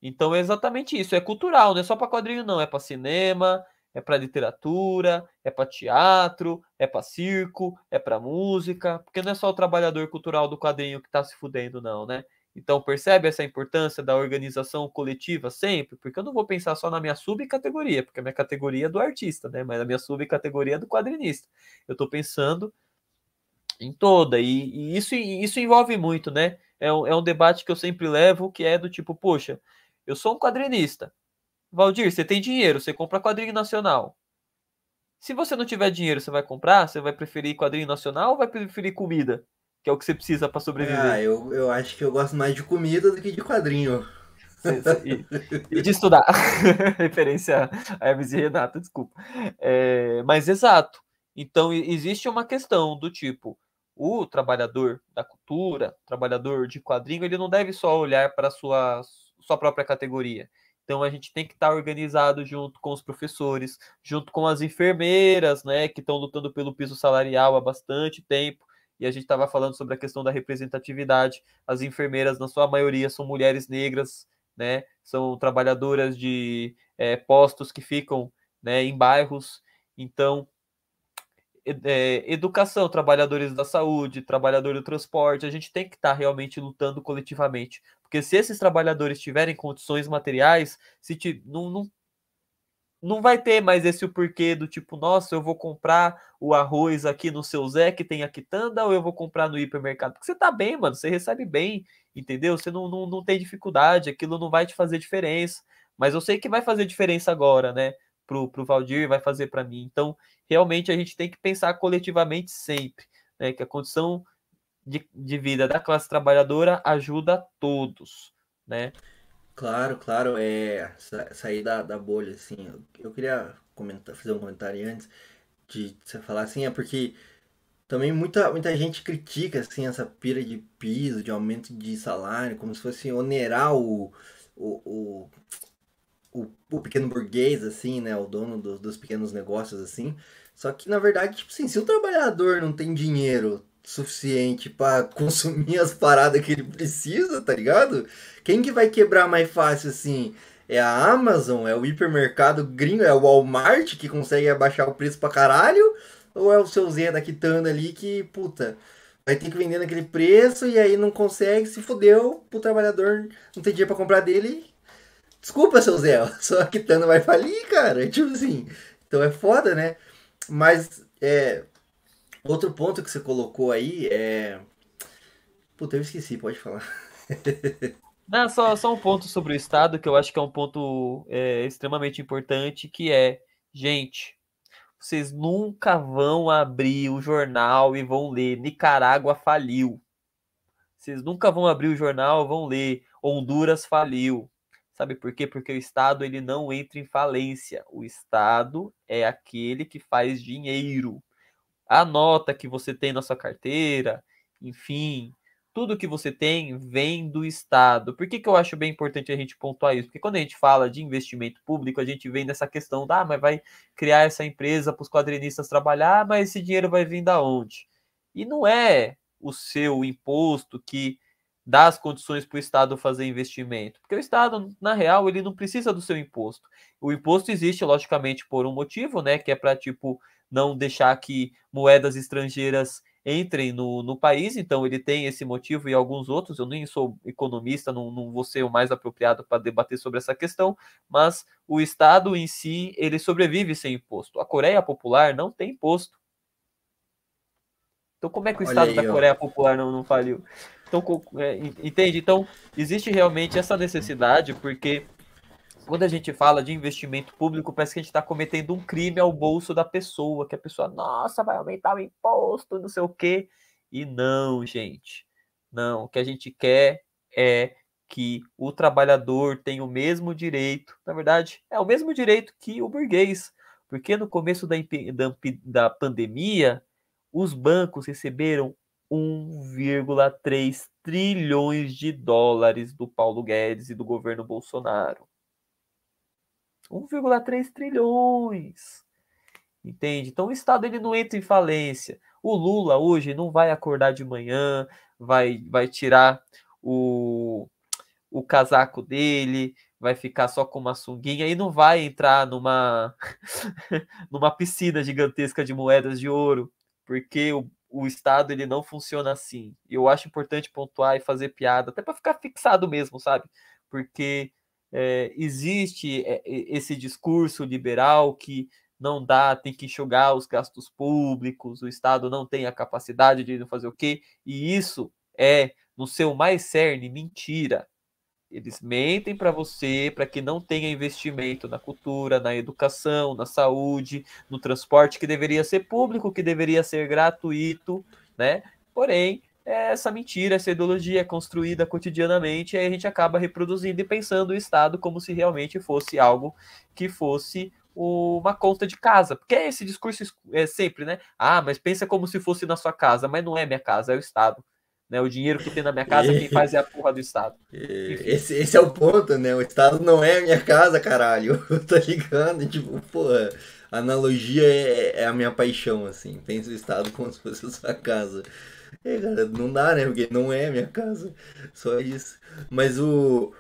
Speaker 3: Então é exatamente isso, é cultural, não é só para quadrinho não, é para cinema, é para literatura, é para teatro, é para circo, é para música, porque não é só o trabalhador cultural do quadrinho que está se fudendo não, né? Então, percebe essa importância da organização coletiva sempre? Porque eu não vou pensar só na minha subcategoria, porque a minha categoria é do artista, né? Mas a minha subcategoria é do quadrinista. Eu estou pensando em toda, e, e, isso, isso envolve muito, né? É um, é um debate que eu sempre levo, que é do tipo, poxa, eu sou um quadrinista. Valdir, você tem dinheiro, você compra quadrinho nacional. Se você não tiver dinheiro, você vai comprar? Você vai preferir quadrinho nacional ou vai preferir comida? que é o que você precisa para sobreviver.
Speaker 2: Ah, eu, eu acho que eu gosto mais de comida do que de quadrinho.
Speaker 3: E, e de estudar. Referência a Hermes e Renata, desculpa. É, mas exato. Então, existe uma questão do tipo: o trabalhador da cultura, trabalhador de quadrinho, ele não deve só olhar para a sua, própria categoria. Então a gente tem que estar organizado junto com os professores, junto com as enfermeiras, né, que estão lutando pelo piso salarial há bastante tempo e a gente estava falando sobre a questão da representatividade. As enfermeiras, na sua maioria, são mulheres negras, né? São trabalhadoras de é, postos que ficam né, em bairros. Então, é, educação, trabalhadores da saúde, trabalhador do transporte, a gente tem que estar tá realmente lutando coletivamente. Porque se esses trabalhadores tiverem condições materiais, se não, não não vai ter mais esse o porquê do tipo, nossa, eu vou comprar o arroz aqui no seu Zé que tem a quitanda ou eu vou comprar no hipermercado? Porque você tá bem, mano, você recebe bem, entendeu? Você não, não, não tem dificuldade, aquilo não vai te fazer diferença. Mas eu sei que vai fazer diferença agora, né? Pro, pro Valdir, vai fazer para mim. Então, realmente a gente tem que pensar coletivamente sempre, né? Que a condição de, de vida da classe trabalhadora ajuda a todos, né?
Speaker 2: Claro, claro, é sair da, da bolha, assim. Eu, eu queria comentar, fazer um comentário antes de você falar assim, é porque também muita, muita gente critica assim essa pira de piso, de aumento de salário, como se fosse onerar o, o, o, o, o pequeno burguês, assim, né? O dono do, dos pequenos negócios, assim. Só que, na verdade, tipo assim, se o trabalhador não tem dinheiro suficiente para consumir as paradas que ele precisa, tá ligado? Quem que vai quebrar mais fácil assim? É a Amazon, é o hipermercado gringo, é o Walmart que consegue abaixar o preço pra caralho? Ou é o seu Zé da Quitanda ali que, puta, vai ter que vender naquele preço e aí não consegue, se fodeu, pro trabalhador não tem dinheiro pra comprar dele. Desculpa, seu Zé, sua Quitanda vai falir, cara. Tipo assim, então é foda, né? Mas, é, Outro ponto que você colocou aí é. Puta, eu esqueci, pode falar.
Speaker 3: Não, só, só um ponto sobre o Estado que eu acho que é um ponto é, extremamente importante, que é, gente, vocês nunca vão abrir o jornal e vão ler Nicarágua faliu. Vocês nunca vão abrir o jornal e vão ler Honduras faliu. Sabe por quê? Porque o Estado ele não entra em falência. O Estado é aquele que faz dinheiro a nota que você tem na sua carteira, enfim, tudo que você tem vem do Estado. Por que, que eu acho bem importante a gente pontuar isso? Porque quando a gente fala de investimento público, a gente vem nessa questão da, ah, mas vai criar essa empresa para os quadrinistas trabalhar, mas esse dinheiro vai vir da onde? E não é o seu imposto que dá as condições para o Estado fazer investimento. Porque o Estado, na real, ele não precisa do seu imposto. O imposto existe, logicamente, por um motivo, né? Que é para, tipo, não deixar que moedas estrangeiras entrem no, no país, então ele tem esse motivo e alguns outros. Eu nem sou economista, não, não vou ser o mais apropriado para debater sobre essa questão, mas o Estado em si ele sobrevive sem imposto. A Coreia Popular não tem imposto. Então, como é que o Olha Estado aí, da Coreia ó. Popular não, não faliu? Então, é, entende? Então, existe realmente essa necessidade, porque quando a gente fala de investimento público, parece que a gente está cometendo um crime ao bolso da pessoa, que a pessoa, nossa, vai aumentar o imposto, não sei o quê. E não, gente. Não, o que a gente quer é que o trabalhador tenha o mesmo direito, na verdade, é o mesmo direito que o burguês, porque no começo da, da, da pandemia, os bancos receberam 1,3 trilhões de dólares do Paulo Guedes e do governo Bolsonaro. 1,3 trilhões. Entende? Então o Estado ele não entra em falência. O Lula hoje não vai acordar de manhã, vai, vai tirar o, o casaco dele, vai ficar só com uma sunguinha e não vai entrar numa, numa piscina gigantesca de moedas de ouro, porque o, o Estado ele não funciona assim. Eu acho importante pontuar e fazer piada, até para ficar fixado mesmo, sabe? Porque é, existe eh, esse discurso liberal que não dá, tem que enxugar os gastos públicos, o Estado não tem a capacidade de fazer o quê, e isso é, no seu mais cerne, mentira. Eles mentem para você para que não tenha investimento na cultura, na educação, na saúde, no transporte que deveria ser público, que deveria ser gratuito, né? Porém, é essa mentira, essa ideologia é construída cotidianamente, e a gente acaba reproduzindo e pensando o Estado como se realmente fosse algo que fosse uma conta de casa, porque é esse discurso é sempre, né? Ah, mas pensa como se fosse na sua casa, mas não é minha casa, é o Estado. Né? O dinheiro que tem na minha casa, quem faz é a porra do Estado.
Speaker 2: Esse, esse é o ponto, né? O Estado não é a minha casa, caralho. tá ligado? Tipo, porra, analogia é, é a minha paixão, assim. Pensa o Estado como se fosse a sua casa. É, cara, não dá, né? Porque não é minha casa. Só isso. Mas o.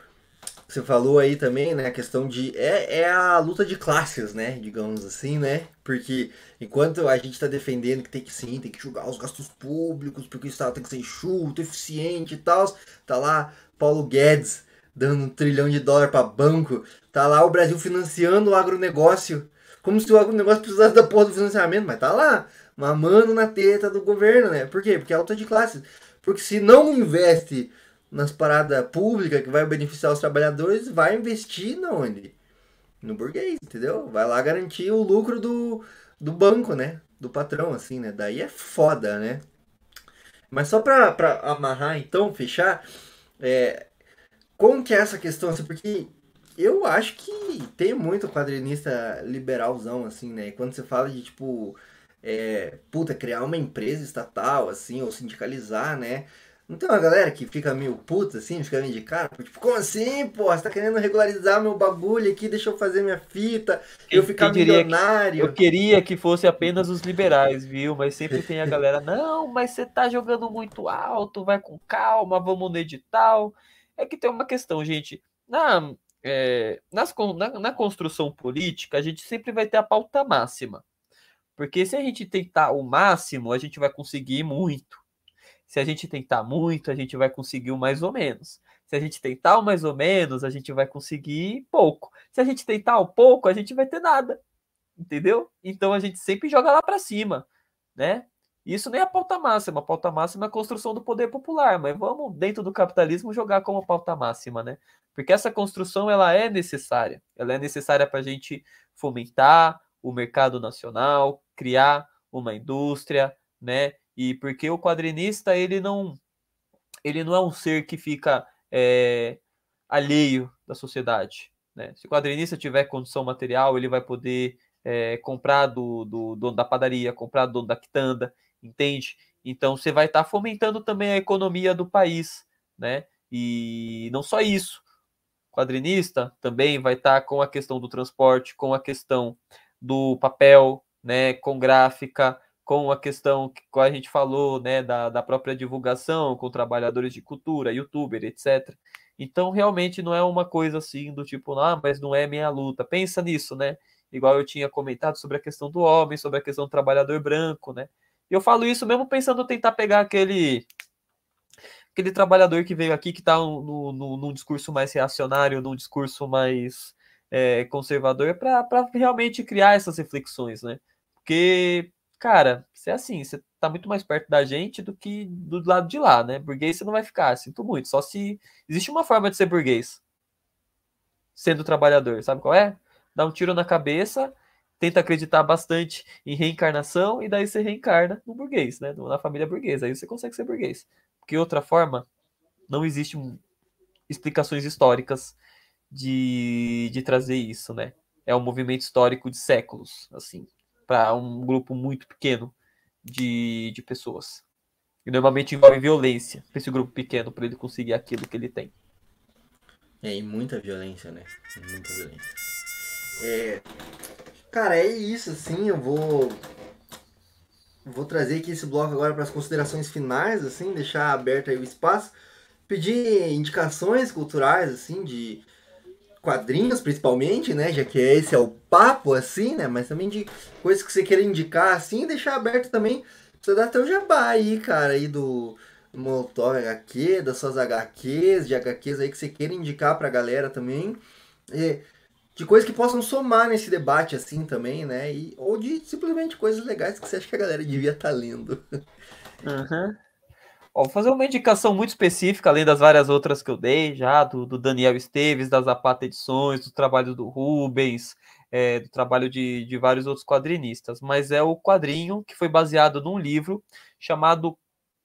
Speaker 2: Você falou aí também, né? A questão de. É, é a luta de classes, né? Digamos assim, né? Porque enquanto a gente está defendendo que tem que sim, tem que julgar os gastos públicos, porque o Estado tem que ser enxuto, eficiente e tal, tá lá Paulo Guedes dando um trilhão de dólar para banco. Tá lá o Brasil financiando o agronegócio. Como se o agronegócio precisasse da porra do financiamento, mas tá lá, mamando na teta do governo, né? Por quê? Porque é alta de classe. Porque se não investe nas paradas públicas que vai beneficiar os trabalhadores, vai investir na onde? No burguês, entendeu? Vai lá garantir o lucro do, do banco, né? Do patrão, assim, né? Daí é foda, né? Mas só pra, pra amarrar, então, fechar, é, como que é essa questão, assim, porque eu acho que tem muito quadrinista liberalzão, assim, né? Quando você fala de, tipo, é, puta, criar uma empresa estatal, assim, ou sindicalizar, né? Não tem uma galera que fica meio puta, assim, fica meio de cara, tipo, como assim, pô? Você tá querendo regularizar meu bagulho aqui, deixa eu fazer minha fita, eu, eu ficar milionário.
Speaker 3: Que, eu queria que fosse apenas os liberais, viu? Mas sempre tem a galera, não, mas você tá jogando muito alto, vai com calma, vamos no edital. É que tem uma questão, gente. Na, é, nas, na, na construção política, a gente sempre vai ter a pauta máxima. Porque se a gente tentar o máximo, a gente vai conseguir muito. Se a gente tentar muito, a gente vai conseguir o mais ou menos. Se a gente tentar o mais ou menos, a gente vai conseguir pouco. Se a gente tentar o pouco, a gente vai ter nada. Entendeu? Então a gente sempre joga lá para cima, né? Isso nem é a pauta máxima. A pauta máxima é a construção do poder popular, mas vamos, dentro do capitalismo, jogar como pauta máxima, né? Porque essa construção ela é necessária. Ela é necessária para a gente fomentar o mercado nacional, criar uma indústria, né? E porque o quadrinista ele não ele não é um ser que fica é, alheio da sociedade. Né? Se o quadrinista tiver condição material, ele vai poder é, comprar do, do dono da padaria, comprar do dono da quitanda, entende? Então você vai estar tá fomentando também a economia do país, né? E não só isso, o quadrinista também vai estar tá com a questão do transporte, com a questão do papel, né? Com gráfica, com a questão que a gente falou, né? Da, da própria divulgação, com trabalhadores de cultura, youtuber, etc. Então realmente não é uma coisa assim do tipo, ah, mas não é minha luta. Pensa nisso, né? Igual eu tinha comentado sobre a questão do homem, sobre a questão do trabalhador branco, né? E eu falo isso mesmo pensando em tentar pegar aquele aquele trabalhador que veio aqui que está no, no, num discurso mais reacionário, num discurso mais é, conservador, para realmente criar essas reflexões, né? Porque, cara, você é assim, você tá muito mais perto da gente do que do lado de lá, né? Burguês você não vai ficar, sinto muito. Só se. Existe uma forma de ser burguês sendo trabalhador, sabe qual é? Dá um tiro na cabeça tenta acreditar bastante em reencarnação e daí você reencarna no burguês, né? Na família burguesa. Aí você consegue ser burguês. Porque outra forma, não existe explicações históricas de, de trazer isso, né? É um movimento histórico de séculos, assim, para um grupo muito pequeno de, de pessoas. E normalmente envolve violência para esse grupo pequeno, para ele conseguir aquilo que ele tem.
Speaker 2: É, e muita violência, né? Muita violência. É, Cara, é isso, assim, eu vou vou trazer aqui esse bloco agora para as considerações finais, assim, deixar aberto aí o espaço, pedir indicações culturais, assim, de quadrinhos principalmente, né, já que esse é o papo, assim, né, mas também de coisas que você queira indicar, assim, deixar aberto também, você dar até o jabá aí, cara, aí do Molotov HQ, das suas HQs, de HQs aí que você queira indicar pra galera também, e de coisas que possam somar nesse debate assim também, né? E, ou de simplesmente coisas legais que você acha que a galera devia estar tá lendo.
Speaker 3: Uhum. Ó, vou fazer uma indicação muito específica, além das várias outras que eu dei já, do, do Daniel Esteves, das Zapata Edições, do trabalho do Rubens, é, do trabalho de, de vários outros quadrinistas, mas é o quadrinho que foi baseado num livro chamado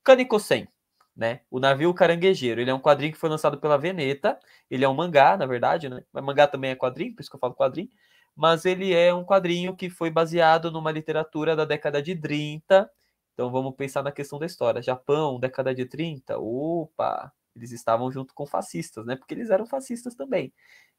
Speaker 3: Canicosen né? O Navio Caranguejeiro. Ele é um quadrinho que foi lançado pela Veneta. Ele é um mangá, na verdade, né? Mas mangá também é quadrinho, por isso que eu falo quadrinho. Mas ele é um quadrinho que foi baseado numa literatura da década de 30. Então vamos pensar na questão da história. Japão, década de 30. Opa! Eles estavam junto com fascistas, né? Porque eles eram fascistas também.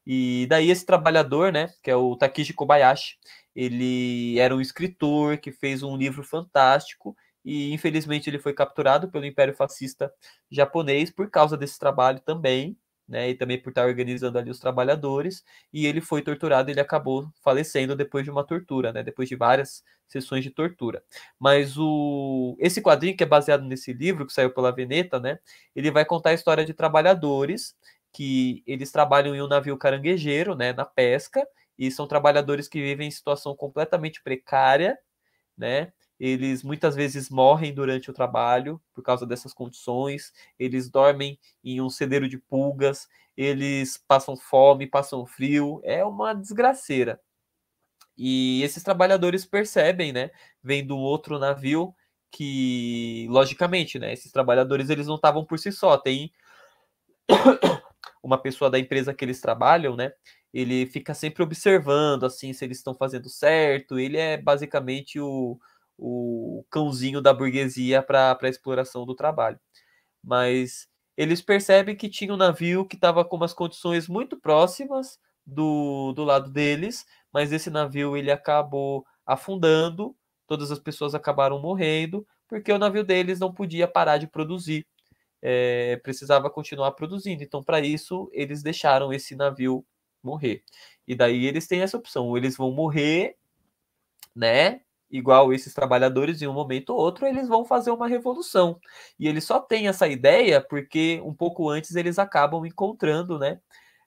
Speaker 3: E daí esse trabalhador, né, que é o Takishi Kobayashi, ele era um escritor que fez um livro fantástico e infelizmente ele foi capturado pelo Império Fascista japonês por causa desse trabalho também, né, e também por estar organizando ali os trabalhadores, e ele foi torturado, ele acabou falecendo depois de uma tortura, né, depois de várias sessões de tortura. Mas o esse quadrinho que é baseado nesse livro que saiu pela Veneta, né, ele vai contar a história de trabalhadores que eles trabalham em um navio caranguejeiro, né, na pesca, e são trabalhadores que vivem em situação completamente precária, né? Eles muitas vezes morrem durante o trabalho por causa dessas condições, eles dormem em um celeiro de pulgas, eles passam fome, passam frio, é uma desgraceira. E esses trabalhadores percebem, né, vendo outro navio que, logicamente, né, esses trabalhadores eles não estavam por si só, tem uma pessoa da empresa que eles trabalham, né, ele fica sempre observando, assim, se eles estão fazendo certo, ele é basicamente o, o cãozinho da burguesia para a exploração do trabalho. Mas eles percebem que tinha um navio que estava com umas condições muito próximas do, do lado deles, mas esse navio ele acabou afundando, todas as pessoas acabaram morrendo, porque o navio deles não podia parar de produzir, é, precisava continuar produzindo. Então, para isso, eles deixaram esse navio morrer. E daí eles têm essa opção: eles vão morrer, né? Igual esses trabalhadores, em um momento ou outro, eles vão fazer uma revolução. E eles só têm essa ideia porque um pouco antes eles acabam encontrando né,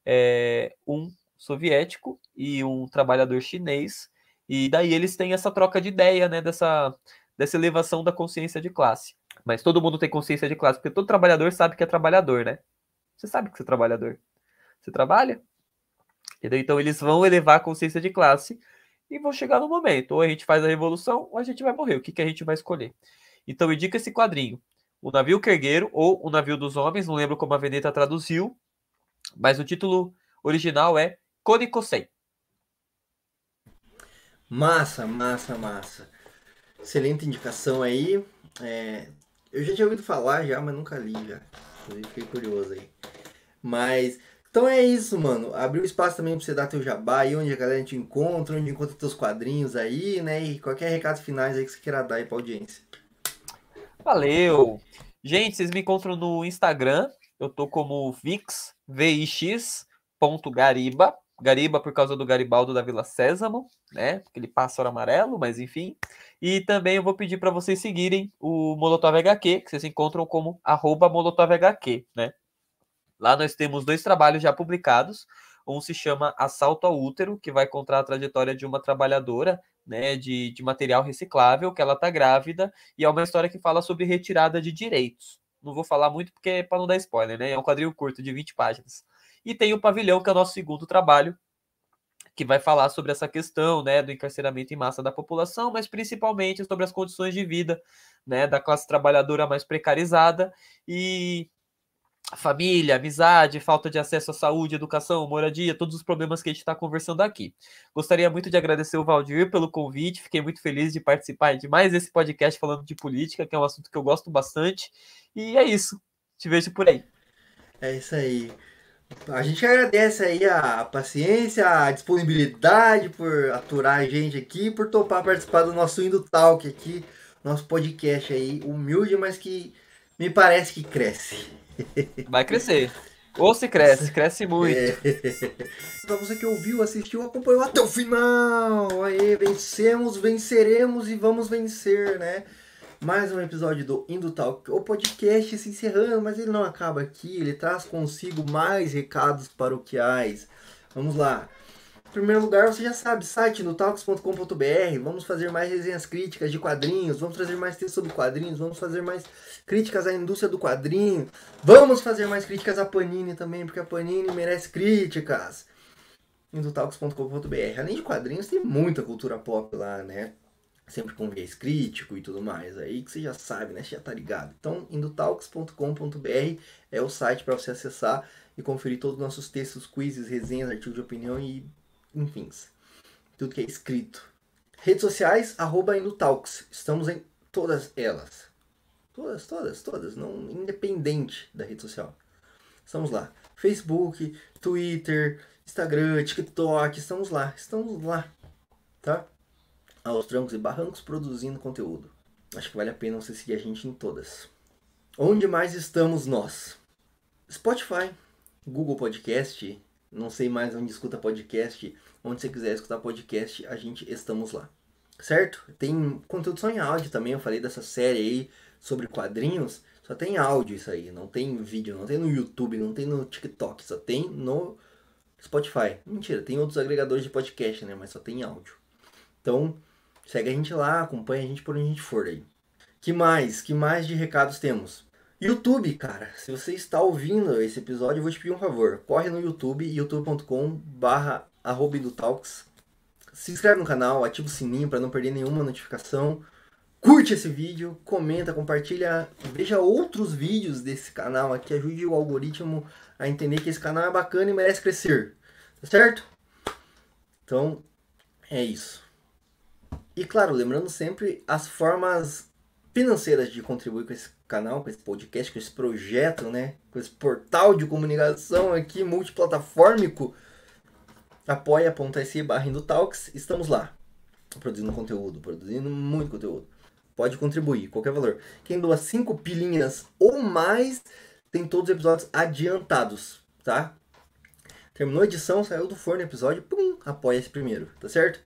Speaker 3: é, um soviético e um trabalhador chinês, e daí eles têm essa troca de ideia, né, dessa, dessa elevação da consciência de classe. Mas todo mundo tem consciência de classe, porque todo trabalhador sabe que é trabalhador, né? Você sabe que você é trabalhador. Você trabalha? Entendeu? Então eles vão elevar a consciência de classe e vão chegar no momento. Ou a gente faz a revolução, ou a gente vai morrer. O que, que a gente vai escolher? Então, indica esse quadrinho. O Navio Quergueiro, ou O Navio dos Homens, não lembro como a Veneta traduziu, mas o título original é Konikosei.
Speaker 2: Massa, massa, massa. Excelente indicação aí. É, eu já tinha ouvido falar já, mas nunca li já. Fiquei curioso aí. Mas então é isso, mano. Abriu espaço também pra você dar teu jabá aí, onde a galera te encontra, onde encontra teus quadrinhos aí, né? E qualquer recado finais aí que você queira dar aí pra audiência.
Speaker 3: Valeu! Gente, vocês me encontram no Instagram. Eu tô como Vix, V-I-X, ponto Gariba. Gariba por causa do Garibaldo da Vila Sésamo, né? Aquele pássaro amarelo, mas enfim. E também eu vou pedir para vocês seguirem o Molotov HQ, que vocês encontram como arroba Molotov HQ, né? Lá nós temos dois trabalhos já publicados. Um se chama Assalto ao Útero, que vai contar a trajetória de uma trabalhadora né, de, de material reciclável, que ela está grávida, e é uma história que fala sobre retirada de direitos. Não vou falar muito porque é para não dar spoiler, né? É um quadrinho curto de 20 páginas. E tem o Pavilhão, que é o nosso segundo trabalho, que vai falar sobre essa questão né, do encarceramento em massa da população, mas principalmente sobre as condições de vida né, da classe trabalhadora mais precarizada e família, amizade, falta de acesso à saúde, educação, moradia, todos os problemas que a gente está conversando aqui. Gostaria muito de agradecer o Valdir pelo convite, fiquei muito feliz de participar de mais esse podcast falando de política, que é um assunto que eu gosto bastante. E é isso. Te vejo por aí.
Speaker 2: É isso aí. A gente agradece aí a paciência, a disponibilidade por aturar a gente aqui, por topar participar do nosso Indo Talk aqui, nosso podcast aí, humilde, mas que me parece que cresce.
Speaker 3: Vai crescer. Ou se cresce, cresce muito. É.
Speaker 2: Pra você que ouviu, assistiu, acompanhou até o final. Aí, vencemos, venceremos e vamos vencer, né? Mais um episódio do Indo Talk, o podcast se encerrando, mas ele não acaba aqui, ele traz consigo mais recados paroquiais. Vamos lá. Em primeiro lugar, você já sabe, site no talks.com.br. Vamos fazer mais resenhas críticas de quadrinhos, vamos trazer mais textos sobre quadrinhos, vamos fazer mais críticas à indústria do quadrinho. Vamos fazer mais críticas à Panini também, porque a Panini merece críticas. Indotalks.com.br. Além de quadrinhos, tem muita cultura pop lá, né? Sempre com viés crítico e tudo mais. Aí que você já sabe, né? Você já tá ligado. Então, indotalks.com.br é o site para você acessar e conferir todos os nossos textos, quizzes, resenhas, artigos de opinião e enfim, tudo que é escrito. Redes sociais, arroba Indutalks. Estamos em todas elas. Todas, todas, todas. Não, independente da rede social. Estamos lá. Facebook, Twitter, Instagram, TikTok. Estamos lá. Estamos lá. Tá? Aos trancos e barrancos produzindo conteúdo. Acho que vale a pena você seguir a gente em todas. Onde mais estamos nós? Spotify, Google Podcast, não sei mais onde escuta podcast, onde você quiser escutar podcast, a gente estamos lá. Certo? Tem conteúdo só em áudio também, eu falei dessa série aí sobre quadrinhos. Só tem áudio isso aí, não tem vídeo, não tem no YouTube, não tem no TikTok, só tem no Spotify. Mentira, tem outros agregadores de podcast, né? Mas só tem áudio. Então, segue a gente lá, acompanha a gente por onde a gente for aí. Que mais? Que mais de recados temos? YouTube, cara. Se você está ouvindo esse episódio, eu vou te pedir um favor. Corre no YouTube, youtube.com barra Talks. Se inscreve no canal, ativa o sininho para não perder nenhuma notificação. Curte esse vídeo, comenta, compartilha, veja outros vídeos desse canal aqui, ajude o algoritmo a entender que esse canal é bacana e merece crescer. Tá certo? Então, é isso. E claro, lembrando sempre as formas financeiras de contribuir com esse canal, com esse podcast, com esse projeto, né? Com esse portal de comunicação aqui multiplataformico. apoia.se barra Talks. Estamos lá. Produzindo conteúdo, produzindo muito conteúdo. Pode contribuir, qualquer valor. Quem doa 5 pilinhas ou mais tem todos os episódios adiantados, tá? Terminou a edição, saiu do forno o episódio, pum, apoia esse primeiro, tá certo?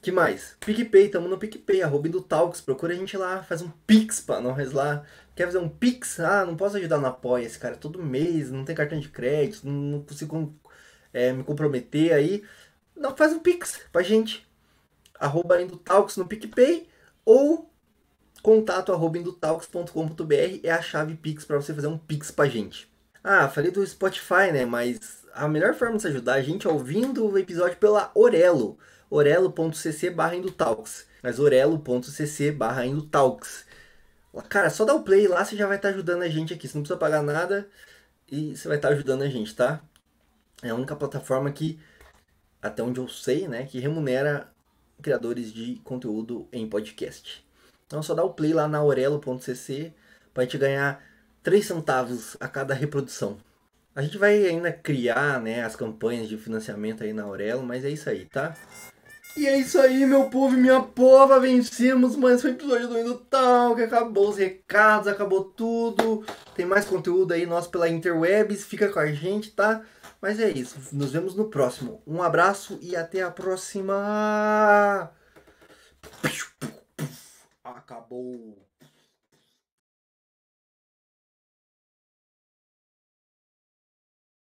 Speaker 2: Que mais? PicPay, tamo no PicPay, arroba do Talks, procura a gente lá, faz um Pix pra nós lá. Quer fazer um Pix? Ah, não posso ajudar no Apoia esse cara todo mês, não tem cartão de crédito, não consigo é, me comprometer aí. Não, faz um Pix pra gente. Arroba Talks no PicPay ou contato arroba indotalks.com.br é a chave Pix para você fazer um Pix pra gente. Ah, falei do Spotify, né? Mas a melhor forma de ajudar a gente é ouvindo o episódio pela Orelo orelo.cc barra Indutalks. Mas orelo.cc barra Indutalks. Cara, só dá o play lá, você já vai estar tá ajudando a gente aqui. Você não precisa pagar nada e você vai estar tá ajudando a gente, tá? É a única plataforma que, até onde eu sei, né, que remunera criadores de conteúdo em podcast. Então só dá o play lá na orelo.cc para gente ganhar 3 centavos a cada reprodução. A gente vai ainda criar né, as campanhas de financiamento aí na Aurelo, mas é isso aí, tá? E é isso aí, meu povo e minha pova. Vencemos mais um episódio do Indo Tal, que acabou os recados, acabou tudo. Tem mais conteúdo aí nosso pela Interwebs. Fica com a gente, tá? Mas é isso. Nos vemos no próximo. Um abraço e até a próxima. Acabou.